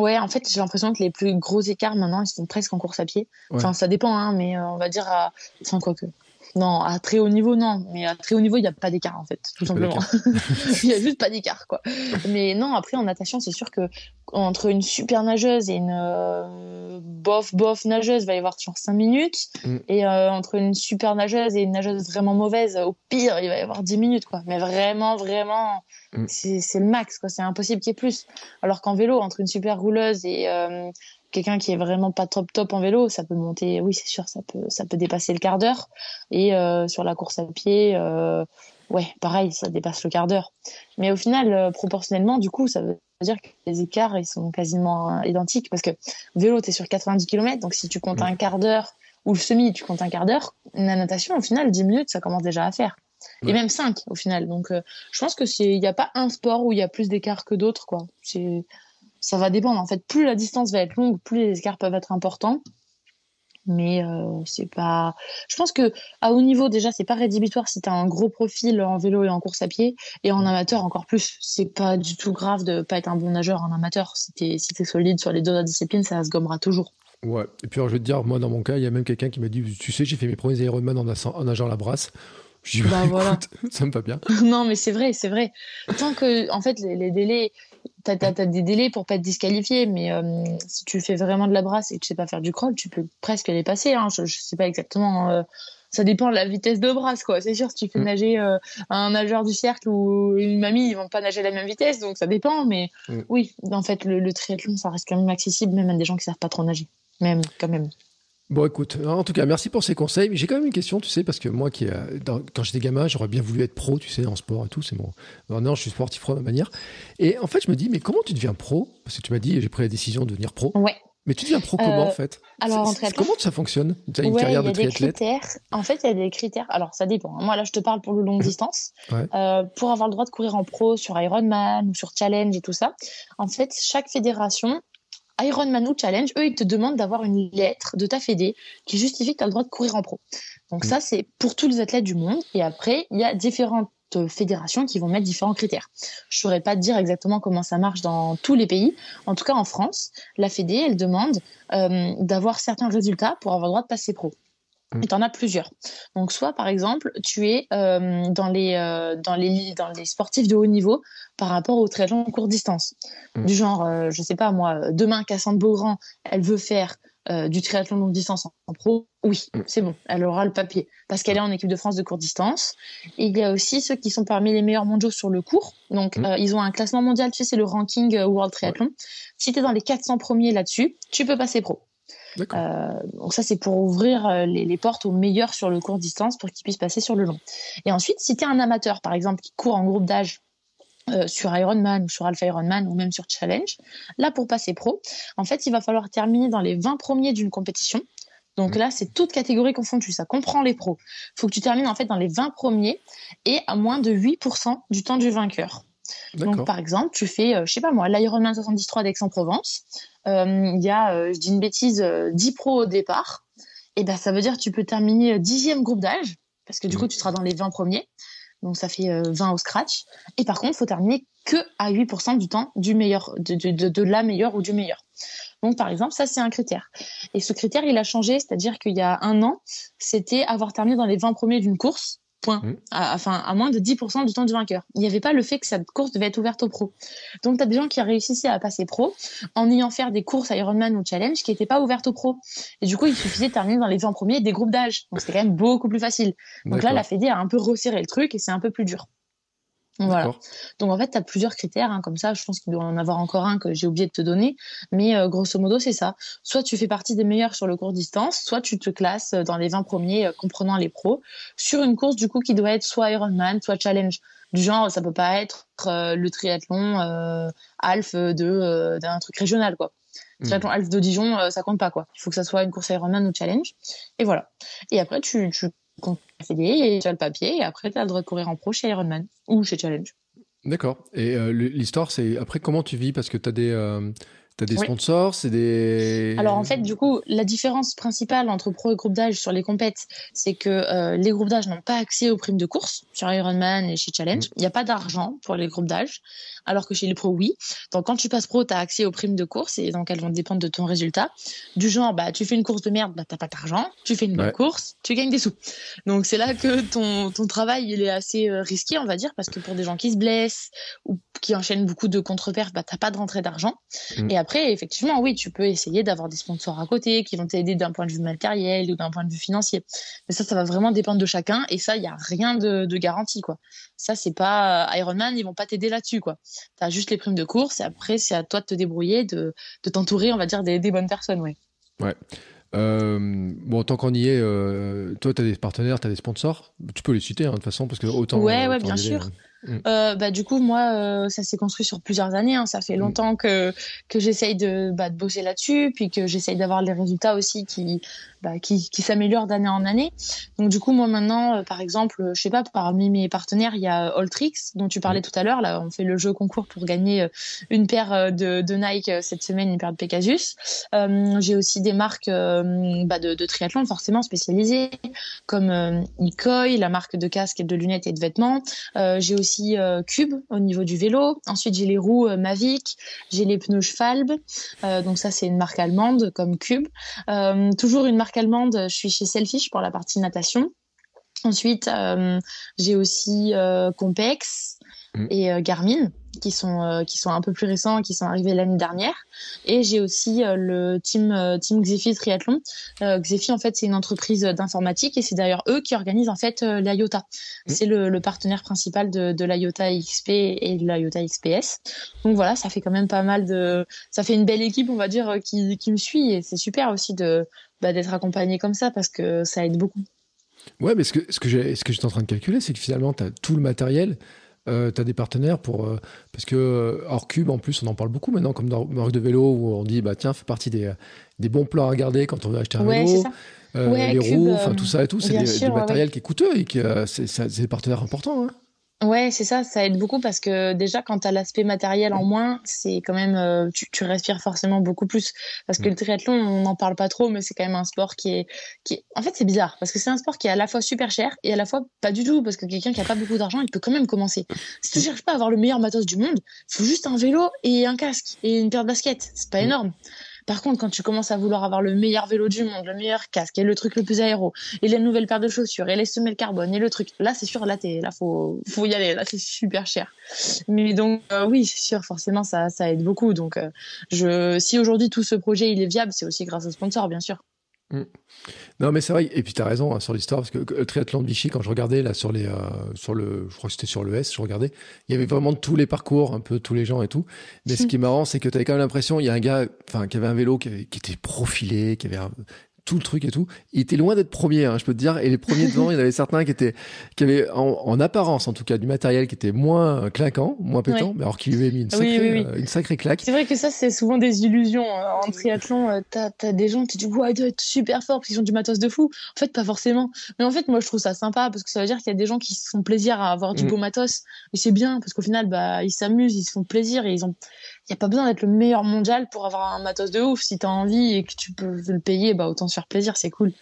Ouais, en fait, j'ai l'impression que les plus gros écarts maintenant, ils sont presque en course à pied. Enfin, ça dépend, hein, mais on va dire à. Enfin, quoi que. Non, à très haut niveau, non. Mais à très haut niveau, il n'y a pas d'écart, en fait, tout simplement. Il n'y a juste pas d'écart, quoi. Mais non, après, en natation, c'est sûr que entre une super nageuse et une euh, bof, bof nageuse, il va y avoir toujours 5 minutes. Mm. Et euh, entre une super nageuse et une nageuse vraiment mauvaise, au pire, il va y avoir 10 minutes, quoi. Mais vraiment, vraiment, mm. c'est le max, quoi. C'est impossible qu'il y ait plus. Alors qu'en vélo, entre une super rouleuse et, euh, quelqu'un qui est vraiment pas top top en vélo, ça peut monter, oui c'est sûr, ça peut ça peut dépasser le quart d'heure. Et euh, sur la course à pied, euh, ouais, pareil, ça dépasse le quart d'heure. Mais au final, euh, proportionnellement, du coup, ça veut dire que les écarts ils sont quasiment identiques parce que vélo t'es sur 90 km, donc si tu comptes un quart d'heure ou le semi, tu comptes un quart d'heure, la natation au final 10 minutes ça commence déjà à faire. Et même 5 au final. Donc je pense que il n'y a pas un sport où il y a plus d'écart que d'autres quoi. C'est ça va dépendre. En fait, plus la distance va être longue, plus les écarts peuvent être importants. Mais euh, c'est pas. Je pense que à haut niveau déjà, c'est pas rédhibitoire si tu as un gros profil en vélo et en course à pied, et en amateur encore plus. C'est pas du tout grave de pas être un bon nageur en amateur. Si t'es si es solide sur les deux disciplines, ça se gommera toujours. Ouais. Et puis alors, je vais te dire, moi dans mon cas, il y a même quelqu'un qui m'a dit, tu sais, j'ai fait mes premiers Ironman en, en nageant la brasse. Je dis, bah, bah voilà. ça me va bien. non, mais c'est vrai, c'est vrai. Tant que, en fait, les, les délais, t'as as, des délais pour pas être disqualifié, mais euh, si tu fais vraiment de la brasse et que tu sais pas faire du crawl, tu peux presque les passer. Hein. Je, je sais pas exactement. Euh, ça dépend de la vitesse de brasse, quoi. C'est sûr, si tu fais mm. nager euh, un nageur du cercle ou une mamie, ils vont pas nager à la même vitesse, donc ça dépend. Mais mm. oui, en fait, le, triathlon, ça reste quand même accessible, même à des gens qui savent pas trop nager, même quand même. Bon, écoute, en tout cas, merci pour ces conseils. Mais j'ai quand même une question, tu sais, parce que moi, qui, quand j'étais gamin, j'aurais bien voulu être pro, tu sais, en sport et tout. C'est bon. Maintenant, je suis sportif pro à ma manière. Et en fait, je me dis, mais comment tu deviens pro? Parce que tu m'as dit, j'ai pris la décision de devenir pro. Ouais. Mais tu deviens pro comment, en fait? Alors, en Comment ça fonctionne Tu as une carrière de triathlète des critères. En fait, il y a des critères. Alors, ça dépend. Moi, là, je te parle pour le longue distance. Euh, pour avoir le droit de courir en pro sur Ironman ou sur Challenge et tout ça, en fait, chaque fédération Ironman ou Challenge, eux, ils te demandent d'avoir une lettre de ta fédé qui justifie que tu as le droit de courir en pro. Donc mm. ça, c'est pour tous les athlètes du monde. Et après, il y a différentes fédérations qui vont mettre différents critères. Je saurais pas te dire exactement comment ça marche dans tous les pays. En tout cas, en France, la fédé, elle demande euh, d'avoir certains résultats pour avoir le droit de passer pro. Mm. Et tu en as plusieurs. Donc, soit par exemple, tu es euh, dans, les, euh, dans, les, dans les sportifs de haut niveau par rapport au triathlon courte distance. Mm. Du genre, euh, je sais pas moi, demain, Cassandre Beaugrand, elle veut faire du triathlon longue distance en, pro. Oui, mm. c'est bon, elle aura le papier parce qu'elle est en équipe de France de courte distance. Et il y a aussi ceux qui sont parmi les meilleurs mondiaux sur le court. Donc, ils ont un classement mondial, tu sais, c'est le ranking World Triathlon. Si tu es dans les 400 premiers là-dessus, tu peux passer pro. Euh, donc ça, c'est pour ouvrir euh, les, portes aux meilleurs sur le court distance pour qu'ils puissent passer sur le long. Et ensuite, si tu es un amateur, par exemple, qui court en groupe d'âge euh, sur Ironman ou sur Alpha Ironman ou même sur Challenge, là, pour passer pro, en fait, il va falloir terminer dans les 20 premiers d'une compétition. Donc mmh. là, c'est toute catégorie confondue, ça comprend les pros. Il faut que tu termines en fait dans les 20 premiers et à moins de 8% du temps du vainqueur. Donc, par exemple, tu fais, je sais pas moi, l'Ironman 73 d'Aix-en-Provence. Euh, il y a, euh, je dis une bêtise, 10 euh, pros au départ, et ben ça veut dire que tu peux terminer dixième groupe d'âge, parce que du mmh. coup tu seras dans les 20 premiers, donc ça fait 20 au scratch. Et par contre, il faut terminer que à 8% du temps du meilleur, de, de, de, la meilleure ou du meilleur. Donc, par exemple, ça, c'est un critère. Et ce critère, il a changé, c'est-à-dire qu'il y a un an, c'était avoir terminé dans les 20 premiers d'une course. Point. Mmh. À, enfin, à moins de 10% du temps du vainqueur. Il n'y avait pas le fait que cette course devait être ouverte aux pros. Donc, tu as des gens qui réussissaient à passer pro en ayant fait des courses Ironman ou Challenge qui n'étaient pas ouvertes aux pros. Et du coup, il suffisait de terminer dans les 20 premiers des groupes d'âge. Donc, c'était quand même beaucoup plus facile. Donc là, la Fédé a un peu resserré le truc et c'est un peu plus dur. Voilà. Donc en fait, tu as plusieurs critères, hein, comme ça, je pense qu'il doit en avoir encore un que j'ai oublié de te donner, mais euh, grosso modo, c'est ça. Soit tu fais partie des meilleurs sur le court distance, soit tu te classes dans les 20 premiers, euh, comprenant les pros, sur une course du coup qui doit être soit Ironman, soit Challenge. Du genre, ça peut pas être euh, le triathlon euh, Alf de d'un truc régional, quoi. Hmm. Triathlon Alf de Dijon, ça compte pas, quoi. Il faut que ça soit une course Ironman ou Challenge. Et voilà. Et après, tu, tu et tu as le papier et après tu as le droit de courir en pro chez Ironman ou chez Challenge. D'accord. Et euh, l'histoire, c'est après comment tu vis? Parce que tu as des, euh, des sponsors, c'est des. Alors en fait, du coup, la différence principale entre pro et groupe d'âge sur les compètes, c'est que euh, les groupes d'âge n'ont pas accès aux primes de course sur Ironman et chez Challenge. Mm. Il n'y a pas d'argent pour les groupes d'âge alors que chez les pros, oui. Donc quand tu passes pro, tu as accès aux primes de course et donc elles vont dépendre de ton résultat. Du genre, bah, tu fais une course de merde, bah, t'as pas d'argent. Tu fais une bonne course, tu gagnes des sous. Donc c'est là que ton, ton travail, il est assez euh, risqué, on va dire, parce que pour des gens qui se blessent ou qui enchaînent beaucoup de contre-perfs, bah, t'as pas de rentrée d'argent. Mm. Et après, effectivement, oui, tu peux essayer d'avoir des sponsors à côté qui vont t'aider d'un point de vue matériel ou d'un point de vue financier. Mais ça, ça va vraiment dépendre de chacun et ça, il y a rien de, de garantie, quoi. Ça, c'est pas Ironman, ils vont pas t'aider là-dessus, quoi. T'as juste les primes de course et après, c'est à toi de te débrouiller, de, de t'entourer, on va dire, des, des bonnes personnes, ouais. Ouais. Euh, bon, tant qu'on y est, euh, toi, tu as des partenaires, tu as des sponsors? Tu peux les citer, hein, de toute façon, parce que autant. Ouais, ouais, bien sûr. Hein. Mm. Euh, bah, du coup, moi, euh, ça s'est construit sur plusieurs années. Hein. Ça fait mm. longtemps que, que j'essaye de, bah, de bosser là-dessus, puis que j'essaye d'avoir les résultats aussi qui, bah, qui, qui s'améliorent d'année en année. Donc, du coup, moi, maintenant, euh, par exemple, je sais pas, parmi mes partenaires, il y a Alltrix, dont tu parlais mm. tout à l'heure. Là, on fait le jeu concours pour gagner une paire de, de Nike cette semaine, une paire de Pegasus. J'ai aussi des marques bah, de, de, triathlon, forcément spécialisées, comme Ikoi, la marque de casques et de lunettes et de vêtements. J'ai aussi euh, Cube au niveau du vélo. Ensuite, j'ai les roues euh, Mavic, j'ai les pneus Schwalbe. Euh, donc ça, c'est une marque allemande comme Cube. toujours une marque allemande, je suis chez Selfish pour la partie natation. Ensuite, j'ai aussi Compex mm. et Garmin qui sont euh, qui sont un peu plus récents, qui sont arrivés l'année dernière. Et j'ai aussi euh, le team euh, team Xefi Triathlon. Xefi en fait c'est une entreprise d'informatique et c'est d'ailleurs eux qui organisent en fait l'IOTA. Mmh. C'est le, le, partenaire principal de, de l'IOTA XP et de l'IOTA XPS. Donc voilà, ça fait quand même pas mal de, ça fait une belle équipe on va dire qui qui me suit et c'est super aussi de bah, d'être accompagné comme ça parce que ça aide beaucoup. Ouais, mais ce que, ce que j'étais en train de calculer, c'est que finalement, tu as tout le matériel, euh, tu as des partenaires pour. Euh, parce que euh, hors cube, en plus, on en parle beaucoup maintenant, comme dans Marque de vélo, où on dit, bah tiens, fait partie des, des bons plans à regarder quand on veut acheter un vélo. les roues, enfin tout ça et tout, c'est du matériel qui est coûteux et c'est des partenaires importants. Hein. Ouais, c'est ça, ça aide beaucoup parce que déjà quand tu as l'aspect matériel en moins, c'est quand même euh, tu, tu, respires forcément beaucoup plus parce que mm. le triathlon, on n'en parle pas trop mais c'est quand même un sport qui est qui est... en fait, c'est bizarre parce que c'est un sport qui est à la fois super cher et à la fois pas du tout parce que quelqu'un qui a pas beaucoup d'argent, il peut quand même commencer. Si tu cherches pas à avoir le meilleur matos du monde, il faut juste un vélo et un casque et une paire de baskets, c'est pas mm. énorme. Par contre, quand tu commences à vouloir avoir le meilleur vélo du monde, le meilleur casque et le truc le plus aéro, et les nouvelles paires de chaussures, et les semelles carbone, et le truc, là, c'est sûr, là, t'es, là, faut, faut y aller, là, c'est super cher. Mais donc, euh, oui, c'est sûr, forcément, ça, ça aide beaucoup. Donc, euh, je, si aujourd'hui tout ce projet, il est viable, c'est aussi grâce aux sponsors, bien sûr. Mm. Non, mais c'est vrai. Et puis, tu as raison hein, sur l'histoire, parce que le triathlon de Vichy, quand je regardais là sur les, euh, sur le, je crois que c'était sur le S, je regardais, il y avait vraiment tous les parcours, un peu tous les gens et tout. Mais ce qui est marrant, c'est que tu avais quand même l'impression, il y a un gars, enfin, qui avait un vélo qui, qui était profilé, qui avait un, tout le truc et tout. Il était loin d'être premier, hein, je peux te dire. Et les premiers devant, il y en avait certains qui étaient, qui avaient en, apparence, en tout cas, du matériel qui était moins clinquant, moins pétant, mais alors qu'il lui avait mis une sacrée, euh, une sacrée claque. C'est vrai que ça, c'est souvent des illusions. Hein. En triathlon, euh, t'as as des gens qui disent, ouais, ils doivent être super forts parce qu'ils ont du matos de fou. En fait, pas forcément. Mais en fait, moi, je trouve ça sympa parce que ça veut dire qu'il y a des gens qui se font plaisir à avoir du mm. beau matos. Et c'est bien parce qu'au final, bah, ils s'amusent, ils se font plaisir et ils ont, il n'y a pas besoin d'être le meilleur mondial pour avoir un matos de ouf. Si tu as envie et que tu peux le payer, bah autant se faire plaisir, c'est cool.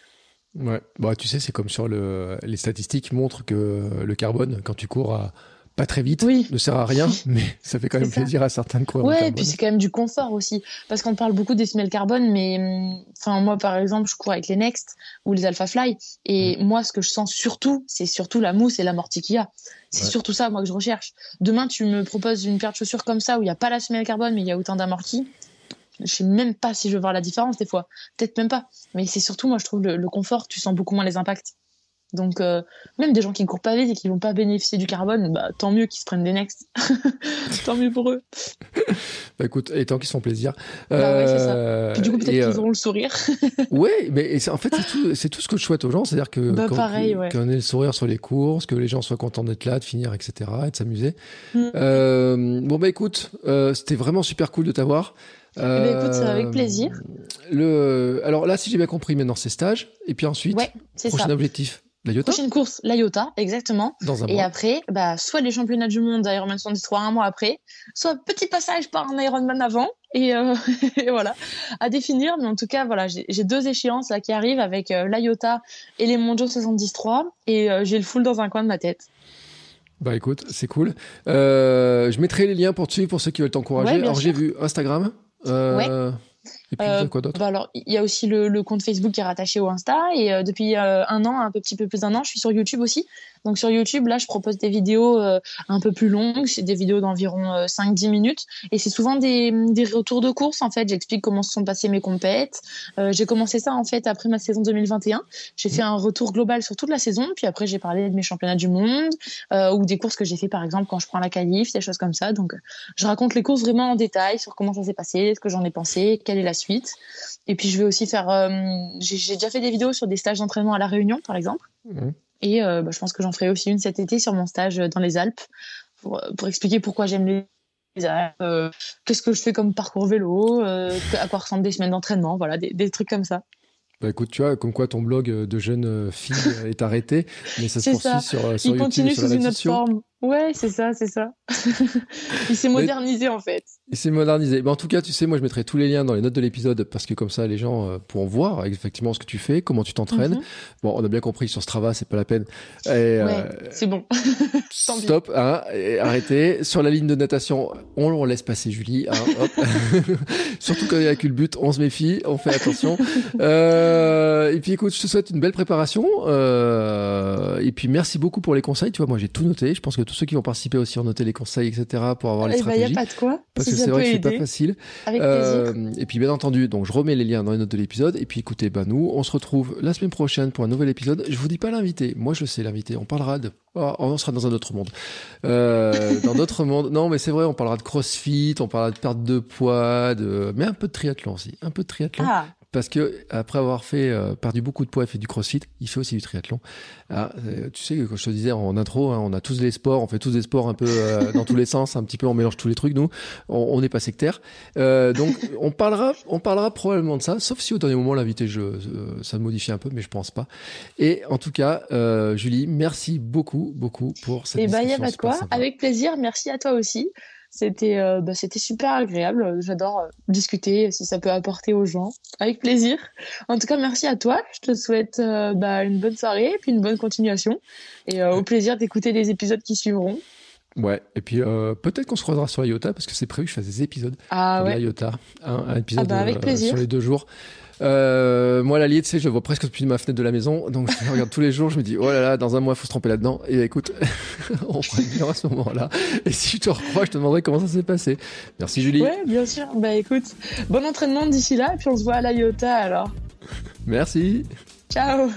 Ouais, bah tu sais, c'est comme sur le, les statistiques montrent que le carbone, quand tu cours à pas très vite, ne sert à rien, mais ça fait quand même plaisir à certains de courir. Ouais, et puis c'est quand même du confort aussi, parce qu'on parle beaucoup des semelles carbone, mais enfin moi par exemple, je cours avec les Next ou les Alpha Fly, et mm. moi ce que je sens surtout, c'est surtout la mousse et l'amorti qu'il y a. C'est surtout ça moi que je recherche. Demain tu me proposes une paire de chaussures comme ça où il n'y a pas la semelle carbone, mais il y a autant d'amorti. Je sais même pas si je veux voir la différence des fois, peut-être même pas. Mais c'est surtout moi je trouve le confort, tu sens beaucoup moins les impacts. Donc, euh, même des gens qui ne courent pas vite et qui vont pas bénéficier du carbone, bah, tant mieux qu'ils se prennent des next. tant mieux pour eux. bah écoute, et tant qu'ils se font plaisir. Bah ouais, c'est ça. Euh, Puis du coup, peut-être qu'ils euh, auront le sourire. oui, mais en fait, c'est tout, tout, ce que je souhaite aux gens. C'est-à-dire que bah, ouais. qu'on ait le sourire sur les courses, que les gens soient contents d'être là, de finir, etc., et de s'amuser. Mm. bon, bah écoute, c'était vraiment super cool de t'avoir. Euh, eh ben, écoute, avec plaisir. Le, alors là, si j'ai bien compris, maintenant c'est stage, et puis ensuite, ouais, prochain ça. objectif. L'Iota Prochaine course, l'Iota, exactement. Dans un et après, bah, soit les championnats du monde d'Ironman 73 un mois après, soit petit passage par un Ironman avant, et, euh, et, voilà, à définir. Mais en tout cas, voilà, j'ai deux échéances là qui arrivent avec euh, l'Iota et les Mondiaux 73, et euh, j'ai le full dans un coin de ma tête. Bah écoute, c'est cool. Euh, je mettrai les liens pour te suivre pour ceux qui veulent t'encourager. alors j'ai vu Instagram. Ouais. Et puis, euh, quoi d'autre bah alors, il y a aussi le, le, compte Facebook qui est rattaché au Insta. Et euh, depuis euh, un an, un petit peu plus d'un an, je suis sur YouTube aussi. Donc sur YouTube, là, je propose des vidéos euh, un peu plus longues, c'est des vidéos d'environ 5-10 minutes. Et c'est souvent des, des retours de course, en fait. J'explique comment se sont passées mes compètes. j'ai commencé ça, en fait, après ma saison 2021. J'ai fait un retour global sur toute la saison. Puis après, j'ai parlé de mes championnats du monde ou des courses que j'ai fait, par exemple, quand je prends la qualif, des choses comme ça. Donc, je raconte les courses vraiment en détail sur comment ça s'est passé, ce que j'en ai pensé, quelle est la suite. Et puis je vais aussi faire. Euh, j'ai déjà fait des vidéos sur des stages d'entraînement à la Réunion, par exemple. Mmh. Et euh, bah, je pense que j'en ferai aussi une cet été sur mon stage dans les Alpes pour, pour expliquer pourquoi j'aime les Alpes, euh, qu'est-ce que je fais comme parcours vélo, à quoi ressemblent des semaines d'entraînement, voilà, des, des trucs comme ça. Bah écoute, tu vois, comme quoi ton blog de jeune fille est arrêté, mais ça se poursuit sur, sur Il YouTube continue sur sous une autre forme. Ouais, c'est ça, c'est ça. il s'est modernisé en fait. Il s'est modernisé. Mais en tout cas, tu sais, moi je mettrai tous les liens dans les notes de l'épisode parce que comme ça, les gens euh, pourront voir effectivement ce que tu fais, comment tu t'entraînes. Mhm. Bon, on a bien compris sur Strava, c'est pas la peine. Et, ouais, euh, c'est bon. stop, hein, arrêtez. Sur la ligne de natation, on, on laisse passer Julie. Hein, Surtout quand il n'y a que le but, on se méfie, on fait attention. Euh, et puis écoute, je te souhaite une belle préparation. Et puis merci beaucoup pour les conseils. Tu vois, moi j'ai tout noté. Je pense que tout ceux qui vont participer aussi ont noté les conseils, etc., pour avoir les stratégies. Il n'y a pas de quoi. Parce que c'est vrai que c'est pas facile. Avec euh, et puis, bien entendu, donc je remets les liens dans les notes de l'épisode. Et puis, écoutez, bah, nous, on se retrouve la semaine prochaine pour un nouvel épisode. Je vous dis pas l'invité. Moi, je sais l'invité. On parlera de, oh, on sera dans un autre monde. Euh, dans d'autres mondes. Non, mais c'est vrai, on parlera de crossfit, on parlera de perte de poids, de, mais un peu de triathlon aussi. Un peu de triathlon. Ah parce que après avoir fait euh, perdu beaucoup de poids et fait du crossfit, il fait aussi du triathlon. Ah, euh, tu sais que quand je te disais en intro, hein, on a tous des sports, on fait tous des sports un peu euh, dans tous les sens, un petit peu, on mélange tous les trucs. Nous, on n'est pas sectaire. donc, on parlera, on parlera probablement de ça, sauf si au dernier moment l'invité, je, ça modifie un peu, mais je pense pas. Et en tout cas, Julie, merci beaucoup, beaucoup pour cette. Et eh ben, il y a pas de quoi. Avec plaisir. Merci à toi aussi. C'était euh, bah, c'était super agréable. J'adore euh, discuter si ça peut apporter aux gens. Avec plaisir. En tout cas, merci à toi. Je te souhaite euh, bah, une bonne soirée et puis une bonne continuation. Et au plaisir d'écouter les épisodes qui suivront. Ouais, et puis peut-être qu'on se croisera sur IOTA parce que c'est prévu que je fasse des épisodes ah, sur ouais. IOTA, un, épisode ah bah, avec sur les deux jours. Euh, moi, l'allié, tu sais, je vois presque depuis ma fenêtre de la maison. Donc, je regarde tous les jours. Je me dis, oh là là, dans un mois, il faut se tromper là-dedans. Et écoute, on fera bien à ce moment-là. Et si je te recrois, je te demanderai comment ça s'est passé. Merci, Julie. Ouais, bien sûr. Bah, écoute, bon entraînement d'ici là. Et puis, on se voit à la IOTA alors. Merci. Ciao.